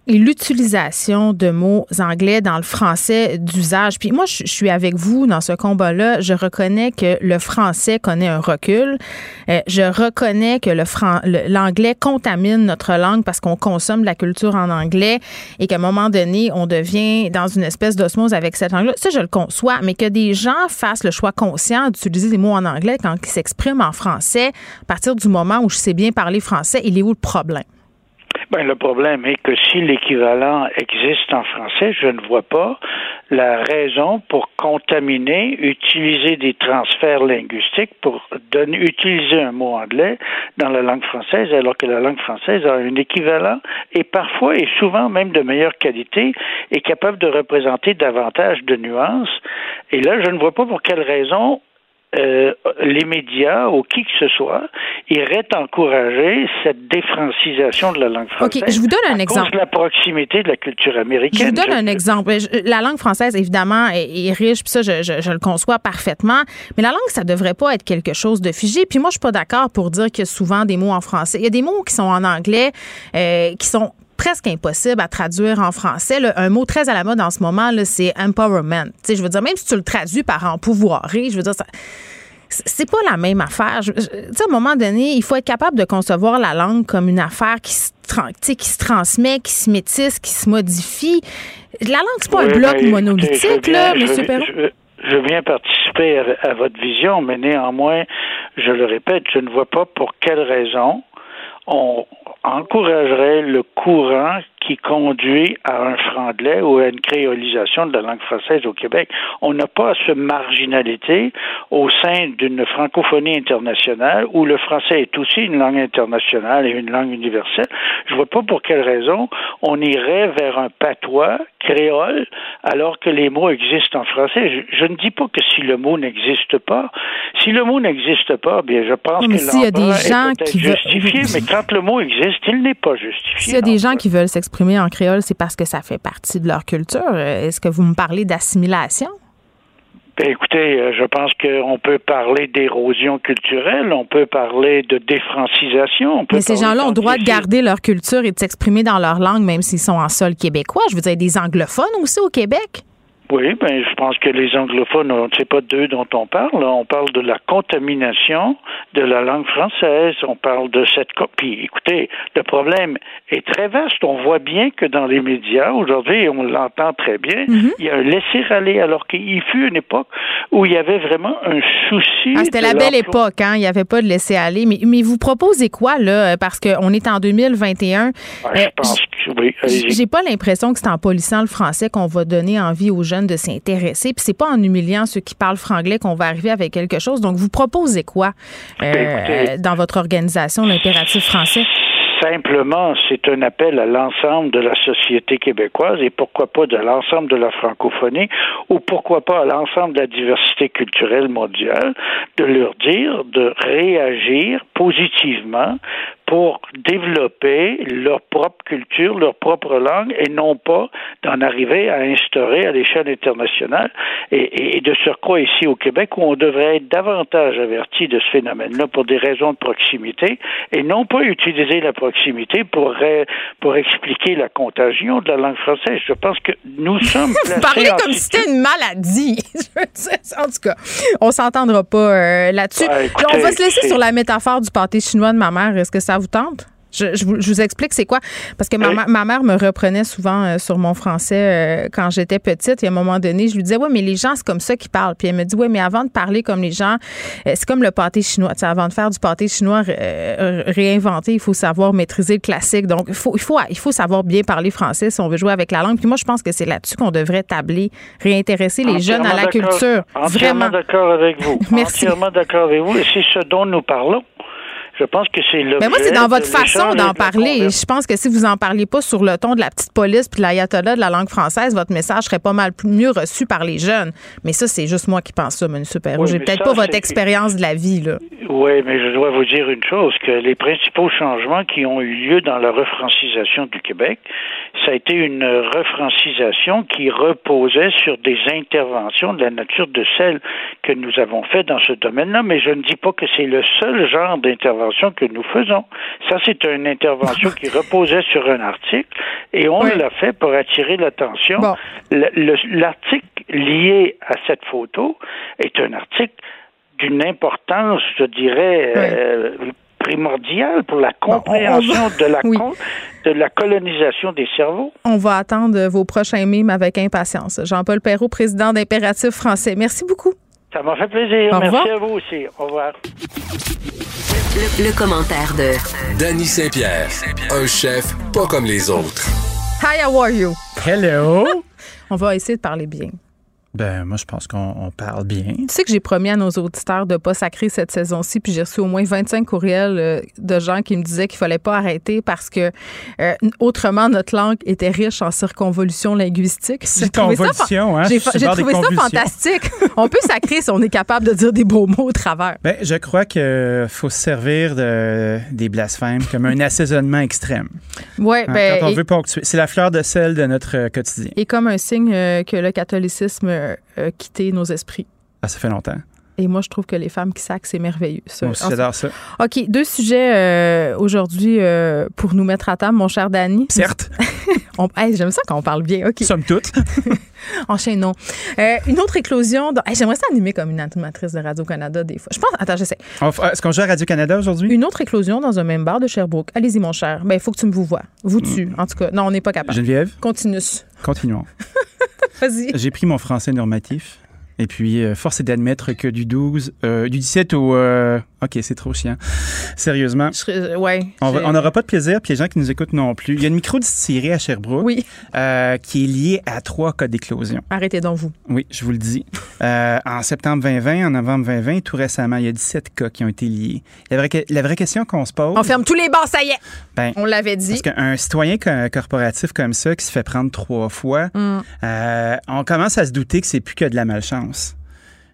et l'utilisation de mots anglais dans le français d'usage. Puis moi, je, suis avec vous dans ce combat-là. Je reconnais que le français connaît un recul. Euh, je reconnais que le l'anglais contamine notre langue parce qu'on consomme de la culture en anglais et qu'à un moment donné, on devient dans une espèce d'osmose avec cette langue-là. Ça, je le conçois, mais que des gens fassent le choix conscient d'utiliser des mots en anglais quand ils s'expriment en français, à partir du moment où je sais bien parler français, il est où le problème? Ben, le problème est que si l'équivalent existe en français, je ne vois pas la raison pour contaminer, utiliser des transferts linguistiques pour donner, utiliser un mot anglais dans la langue française, alors que la langue française a un équivalent et parfois et souvent même de meilleure qualité est capable de représenter davantage de nuances. Et là, je ne vois pas pour quelle raison euh, les médias ou qui que ce soit irait encourager cette défrancisation de la langue française. OK, je vous donne un à exemple. Cause de la proximité de la culture américaine. Je vous donne un exemple. La langue française, évidemment, est, riche, puis ça, je, je, le conçois parfaitement. Mais la langue, ça devrait pas être quelque chose de figé. Puis moi, je suis pas d'accord pour dire qu'il y a souvent des mots en français. Il y a des mots qui sont en anglais, euh, qui sont presque impossible à traduire en français. un mot très à la mode en ce moment, c'est empowerment. je veux dire, même si tu le traduis par empouvoirer, je veux dire, ça, c'est pas la même affaire. Tu sais, à un moment donné, il faut être capable de concevoir la langue comme une affaire qui se, qui se transmet, qui se métisse, qui se modifie. La langue, c'est pas un bloc ben, monolithique, là, M. Perron. Je, viens participer à, votre vision, mais néanmoins, je le répète, je ne vois pas pour quelle raison on encouragerait le courant qui conduit à un franglais ou à une créolisation de la langue française au Québec. On n'a pas ce marginalité au sein d'une francophonie internationale où le français est aussi une langue internationale et une langue universelle. Je vois pas pour quelle raison on irait vers un patois créole alors que les mots existent en français. Je, ne dis pas que si le mot n'existe pas, si le mot n'existe pas, bien je pense que l'emprunt est peut-être justifié, mais quand le mot existe, il n'est pas justifié. S'il y a des gens qui veulent s'exprimer en créole, c'est parce que ça fait partie de leur culture. Est-ce que vous me parlez d'assimilation? Ben, écoutez, euh, je pense qu'on peut parler d'érosion culturelle, on peut parler de défrancisation. Mais ces gens-là ont le droit de garder leur culture et de s'exprimer dans leur langue, même s'ils sont en sol québécois. Je veux dire, des anglophones aussi au Québec. Oui, ben je pense que les anglophones, c'est pas d'eux dont on parle. On parle de la contamination de la langue française. On parle de cette copie. Écoutez, le problème est très vaste. On voit bien que dans les médias aujourd'hui, on l'entend très bien, mhm. il y a un laisser-aller, alors qu'il fut une époque où il y avait vraiment un souci. Ah, c'était la belle époque, hein? Il n'y avait pas de laisser-aller. Mais, mais vous proposez quoi, là? Parce qu'on est en 2021. Ah, je euh, pense que oui. J'ai pas l'impression que c'est en polissant le français qu'on va donner envie aux jeunes de s'intéresser. Puis c'est pas en humiliant ceux qui parlent franglais qu'on va arriver avec quelque chose. Donc, vous proposez quoi ben, euh, dans votre organisation, l'impératif français? Simplement, c'est un appel à l'ensemble de la société québécoise et pourquoi pas de l'ensemble de la francophonie ou pourquoi pas à l'ensemble de la diversité culturelle mondiale de leur dire de réagir positivement pour développer leur propre culture, leur propre langue, et non pas d'en arriver à instaurer à l'échelle internationale. Et, de surcroît ici au Québec, où on devrait être davantage averti de ce phénomène-là pour des raisons de proximité, et non pas utiliser la proximité pour, pour expliquer la contagion de la langue française. Je pense que nous sommes Vous parlez comme si c'était une maladie. en tout cas, on s'entendra pas euh, là-dessus. Ben, on va se laisser sur la métaphore du pâté chinois de ma mère. Est-ce que ça vous tente? Je, vous, explique c'est quoi. Parce que ma, mère me reprenait souvent euh, sur mon français euh, quand j'étais petite. Et à un moment donné, je lui disais, ouais, mais les gens, c'est comme ça qu'ils parlent. Puis elle me dit, ouais, mais avant de parler comme les gens, euh, c'est comme le pâté chinois. avant de faire du pâté chinois réinventé, il faut savoir maîtriser le classique. Donc, il faut, il, faut, il faut savoir bien parler français si on veut jouer avec la langue. Puis moi, je pense que c'est là-dessus qu'on devrait tabler, réintéresser les jeunes à la culture. Entièrement d'accord avec vous. Merci. Entièrement d'accord avec vous. Et c'est ce dont nous parlons. Je pense que c'est le. Mais moi, c'est dans votre façon d'en parler. Je pense que si vous en parliez pas sur le ton de la petite police puis de l'ayatollah de la langue française, votre message serait pas mal mieux reçu par les jeunes. Mais ça, c'est juste moi qui pense ça, M. Perrault. J'ai peut-être pas votre expérience de la vie, là. Oui, mais je dois vous dire une chose, que les principaux changements qui ont eu lieu dans la refrancisation du Québec, ça a été une refrancisation qui reposait sur des interventions de la nature de celles que nous avons faites dans ce domaine-là, mais je ne dis pas que c'est le seul genre d'intervention que nous faisons. Ça, c'est une intervention qui reposait sur un article et on l'a fait pour attirer l'attention. L'article lié à cette photo est un article d'une importance, je dirais, euh, primordiale pour la compréhension de, la de la colonisation des cerveaux. On va attendre vos prochains mimes avec impatience. Jean-Paul Perrault, président d'Impératif français. Merci beaucoup. Ça m'a fait plaisir. Merci à vous aussi. Au revoir. Le, commentaire de Danny Saint-Pierre, un chef pas comme les autres. Hi, how are you? Hello. On va essayer de parler bien. Ben, moi, je pense qu'on parle bien. Tu sais que j'ai promis à nos auditeurs de ne pas sacrer cette saison-ci, puis j'ai reçu au moins 25 courriels euh, de gens qui me disaient qu'il fallait pas arrêter parce que euh, autrement, notre langue était riche en circonvolution linguistique. Circonvolution, hein? J'ai trouvé ça fantastique. on peut sacrer si on est capable de dire des beaux mots au travers. Ben, je crois qu'il faut se servir de, des blasphèmes comme un assaisonnement extrême. Ouais, Hein, ben, quand on et- veut ponctuer. C'est la fleur de sel de notre euh, quotidien. Et comme un signe que le catholicisme euh, a quitté nos esprits. Ah, ça fait longtemps. Et moi, je trouve que les femmes qui sacrent, c'est merveilleux. ça. Moi aussi, En- j'adore ça. OK, deux sujets euh, aujourd'hui euh, pour nous mettre à table, mon cher Danny. Certes. On- hey, J'aime ça quand on parle bien. OK. Somme toute. Enchaînons. Euh, une autre éclosion. Hey, J'aimerais ça animer comme une animatrice de Radio-Canada des fois. Je pense. Attends, j'essaie. Est-ce qu'on joue à Radio-Canada aujourd'hui? Une autre éclosion dans un même bar de Sherbrooke. Allez-y, mon cher. Ben, il faut que tu me vous vois. Vous tu. En tout cas, non, on n'est pas capable. Geneviève, Continue. continuons. Vas-y. J'ai pris mon français normatif. Et puis, euh, force est d'admettre que du 12, euh, du 17 au... euh, OK, c'est trop chiant. Sérieusement. Je ouais. On n'aura pas de plaisir, puis les gens qui nous écoutent non plus. Il y a une micro-distillerie à Sherbrooke Oui. euh, qui est liée à trois cas d'éclosion. Arrêtez donc vous. Oui, je vous le dis. Euh, en septembre 2020, en novembre 2020, tout récemment, il y a 17 cas qui ont été liés. La vraie, que- la vraie question qu'on se pose... On ferme tous les bars, ça y est. ben, On l'avait dit. parce qu'un citoyen co- corporatif comme ça, qui se fait prendre trois fois, Mm. euh, on commence à se douter que c'est plus que de la malchance.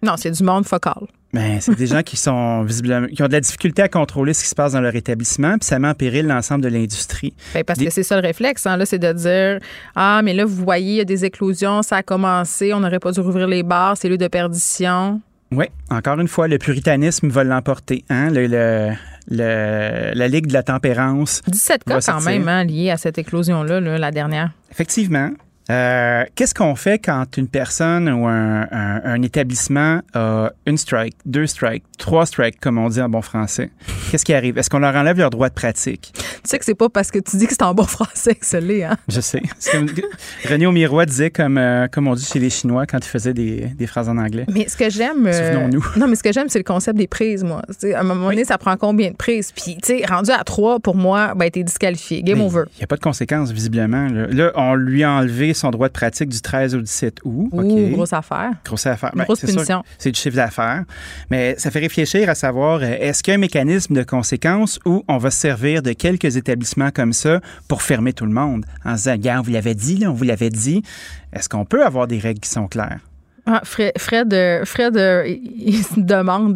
Non, c'est du monde focal. Ben, c'est des gens qui sont visiblement qui ont de la difficulté à contrôler ce qui se passe dans leur établissement, puis ça met en péril l'ensemble de l'industrie. Ben, parce Des- que c'est ça le réflexe, hein, là, c'est de dire Ah, mais là, vous voyez, il y a des éclosions, ça a commencé, on n'aurait pas dû rouvrir les bars, c'est lieu de perdition. Oui, encore une fois, le puritanisme va l'emporter. Hein? Le, le- le- la Ligue de la tempérance. 17 va cas quand même hein, liés à cette éclosion-là, là, la dernière. Effectivement. Euh, Qu'est-ce qu'on fait quand une personne ou un, un- un établissement a une strike, deux strikes, trois strikes, comme on dit en bon français? Qu'est-ce qui arrive? Est-ce qu'on leur enlève leur droit de pratique? Tu sais que c'est pas parce que tu dis que c'est en bon français que ça l'est, hein? Je sais. Comme- René Aumirois disait, comme, euh, comme on dit chez les Chinois quand ils faisaient des, des phrases en anglais. Mais ce que j'aime. euh, Souvenons-nous. Non, mais ce que j'aime, c'est le concept des prises, moi. À un moment donné, ça prend combien de prises? Puis, tu sais, rendu à 3, pour moi, ben, t'es disqualifié. Game Mais over. Il n'y a pas de conséquences, visiblement. Là. Là, on lui a enlevé son droit de pratique du 13 au 17 août. Ouh, grosse affaire. Grosse affaire. Une Ben, grosse punition. C'est du chiffre d'affaires. Mais ça fait réfléchir à savoir, euh, est-ce qu'il y a un mécanisme de conséquence où on va se servir de quelques établissements comme ça pour fermer tout le monde en se disant, gars, on vous l'avait dit, là, on vous l'avait dit. Est-ce qu'on peut avoir des règles qui sont claires? Ah, Fred, Fred, euh, Fred, euh, il se demande.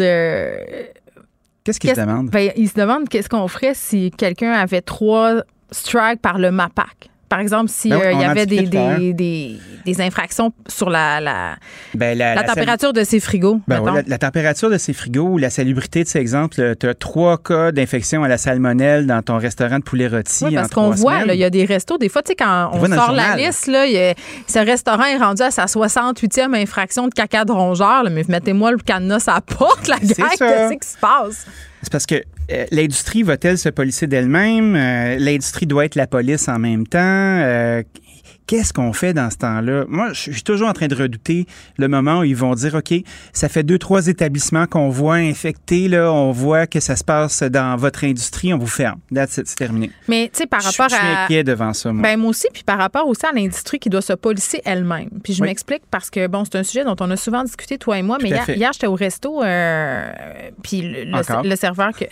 Qu'est-ce qu'il se demande? ben, il se demande qu'est-ce qu'on ferait si quelqu'un avait trois strikes par le MAPAC. Par exemple, s'il Ben oui, on y avait des, des, des, des infractions sur la, la, Ben, la, la la sal- température de ses frigos. Ben oui, la, température de ces frigos ou la salubrité de ces exemples, tu as trois cas d'infection à la salmonelle dans ton restaurant de poulet rôti. Oui, parce qu'on voit, il y a des restos, des fois, tu sais, quand On sort la liste, là, il y a- ce restaurant est rendu à sa 68e infraction de caca de rongeur, là, mais mettez-moi le cadenas à la porte, la ça. qu'est-ce qui se passe? C'est parce que euh, l'industrie va-t-elle se policer d'elle-même? Euh, l'industrie doit être la police en même temps. Qu'est-ce qu'on fait dans ce temps-là? Moi, je suis toujours en train de redouter le moment où ils vont dire, OK, ça fait deux, trois établissements qu'on voit infectés, là, on voit que ça se passe dans votre industrie, on vous ferme. That's it, c'est terminé. Mais, tu sais, par rapport je suis à. inquiet devant ça, moi. Ben moi aussi, puis par rapport aussi à l'industrie qui doit se policer elle-même. Puis je Oui. m'explique parce que, bon, c'est un sujet dont on a souvent discuté, toi et moi, mais à hier, hier, j'étais au resto, euh, puis le, le serveur que...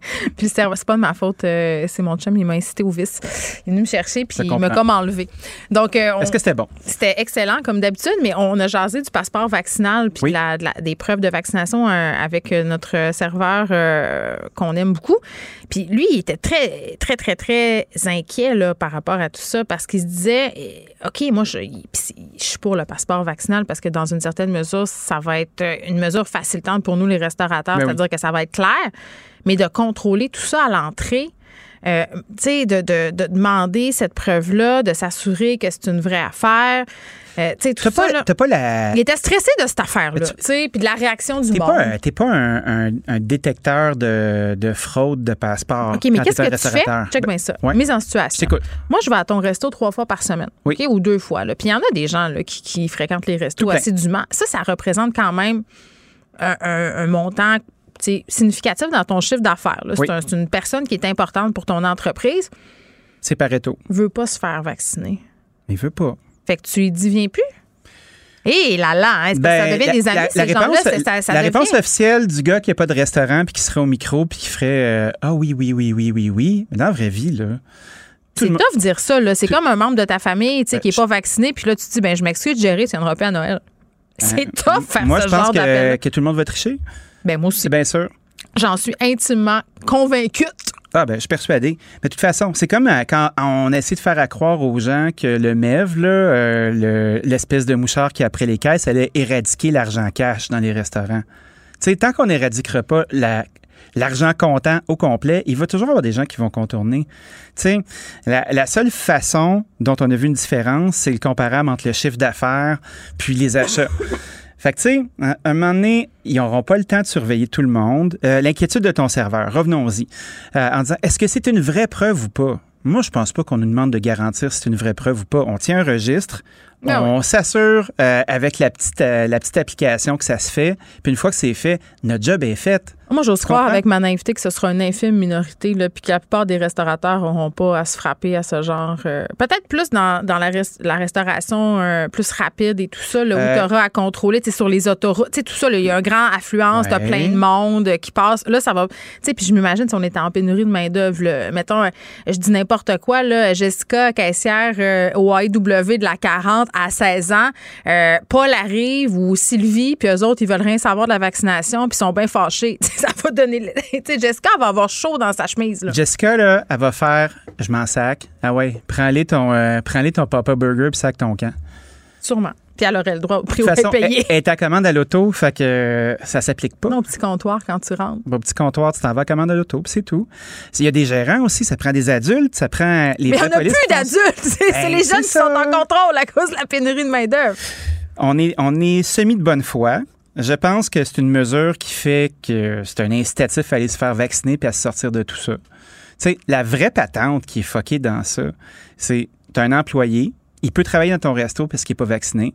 puis c'est pas de ma faute, euh, c'est mon chum, il m'a incité au vice. Il est venu me chercher, puis il m'a comme enlevé. Donc, euh, Est-ce que c'était bon? c'était excellent comme d'habitude, mais on a jasé du passeport vaccinal puis Oui. de la- de la- des preuves de vaccination euh, avec notre serveur qu'on aime beaucoup. Puis lui, il était très, très, très, très inquiet là, par rapport à tout ça parce qu'il se disait, eh, OK, moi, je, je suis pour le passeport vaccinal parce que dans une certaine mesure, ça va être une mesure facilitante pour nous, les restaurateurs, Ben oui. c'est-à-dire que ça va être clair, mais de contrôler tout ça à l'entrée. Euh, tu sais, de, de- de demander cette preuve-là, de s'assurer que c'est une vraie affaire. Euh, tu sais, tout ça, pas, là, t'as pas la... il était stressé de cette affaire-là, Mais tu sais, puis de la réaction du T'es monde. t'es pas un, un- un détecteur de, de fraude de passeport. OK, mais qu'est-ce que tu fais? Check Ben, bien ça. ouais. Mise en situation. t'écoute. Moi, je vais à ton resto trois fois par semaine, Oui. Ou deux fois. Puis il y en a des gens là, qui, qui fréquentent les restos assidûment. Ça, ça représente quand même un, montant significatif dans ton chiffre d'affaires. là. C'est un- c'est une personne qui est importante pour ton entreprise. C'est Pareto. Veut pas se faire vacciner. Il veut pas. Fait que tu lui dis, viens plus? Et là là, hein, ça ben, devient des amis, la, ces réponse, la réponse officielle du gars qui n'a pas de restaurant puis qui serait au micro puis qui ferait euh, Ah oui, oui, oui, oui, oui, oui. Mais dans la vraie vie, là. C'est tough dire ça, là. C'est comme un membre de ta famille tu sais, qui n'est pas vacciné, puis là, tu te dis, ben, je m'excuse, Jerry, c'est une repas à Noël. C'est hein? tough faire moi, ce genre Moi, je pense que, tout le monde va tricher. Ben, moi aussi. C'est bien sûr. J'en suis intimement convaincue. Ah ben, je suis persuadé. Mais de toute façon, c'est comme euh, quand on essaie de faire croire aux gens que le MEV, euh, l'espèce de mouchard qui a après les caisses, allait éradiquer l'argent cash dans les restaurants. Tu sais, tant qu'on n'éradiquera pas l'argent comptant au complet, il va toujours y avoir des gens qui vont contourner. Tu sais, la, la, seule façon dont on a vu une différence, c'est le comparable entre le chiffre d'affaires puis les achats. Fait que, tu sais, à un moment donné, ils n'auront pas le temps de surveiller tout le monde. Euh, l'inquiétude de ton serveur, revenons-y, euh, en disant, est-ce que c'est une vraie preuve ou pas? Moi, je pense pas qu'on nous demande de garantir si c'est une vraie preuve ou pas. On tient un registre, ah on s'assure euh, avec la petite, la petite application que ça se fait. Puis une fois que c'est fait, notre job est fait. Moi, j'ose croire avec ma naïveté que ce sera une infime minorité, là, puis que la plupart des restaurateurs n'auront pas à se frapper à ce genre. Euh, peut-être plus dans, dans la, la, restauration euh, plus rapide et tout ça, là, où euh. tu auras à contrôler sur les autoroutes. tout ça, il y a un grand affluence, tu as plein de monde qui passe. Là, ça va. Puis je m'imagine si on était en pénurie de main-d'œuvre. Mettons, je dis n'importe quoi, là, Jessica, caissière au AEW de la 40 à 16 ans, Paul arrive ou Sylvie, puis eux autres, ils veulent rien savoir de la vaccination, puis ils sont bien fâchés. ça va donner. tu sais, Jessica va avoir chaud dans sa chemise. Là. Jessica, là, elle va faire je m'en sac. Ah ouais, prends-les ton, euh, prends ton Papa Burger puis sac ton camp. Sûrement. Puis elle aurait le droit au prix où elle ta commande à l'auto, fait que euh, ça s'applique pas. Au petit comptoir quand tu rentres. Au petit comptoir, tu t'en vas à commande à l'auto, puis c'est tout. Il y a des gérants aussi, ça prend des adultes, ça prend les Mais on n'a plus d'adultes. C'est les jeunes qui sont en contrôle à cause de la pénurie de main-d'œuvre. On est, on est semi de bonne foi. Je pense que c'est une mesure qui fait que c'est un incitatif à aller se faire vacciner puis à se sortir de tout ça. Tu sais, la vraie patente qui est foquée dans ça, c'est tu un employé, il peut travailler dans ton resto parce qu'il n'est pas vacciné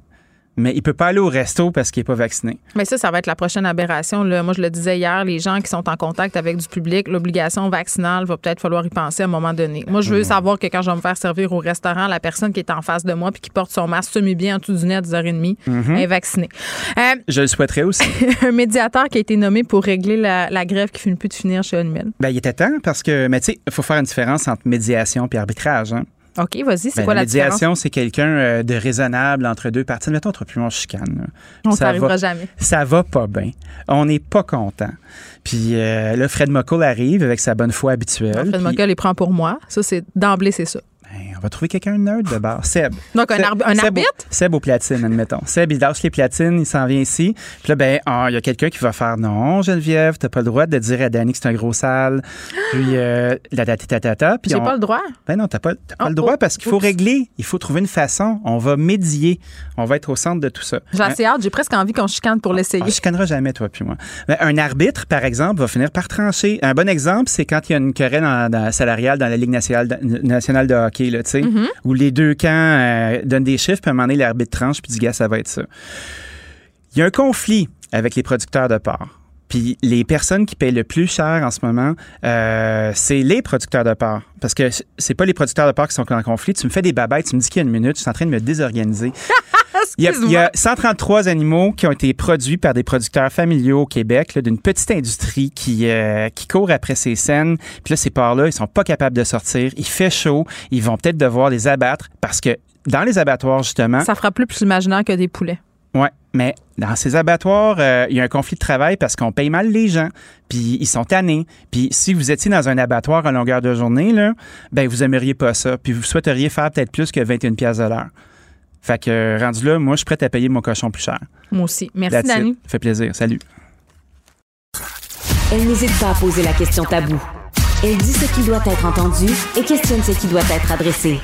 mais il peut pas aller au resto parce qu'il est pas vacciné. Mais ça, ça va être la prochaine aberration. Là. Moi, je le disais hier, les gens qui sont en contact avec du public, l'obligation vaccinale va peut-être falloir y penser à un moment donné. Moi, je veux mhm. savoir que quand je vais me faire servir au restaurant, la personne qui est en face de moi puis qui porte son masque semi-bien en dessous du nez à 10h30 mhm. est vaccinée. Euh, je le souhaiterais aussi. un médiateur qui a été nommé pour régler la, grève qui finit plus de finir chez Unmel. Ben, il était temps parce que, mais tu sais, il faut faire une différence entre médiation et arbitrage. Hein? OK, vas-y, c'est ben, quoi la, la médiation, c'est quelqu'un euh, de raisonnable entre deux parties. Mettons, entre plus, on chicane. On ça n'arrivera jamais. Ça va pas bien. On n'est pas content. Puis euh, là, Fred Muckle arrive avec sa bonne foi habituelle. Fred Muckle, il prend pour moi. Ça, c'est d'emblée, c'est ça. On va trouver quelqu'un de neutre de bord. Seb. Donc, un, arbitre? Seb au platine, admettons. Seb, il lâche les platines, il s'en vient ici. Puis là, ben, ah, il y a quelqu'un qui va faire non, Geneviève, t'as pas le droit de dire à Danny que c'est un gros sale. Puis, euh, la ta J'ai pas le droit? Ben non, t'as pas, pas le droit oh, parce qu'il faut régler. Il faut trouver une façon. On va médier. On va être au centre de tout ça. J'ai assez hâte. J'ai presque envie qu'on chicane pour l'essayer. On chicanera jamais, toi puis moi. Ben, un arbitre, par exemple, va finir par trancher. Un bon exemple, c'est quand il y a une querelle dans, salariale dans la Ligue nationale, nationale de hockey, tu sais. Mm-hmm où les deux camps euh, donnent des chiffres, puis à un moment donné, l'arbitre tranche, puis dit, gars, ça va être ça. Il y a un conflit avec les producteurs de porc. Puis les personnes qui payent le plus cher en ce moment, euh, c'est les producteurs de porc. Parce que c'est pas les producteurs de porc qui sont en conflit. Tu me fais des babettes, tu me dis qu'il y a une minute, je suis en train de me désorganiser. Il y, a, 133 animaux qui ont été produits par des producteurs familiaux au Québec, d'une petite industrie qui, euh, qui court après ces scènes. Puis là, ces porcs-là, ils sont pas capables de sortir. Il fait chaud. Ils vont peut-être devoir les abattre parce que dans les abattoirs, justement... Ça fera plus plus imaginaire que des poulets. Oui, mais dans ces abattoirs, euh, il y a un conflit de travail parce qu'on paye mal les gens, puis ils sont tannés. Puis si vous étiez dans un abattoir à longueur de journée, là, ben vous aimeriez pas ça, puis vous souhaiteriez faire peut-être plus que 21 pièces de l'heure. Fait que rendu là, moi, je suis prête à payer mon cochon plus cher. Moi aussi. Merci, Dani. Ça fait plaisir. Salut. Elle n'hésite pas à poser la question tabou. Elle dit ce qui doit être entendu et questionne ce qui doit être adressé.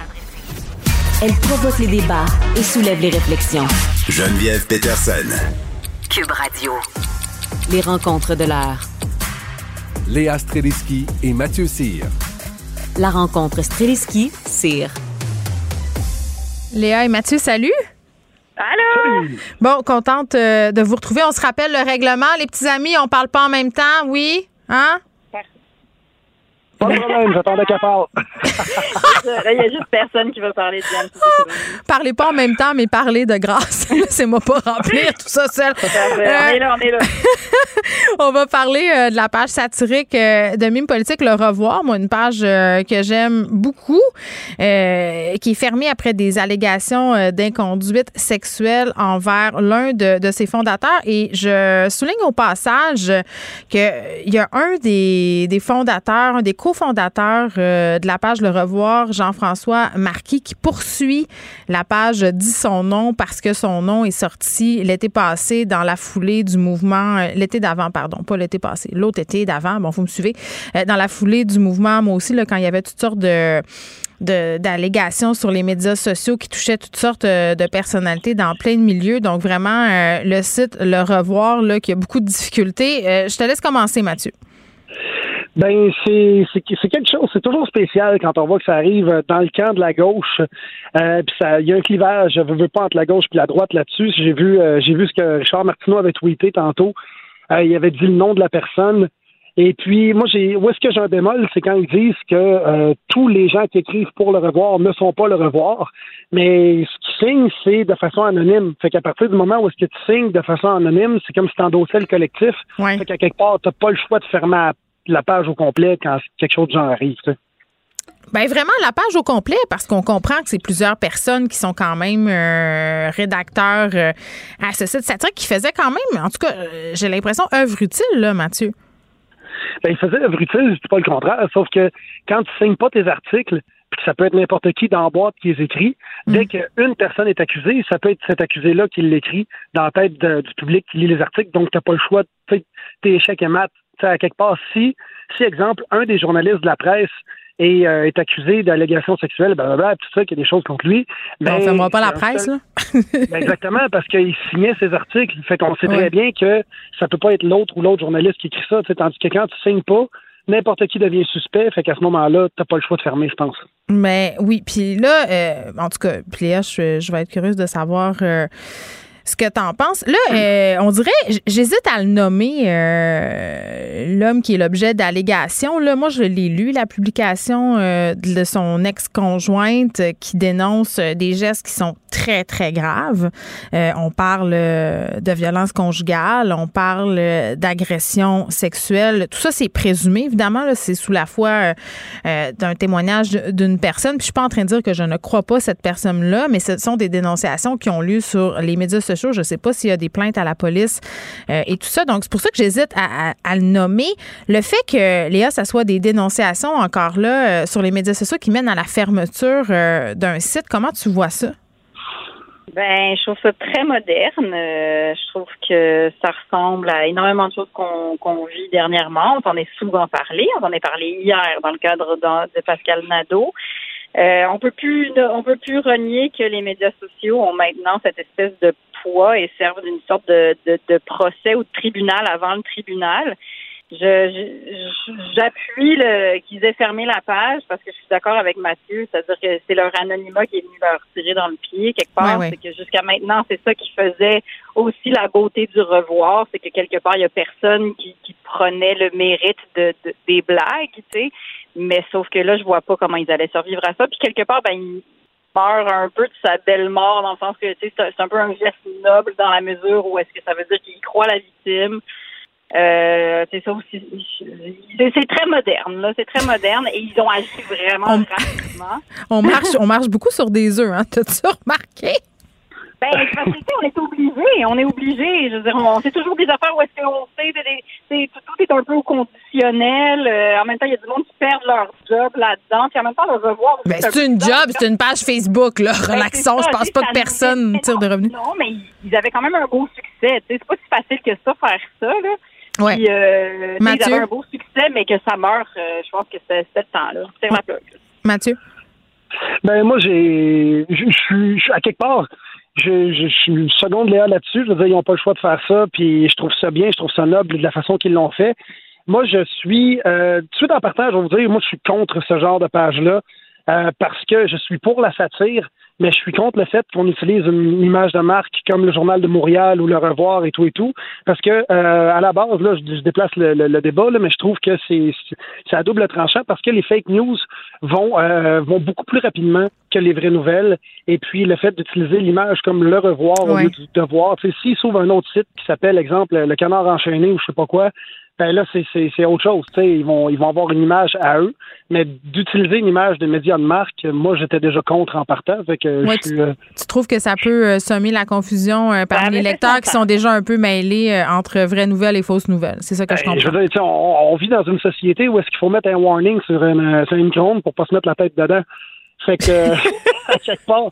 Elle provoque les débats et soulève les réflexions. Geneviève Peterson. Cube Radio. Les rencontres de l'heure. Léa Streliski et Mathieu Cyr. La rencontre Streliski-Cyr. Léa et Mathieu, salut. Allô? Bon, contente euh, de vous retrouver. On se rappelle le règlement. Les petits amis, on parle pas en même temps, oui? Hein? Pas de problème, j'attendais qu'elle parle. il y a juste personne qui va parler de Diane. Parlez pas en même temps, mais parlez de grâce. Laissez-moi pas remplir tout ça seul. on est là, on est là. on va parler euh, de la page satirique euh, de Mime Politique, Le Revoir. Moi, une page euh, que j'aime beaucoup, qui est fermée après des allégations d'inconduite sexuelle envers l'un de, de, ses fondateurs. Et je souligne au passage qu'il y a un des, des fondateurs, un des cofondateurs de la page Le Revoir, Jean-François Marquis, qui poursuit la page dit son nom parce que son nom est sorti l'été passé dans la foulée du mouvement, l'été d'avant, pardon, pas l'été passé, l'autre été d'avant, bon, vous me suivez, euh, dans la foulée du mouvement, moi aussi, là, quand il y avait toutes sortes de d'allégations sur les médias sociaux qui touchaient toutes sortes euh, de personnalités dans plein de milieux. Donc, vraiment, euh, le site Le Revoir, là, qui a beaucoup de difficultés. je te laisse commencer, Mathieu. Ben c'est c'est quelque chose, c'est toujours spécial quand on voit que ça arrive dans le camp de la gauche. Euh, puis ça, il y a un clivage, je veux pas entre la gauche et la droite là-dessus. J'ai vu euh, j'ai vu ce que Richard Martineau avait tweeté tantôt. Euh, il avait dit le nom de la personne. Et puis moi j'ai où est-ce que j'ai un bémol, c'est quand ils disent que euh, tous les gens qui écrivent pour le revoir ne sont pas le revoir, mais ce qu'ils signent c'est de façon anonyme. Fait qu'à partir du moment où est-ce que tu signes de façon anonyme, c'est comme si tu endossais le collectif. Ouais. Fait qu'à quelque part t'as pas le choix de fermer la page au complet quand quelque chose de genre arrive. Tu sais. Ben vraiment la page au complet parce qu'on comprend que c'est plusieurs personnes qui sont quand même euh, rédacteurs euh, à ce site satirique qui faisait quand même, en tout cas, euh, j'ai l'impression œuvre utile là, Mathieu. Ben il faisait œuvre utile, c'est pas le contraire, sauf que quand tu signes pas tes articles, puis ça peut être n'importe qui dans la boîte qui les écrit. Dès qu'une personne est accusée, ça peut être cet accusé-là qui l'écrit dans la tête du public qui lit les articles. Donc, tu n'as pas le choix. Tes échecs et maths, à quelque part, si, si, exemple, un des journalistes de la presse est, euh, est accusé d'allégation sexuelle, blablabla, tout ça, qu'il y a des choses contre lui. Ben, ben, fait-moi pas la presse, là. ben, exactement, parce qu'il signait ses articles. Fait qu'on sait très bien que ça peut pas être l'autre ou l'autre journaliste qui écrit ça. Tandis que quand tu signes pas, n'importe qui devient suspect. Fait qu'à ce moment-là, t'as pas le choix de fermer, je pense. Mais oui, puis là, euh, en tout cas, puis je, vais être curieuse de savoir. Euh, ce que tu en penses. Là, euh, on dirait, j'hésite à le nommer euh, l'homme qui est l'objet d'allégations. Là, moi, je l'ai lu, la publication euh, de son ex-conjointe qui dénonce des gestes qui sont très, très graves. on parle de violence conjugale, on parle d'agression sexuelle. Tout ça, c'est présumé, évidemment. C'est sous la foi d'un témoignage d'une personne. Puis je suis pas en train de dire que je ne crois pas cette personne-là, mais ce sont des dénonciations qui ont lieu sur les médias sociaux je ne sais pas s'il y a des plaintes à la police euh, et tout ça. Donc, c'est pour ça que j'hésite à, le nommer. Le fait que, Léa, ça soit des dénonciations encore là euh, sur les médias sociaux qui mènent à la fermeture euh, d'un site, comment tu vois ça? Ben, je trouve ça très moderne. je trouve que ça ressemble à énormément de choses qu'on vit dernièrement. On en est souvent parlé. On en est parlé hier dans le cadre de Pascal Nadeau. Euh, on peut plus on peut plus renier que les médias sociaux ont maintenant cette espèce de poids et servent d'une sorte de, de, de, procès ou de tribunal avant le tribunal. Je, j'appuie le qu'ils aient fermé la page parce que je suis d'accord avec Mathieu, c'est-à-dire que c'est leur anonymat qui est venu leur tirer dans le pied quelque part. C'est que jusqu'à maintenant, c'est ça qui faisait aussi la beauté du revoir, c'est que quelque part, il y a personne qui, qui prenait le mérite de, de des blagues, tu sais. Mais sauf que là, je vois pas comment ils allaient survivre à ça. Puis quelque part, ben, il meurt un peu de sa belle mort, dans le sens que c'est un peu un geste noble dans la mesure où est-ce que ça veut dire qu'il croit la victime. Euh, c'est ça aussi. C'est très moderne, là. C'est très moderne et ils ont agi vraiment rapidement. on marche, on marche beaucoup sur des œufs, hein. T'as-tu remarqué? Ben, parce que, on est obligé, on est obligé. Je veux dire, on, c'est toujours des affaires où est-ce qu'on sait, c'est, tout est un peu au conditionnel. Euh, en même temps, il y a du monde qui perd leur job là-dedans. Puis en même temps, on va voir. Ben, c'est une job, c'est une page Facebook, là. Ben, Relaxons, je pense pas que personne tire de revenus. Non, mais ils avaient quand même un beau succès. C'est pas si facile que ça, faire ça, là. Ouais. Puis, euh, ils avaient un beau succès, mais que ça meurt, euh, je pense que c'était, le temps-là. C'est ouais. Mathieu? Ben, moi, j'ai, je suis, à quelque part, je, je, suis seconde Léa là-dessus. Je veux dire, ils n'ont pas le choix de faire ça, puis je trouve ça bien, je trouve ça noble de la façon qu'ils l'ont fait. Moi, je suis, euh, tout de suite en partage, je vais vous dire, moi, je suis contre ce genre de page-là euh, parce que je suis pour la satire, mais je suis contre le fait qu'on utilise une image de marque comme le Journal de Montréal ou Le Revoir et tout et tout, parce que euh, à la base, là, je, déplace le, débat, là, mais je trouve que c'est c'est à double tranchant parce que les fake news vont euh, vont beaucoup plus rapidement que les vraies nouvelles, et puis le fait d'utiliser l'image comme Le Revoir au lieu du devoir, s'ils s'ouvre un autre site qui s'appelle, exemple, Le Canard enchaîné ou je sais pas quoi, ben là, c'est autre chose. Ils vont, ils vont avoir une image à eux, mais d'utiliser une image de médias de marque, moi, j'étais déjà contre en partant. Fait que euh, tu, trouves que ça peut euh, semer la confusion euh, parmi ben, les lecteurs qui sont déjà un peu mêlés entre vraies nouvelles et fausses nouvelles? C'est ça que je ben, comprends. Je on, vit dans une société où est-ce qu'il faut mettre un warning sur une, sur une pour pas se mettre la tête dedans. Fait que, à chaque part,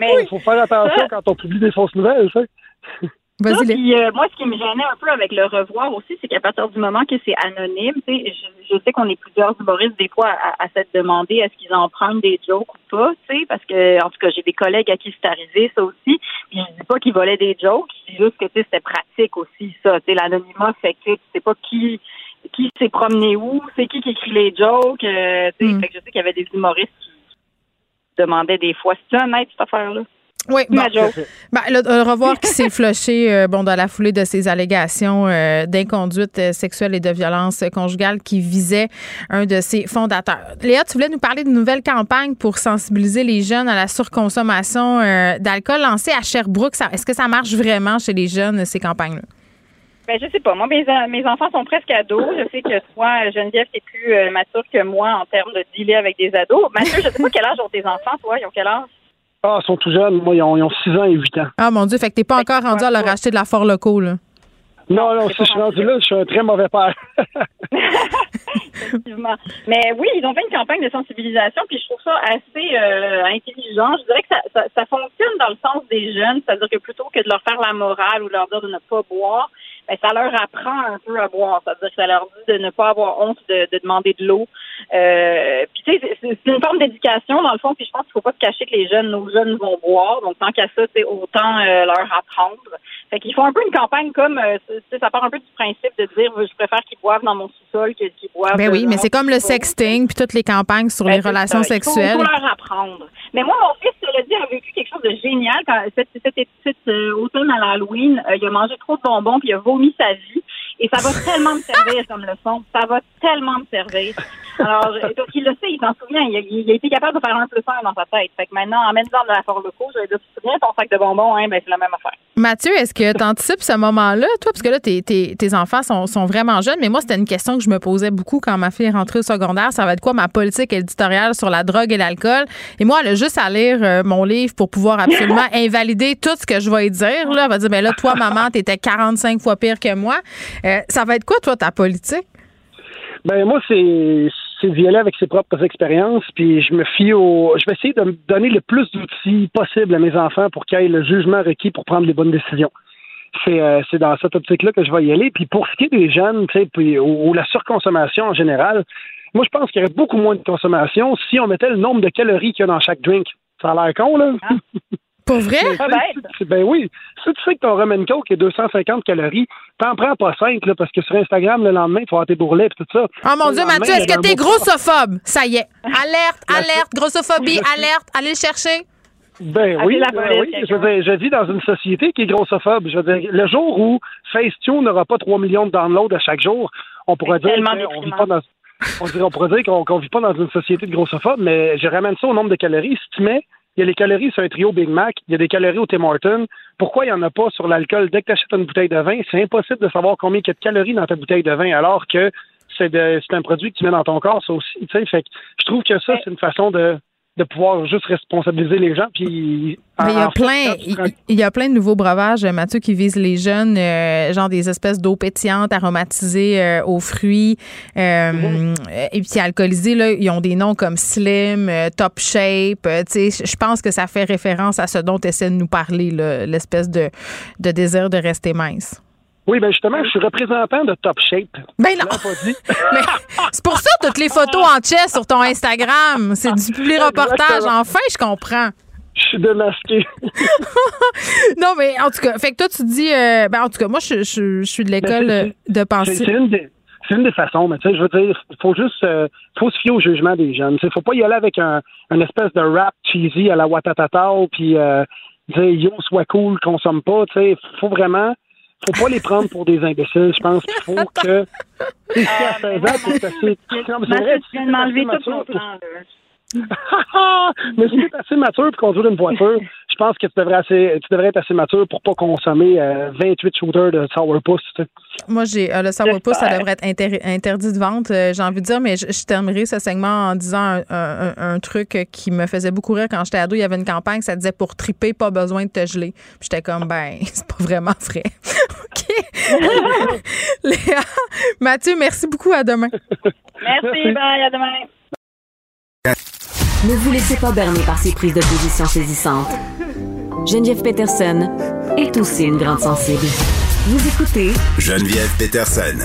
il faut faire attention quand on publie des fausses nouvelles, tu sais. Puis, euh, moi, ce qui me gênait un peu avec le revoir aussi, c'est qu'à partir du moment que c'est anonyme, je, je sais qu'on est plusieurs humoristes des fois à, à, s'être demandé est-ce qu'ils en prennent des jokes ou pas, tu sais, parce que en tout cas j'ai des collègues à qui c'est arrivé ça aussi. Puis je dis pas qu'ils volaient des jokes, c'est juste que tu sais c'était pratique aussi ça. Tu sais l'anonymat fait que tu sais pas qui qui s'est promené où, c'est qui qui écrit les jokes. Euh, tu sais, mm. fait que je sais qu'il y avait des humoristes qui demandaient des fois c'est honnête cette affaire là. Oui, bon, ben, le, revoir qui s'est flushé euh, bon, dans la foulée de ces allégations euh, d'inconduite euh, sexuelle et de violence conjugale qui visait un de ses fondateurs. Léa, tu voulais nous parler d'une nouvelle campagne pour sensibiliser les jeunes à la surconsommation d'alcool lancée à Sherbrooke. Est-ce que ça marche vraiment chez les jeunes, ces campagnes-là? Ben, je sais pas. Moi, mes, mes enfants sont presque ados. Je sais que toi, Geneviève, t'es plus mature que moi en termes de dealer avec des ados. Mathieu, je sais pas quel âge ont tes enfants, toi? Ils ont quel âge? Ah, ils sont tout jeunes. Moi, ils ont, 6 ans et 8 ans. Ah, mon Dieu, fait que t'es pas encore rendu à leur acheter de la fort locaux, là. Non, non, si je suis rendu là, je suis un très mauvais père. Effectivement. Mais oui, ils ont fait une campagne de sensibilisation, puis je trouve ça assez euh, intelligent. Je dirais que ça, ça, fonctionne dans le sens des jeunes, c'est-à-dire que plutôt que de leur faire la morale ou leur dire de ne pas boire, ben, ça leur apprend un peu à boire. C'est-à-dire que ça leur dit de ne pas avoir honte de, de demander de l'eau. Euh, puis tu sais, c'est une forme d'éducation dans le fond. Puis je pense qu'il faut pas se cacher que les jeunes, nos jeunes vont boire. Donc tant qu'à ça, c'est autant euh, leur apprendre. Fait qu'ils font un peu une campagne comme, euh, ça part un peu du principe de dire, je préfère qu'ils boivent dans mon sous-sol que qu'ils boivent. Ben oui, mais c'est comme le sexting puis toutes les campagnes sur les ben, relations sexuelles. Il faut, leur apprendre. Mais moi, mon fils, cela dit, a vécu quelque chose de génial quand cet, cet, automne à l'Halloween, il a mangé trop de bonbons puis il a vomi sa vie. Et ça va tellement me servir comme leçon. Ça va tellement me servir. Alors, parce qu'il le sait, il s'en souvient. Il a, été capable de faire un plus un dans sa tête. Fait que maintenant, en dans de la forme locaux, je vais dire, tu te souviens ton sac de bonbons, hein? Ben, c'est la même affaire. Mathieu, est-ce que tu anticipes ce moment-là, toi? Parce que là, tes, tes, tes enfants sont, sont, vraiment jeunes, mais moi, c'était une question que je me posais beaucoup quand ma fille est rentrée au secondaire. Ça va être quoi ma politique éditoriale sur la drogue et l'alcool? Et moi, elle a juste à lire euh, mon livre pour pouvoir absolument invalider tout ce que je vais dire. Là. Elle va dire, ben là, toi, maman, t'étais 45 fois pire que moi. Euh, ça va être quoi, toi, ta politique? Ben moi, c'est c'est d'y aller avec ses propres expériences, puis je me fie au. Je vais essayer de me donner le plus d'outils possible à mes enfants pour qu'ils aient le jugement requis pour prendre les bonnes décisions. C'est euh, dans cette optique-là que je vais y aller. Puis pour ce qui est des jeunes, tu sais, puis ou, la surconsommation en général, moi je pense qu'il y aurait beaucoup moins de consommation si on mettait le nombre de calories qu'il y a dans chaque drink. Ça a l'air con, là. Ah. Pour vrai? ben oui. Si tu sais que ton rum coke est 250 calories, t'en prends pas 5, là, parce que sur Instagram, le lendemain, tu vas avoir tes bourrelets et tout ça. Oh mon Dieu, Mathieu, est-ce que t'es grossophobe? Ça y est. Alerte, alerte, grossophobie, alerte, allez le chercher. Ben oui, ben oui. Je, veux dire, je vis dans une société qui est grossophobe. Je veux dire, le jour où FaceTune n'aura pas 3 millions de downloads à chaque jour, on pourrait dire qu'on vit pas dans on, dirait, on pourrait dire qu'on vit pas dans une société de grossophobes, mais je ramène ça au nombre de calories. Si tu mets il y a les calories sur un trio Big Mac, il y a des calories au Tim Hortons. Pourquoi il n'y en a pas sur l'alcool? Dès que tu achètes une bouteille de vin? C'est impossible de savoir combien il y a de calories dans ta bouteille de vin, alors que c'est un produit que tu mets dans ton corps, ça aussi. Fait que je trouve que ça, c'est une façon de, de pouvoir juste responsabiliser les gens. Puis, il y a plein, il, y a plein de nouveaux breuvages, Mathieu, qui visent les jeunes, euh, genre des espèces d'eau pétillante aromatisées euh, aux fruits euh, et puis alcoolisées. Là, ils ont des noms comme Slim, Top Shape. je pense que ça fait référence à ce dont tu essaies de nous parler, l'espèce de, de désir de rester mince. Oui, ben justement, je suis représentant de Top Shape. Ben non. Mais c'est pour ça toutes les photos en chess sur ton Instagram. C'est du public reportage. Enfin, je comprends. Je suis démasqué. non, mais en tout cas, fait que toi, tu dis. Euh, ben, en tout cas, moi, je, je, suis de l'école de pensée. c'est une des façons, mais tu sais, je veux dire, il faut juste, euh, faut se fier au jugement des jeunes. Il faut pas y aller avec un, un espèce de rap cheesy à la Watatata, puis euh, dire yo, sois cool, consomme pas. Tu sais, faut vraiment, faut pas les prendre pour des imbéciles. Je pense qu'il faut que, tu sais, à 16 ans, c'est assez. Non, mais vrai, Tu viens de m'enlever tout mon plan, là. mais si tu es assez mature pour conduire une voiture, pense que tu devrais, assez, tu devrais être assez mature pour pas consommer euh, 28 shooters de sourpuss. Tu sais. Moi, j'ai euh, le sourpuss, ça devrait être inter- interdit de vente, euh, j'ai envie de dire, mais je, je terminerai ce segment en disant un, un- un truc qui me faisait beaucoup rire quand j'étais ado. Il y avait une campagne, ça disait pour triper, pas besoin de te geler. Puis j'étais comme, ben, c'est pas vraiment vrai. OK. Léa, Mathieu, merci beaucoup. À demain. Merci, bye, à demain. Ne vous laissez pas berner par ces prises de position saisissantes. Geneviève Peterson est aussi une grande sensible. Vous écoutez Geneviève Peterson.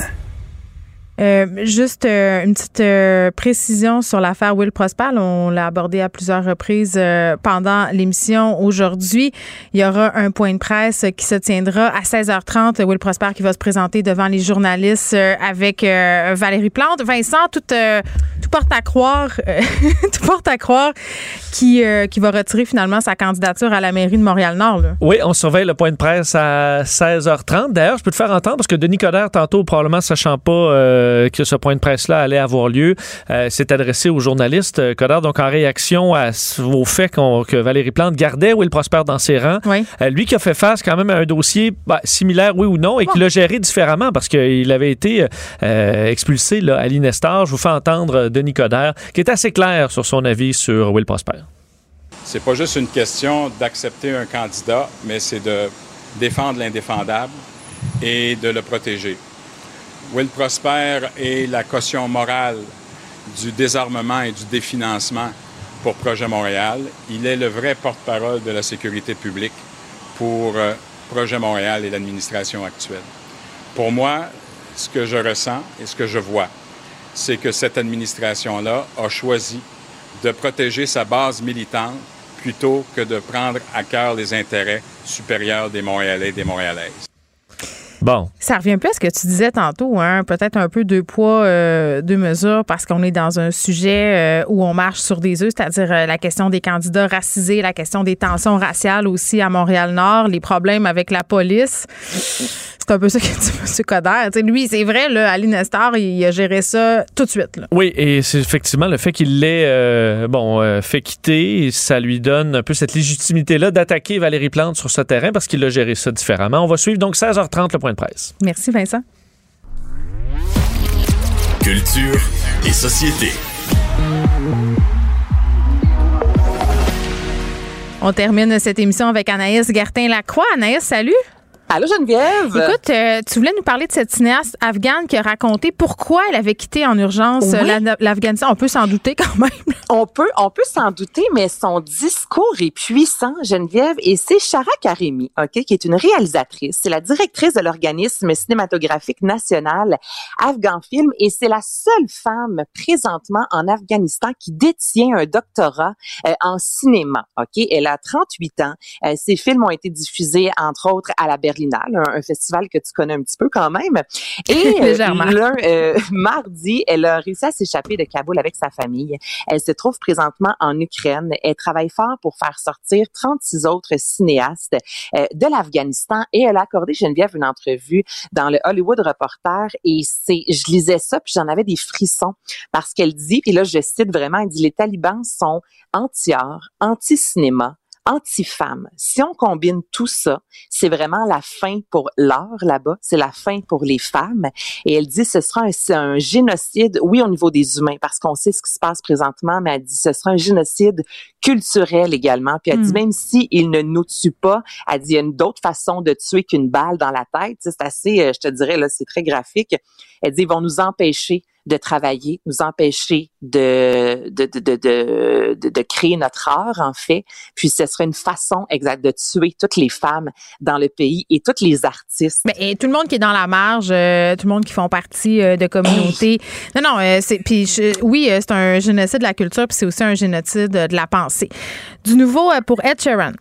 Euh, juste euh, une petite euh, précision sur l'affaire Will Prosper. On l'a abordé à plusieurs reprises pendant l'émission. Aujourd'hui, il y aura un point de presse qui se tiendra à 16h30. Will Prosper qui va se présenter devant les journalistes avec Valérie Plante. Vincent, tout, porte à croire, tout porte à croire qui, va retirer finalement sa candidature à la mairie de Montréal-Nord. Oui, on surveille le point de presse à 16h30. D'ailleurs, je peux te faire entendre parce que Denis Coderre, tantôt, probablement sachant pas euh, que ce point de presse-là allait avoir lieu, euh, s'est adressé aux journalistes. Euh, Coderre, donc en réaction à, au fait que Valérie Plante gardait Will Prosper dans ses rangs, euh, lui qui a fait face quand même à un dossier bah, similaire, oui ou non, et qui l'a géré différemment parce qu'il avait été euh, expulsé là, à l'Inestar. Je vous fais entendre euh, Denis Coderre, qui est assez clair sur son avis sur Will Prosper. C'est pas juste une question d'accepter un candidat, mais c'est de défendre l'indéfendable et de le protéger. Will Prosper est la caution morale du désarmement et du définancement pour Projet Montréal. Il est le vrai porte-parole de la sécurité publique pour euh, Projet Montréal et l'administration actuelle. Pour moi, ce que je ressens et ce que je vois, c'est que cette administration-là a choisi de protéger sa base militante plutôt que de prendre à cœur les intérêts supérieurs des Montréalais et des Montréalaises. Bon. Ça revient peu à ce que tu disais tantôt, hein? peut-être un peu deux poids, euh, deux mesures, parce qu'on est dans un sujet euh, où on marche sur des œufs, c'est-à-dire euh, la question des candidats racisés, la question des tensions raciales aussi à Montréal-Nord, les problèmes avec la police. C'est un peu ça que dit M. Coder. Lui, c'est vrai, là, à l'Inestar, il a géré ça tout de suite. Là. Oui, et c'est effectivement le fait qu'il l'ait euh, bon, euh, fait quitter, ça lui donne un peu cette légitimité-là d'attaquer Valérie Plante sur ce terrain parce qu'il a géré ça différemment. On va suivre donc 16h30 le point de presse. Merci, Vincent. Culture et société. On termine cette émission avec Anaïs Gertin-Lacroix. Anaïs, salut. Allô Geneviève? Écoute, euh, tu voulais nous parler de cette cinéaste afghane qui a raconté pourquoi elle avait quitté en urgence euh, Oui. l'Afghanistan. On peut s'en douter quand même. On peut, on peut s'en douter, mais son discours est puissant, Geneviève, et c'est Shara Karimi, ok, qui est une réalisatrice. C'est la directrice de l'organisme cinématographique national Afghan Film, et c'est la seule femme présentement en Afghanistan qui détient un doctorat euh, en cinéma, ok. Elle a 38 ans. Euh, ses films ont été diffusés, entre autres, à la Berlinale, un, un festival que tu connais un petit peu quand même. Et euh, Légèrement. euh, mardi, elle a réussi à s'échapper de Kaboul avec sa famille. Elle se trouve présentement en Ukraine. Elle travaille fort pour faire sortir 36 autres cinéastes euh, de l'Afghanistan et elle a accordé Geneviève une entrevue dans le Hollywood Reporter et c'est, je lisais ça puis j'en avais des frissons parce qu'elle dit, puis là je cite vraiment, elle dit les talibans sont anti-art, anti-cinéma, anti-femme. Si on combine tout ça, c'est vraiment la fin pour l'art là-bas, c'est la fin pour les femmes. Et elle dit ce sera un, un génocide, oui, au niveau des humains, parce qu'on sait ce qui se passe présentement, mais elle dit ce sera un génocide culturel également. Puis elle dit Hmm. même si il ne nous tue pas, elle dit il y a une d'autres façons de tuer qu'une balle dans la tête. C'est assez, euh, je te dirais là, c'est très graphique. Elle dit ils vont nous empêcher de travailler, nous empêcher de de, de, de, de, créer notre art, en fait. Puis ce serait une façon exacte de tuer toutes les femmes dans le pays et toutes les artistes. Mais et tout le monde qui est dans la marge, euh, tout le monde qui font partie euh, de communautés. Non, non, euh, c'est puis je- oui, euh, c'est un génocide de la culture, puis c'est aussi un génocide de la pensée. Du nouveau euh, pour Ed Sheeran.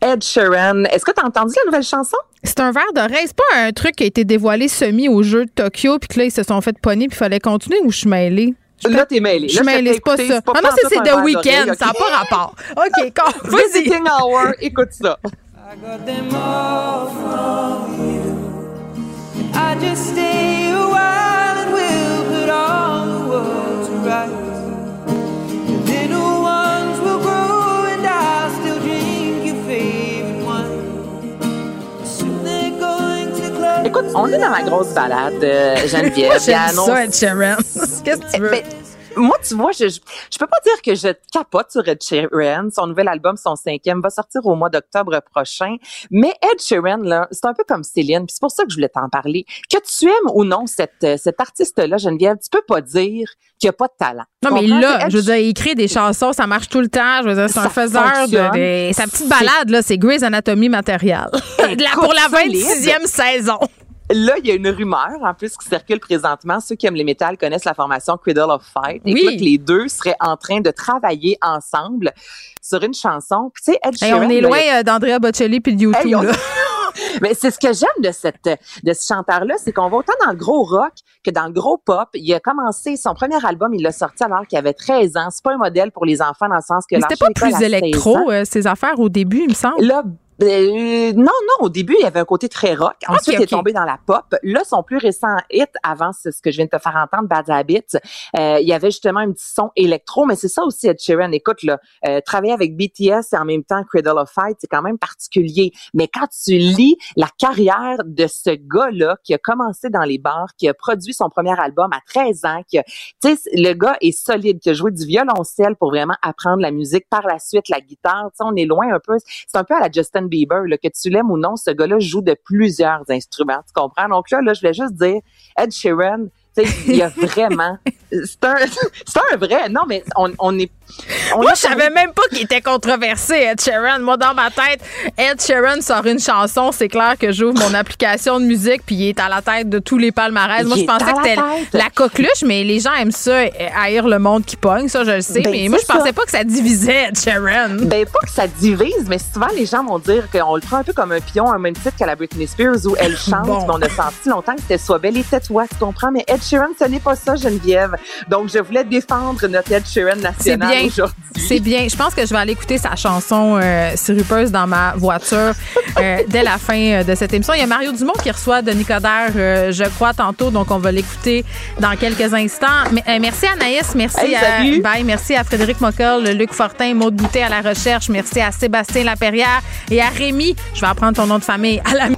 Ed Sheeran. Est-ce que tu as entendu la nouvelle chanson? C'est un verre d'oreille. C'est pas un truc qui a été dévoilé semi au jeu de Tokyo, puis que là, ils se sont fait pogner, puis il fallait continuer ou je suis mêlée? Là, t'es mêlée. Je suis mêlée, c'est pas ça. ah non, ça, c'est The Weeknd. Ça n'a pas rapport. OK, vas-y. Visiting Hour, écoute ça. I got them all from you. I just stay a while and we'll put all the world to rights. Écoute, on est dans la grosse balade, euh, Geneviève. J'aime ça, Ed Sheeran. Qu'est-ce que tu veux? Ben, moi, tu vois, je, je, je peux pas dire que je capote sur Ed Sheeran. Son nouvel album, son cinquième, va sortir au mois d'octobre prochain. Mais Ed Sheeran, là, c'est un peu comme Céline. Puis c'est pour ça que je voulais t'en parler. Que tu aimes ou non cette, euh, cet artiste-là, Geneviève, tu peux pas dire qu'il a pas de talent. Non, mais là, je veux dire, il écrit des chansons, ça marche tout le temps. Je veux dire, c'est un faiseur de, de, Sa petite balade, là, c'est Grey's Anatomy matériel. pour la 26e saison. Là, il y a une rumeur, en plus, qui circule présentement. Ceux qui aiment les métal connaissent la formation Cradle of Fight. Et que les deux seraient en train de travailler ensemble sur une chanson. Puis, tu sais, Ed Hey, Sheeran, on est là, loin euh, d'Andrea Bocelli puis de YouTube. Hey, on- là. Mais c'est ce que j'aime de cette de ce chanteur-là, c'est qu'on va autant dans le gros rock que dans le gros pop. Il a commencé son premier album, il l'a sorti alors qu'il avait 13 ans. C'est pas un modèle pour les enfants dans le sens que Mais c'était pas plus à 16 ans. électro, euh, ces affaires, au début, il me semble. Là, euh, non, non, au début, il y avait un côté très rock. Ensuite, il est tombé dans la pop. Là, son plus récent hit, avant c'est ce que je viens de te faire entendre, Bad Habits, euh, il y avait justement un petit son électro, mais c'est ça aussi, Ed Sheeran. Écoute, là, euh, travailler avec BTS et en même temps Cradle of Fight, c'est quand même particulier. Mais quand tu lis la carrière de ce gars-là qui a commencé dans les bars, qui a produit son premier album à 13 ans, qui tu sais, le gars est solide, qui a joué du violoncelle pour vraiment apprendre la musique, par la suite la guitare. Tu sais, on est loin un peu. C'est un peu à la Justin Bieber, là, que tu l'aimes ou non, ce gars-là joue de plusieurs instruments. Tu comprends? Donc là, là, je voulais juste dire, Ed Sheeran, il y a vraiment, c'est un, c'est un vrai. Non, mais on, on est. On Moi, je savais même pas qu'il était controversé, Ed Sheeran. Moi, dans ma tête, Ed Sheeran sort une chanson, c'est clair que j'ouvre mon application de musique, puis il est à la tête de tous les palmarès. Moi, je pensais que c'était la coqueluche, mais les gens aiment ça, haïr le monde qui pogne, ça, je le sais. Ben, mais moi, je pensais ça. pas que ça divisait Ed Sheeran. Ben, pas que ça divise, mais souvent, les gens vont dire qu'on le prend un peu comme un pion, un même titre qu'à la Britney Spears où elle chante, Bon. mais on a senti longtemps que c'était soit belle et tais-toi, tu comprends? Mais Ed Sheeran, ce n'est pas ça, Geneviève. Donc, je voulais défendre notre Ed Sheeran C'est national bien. aujourd'hui. C'est bien. Je pense que je vais aller écouter sa chanson euh, sirupeuse dans ma voiture euh, dès la fin euh, de cette émission. Il y a Mario Dumont qui reçoit Denis Coderre, euh, je crois, tantôt. Donc, on va l'écouter dans quelques instants. Mais, euh, merci Anaïs. Merci Hey, à, bye, merci à Frédéric Mockel, Luc Fortin, Maude Boutet à la recherche. Merci à Sébastien Laperrière et à Rémi. Je vais apprendre ton nom de famille. À la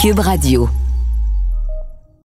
Cube Radio.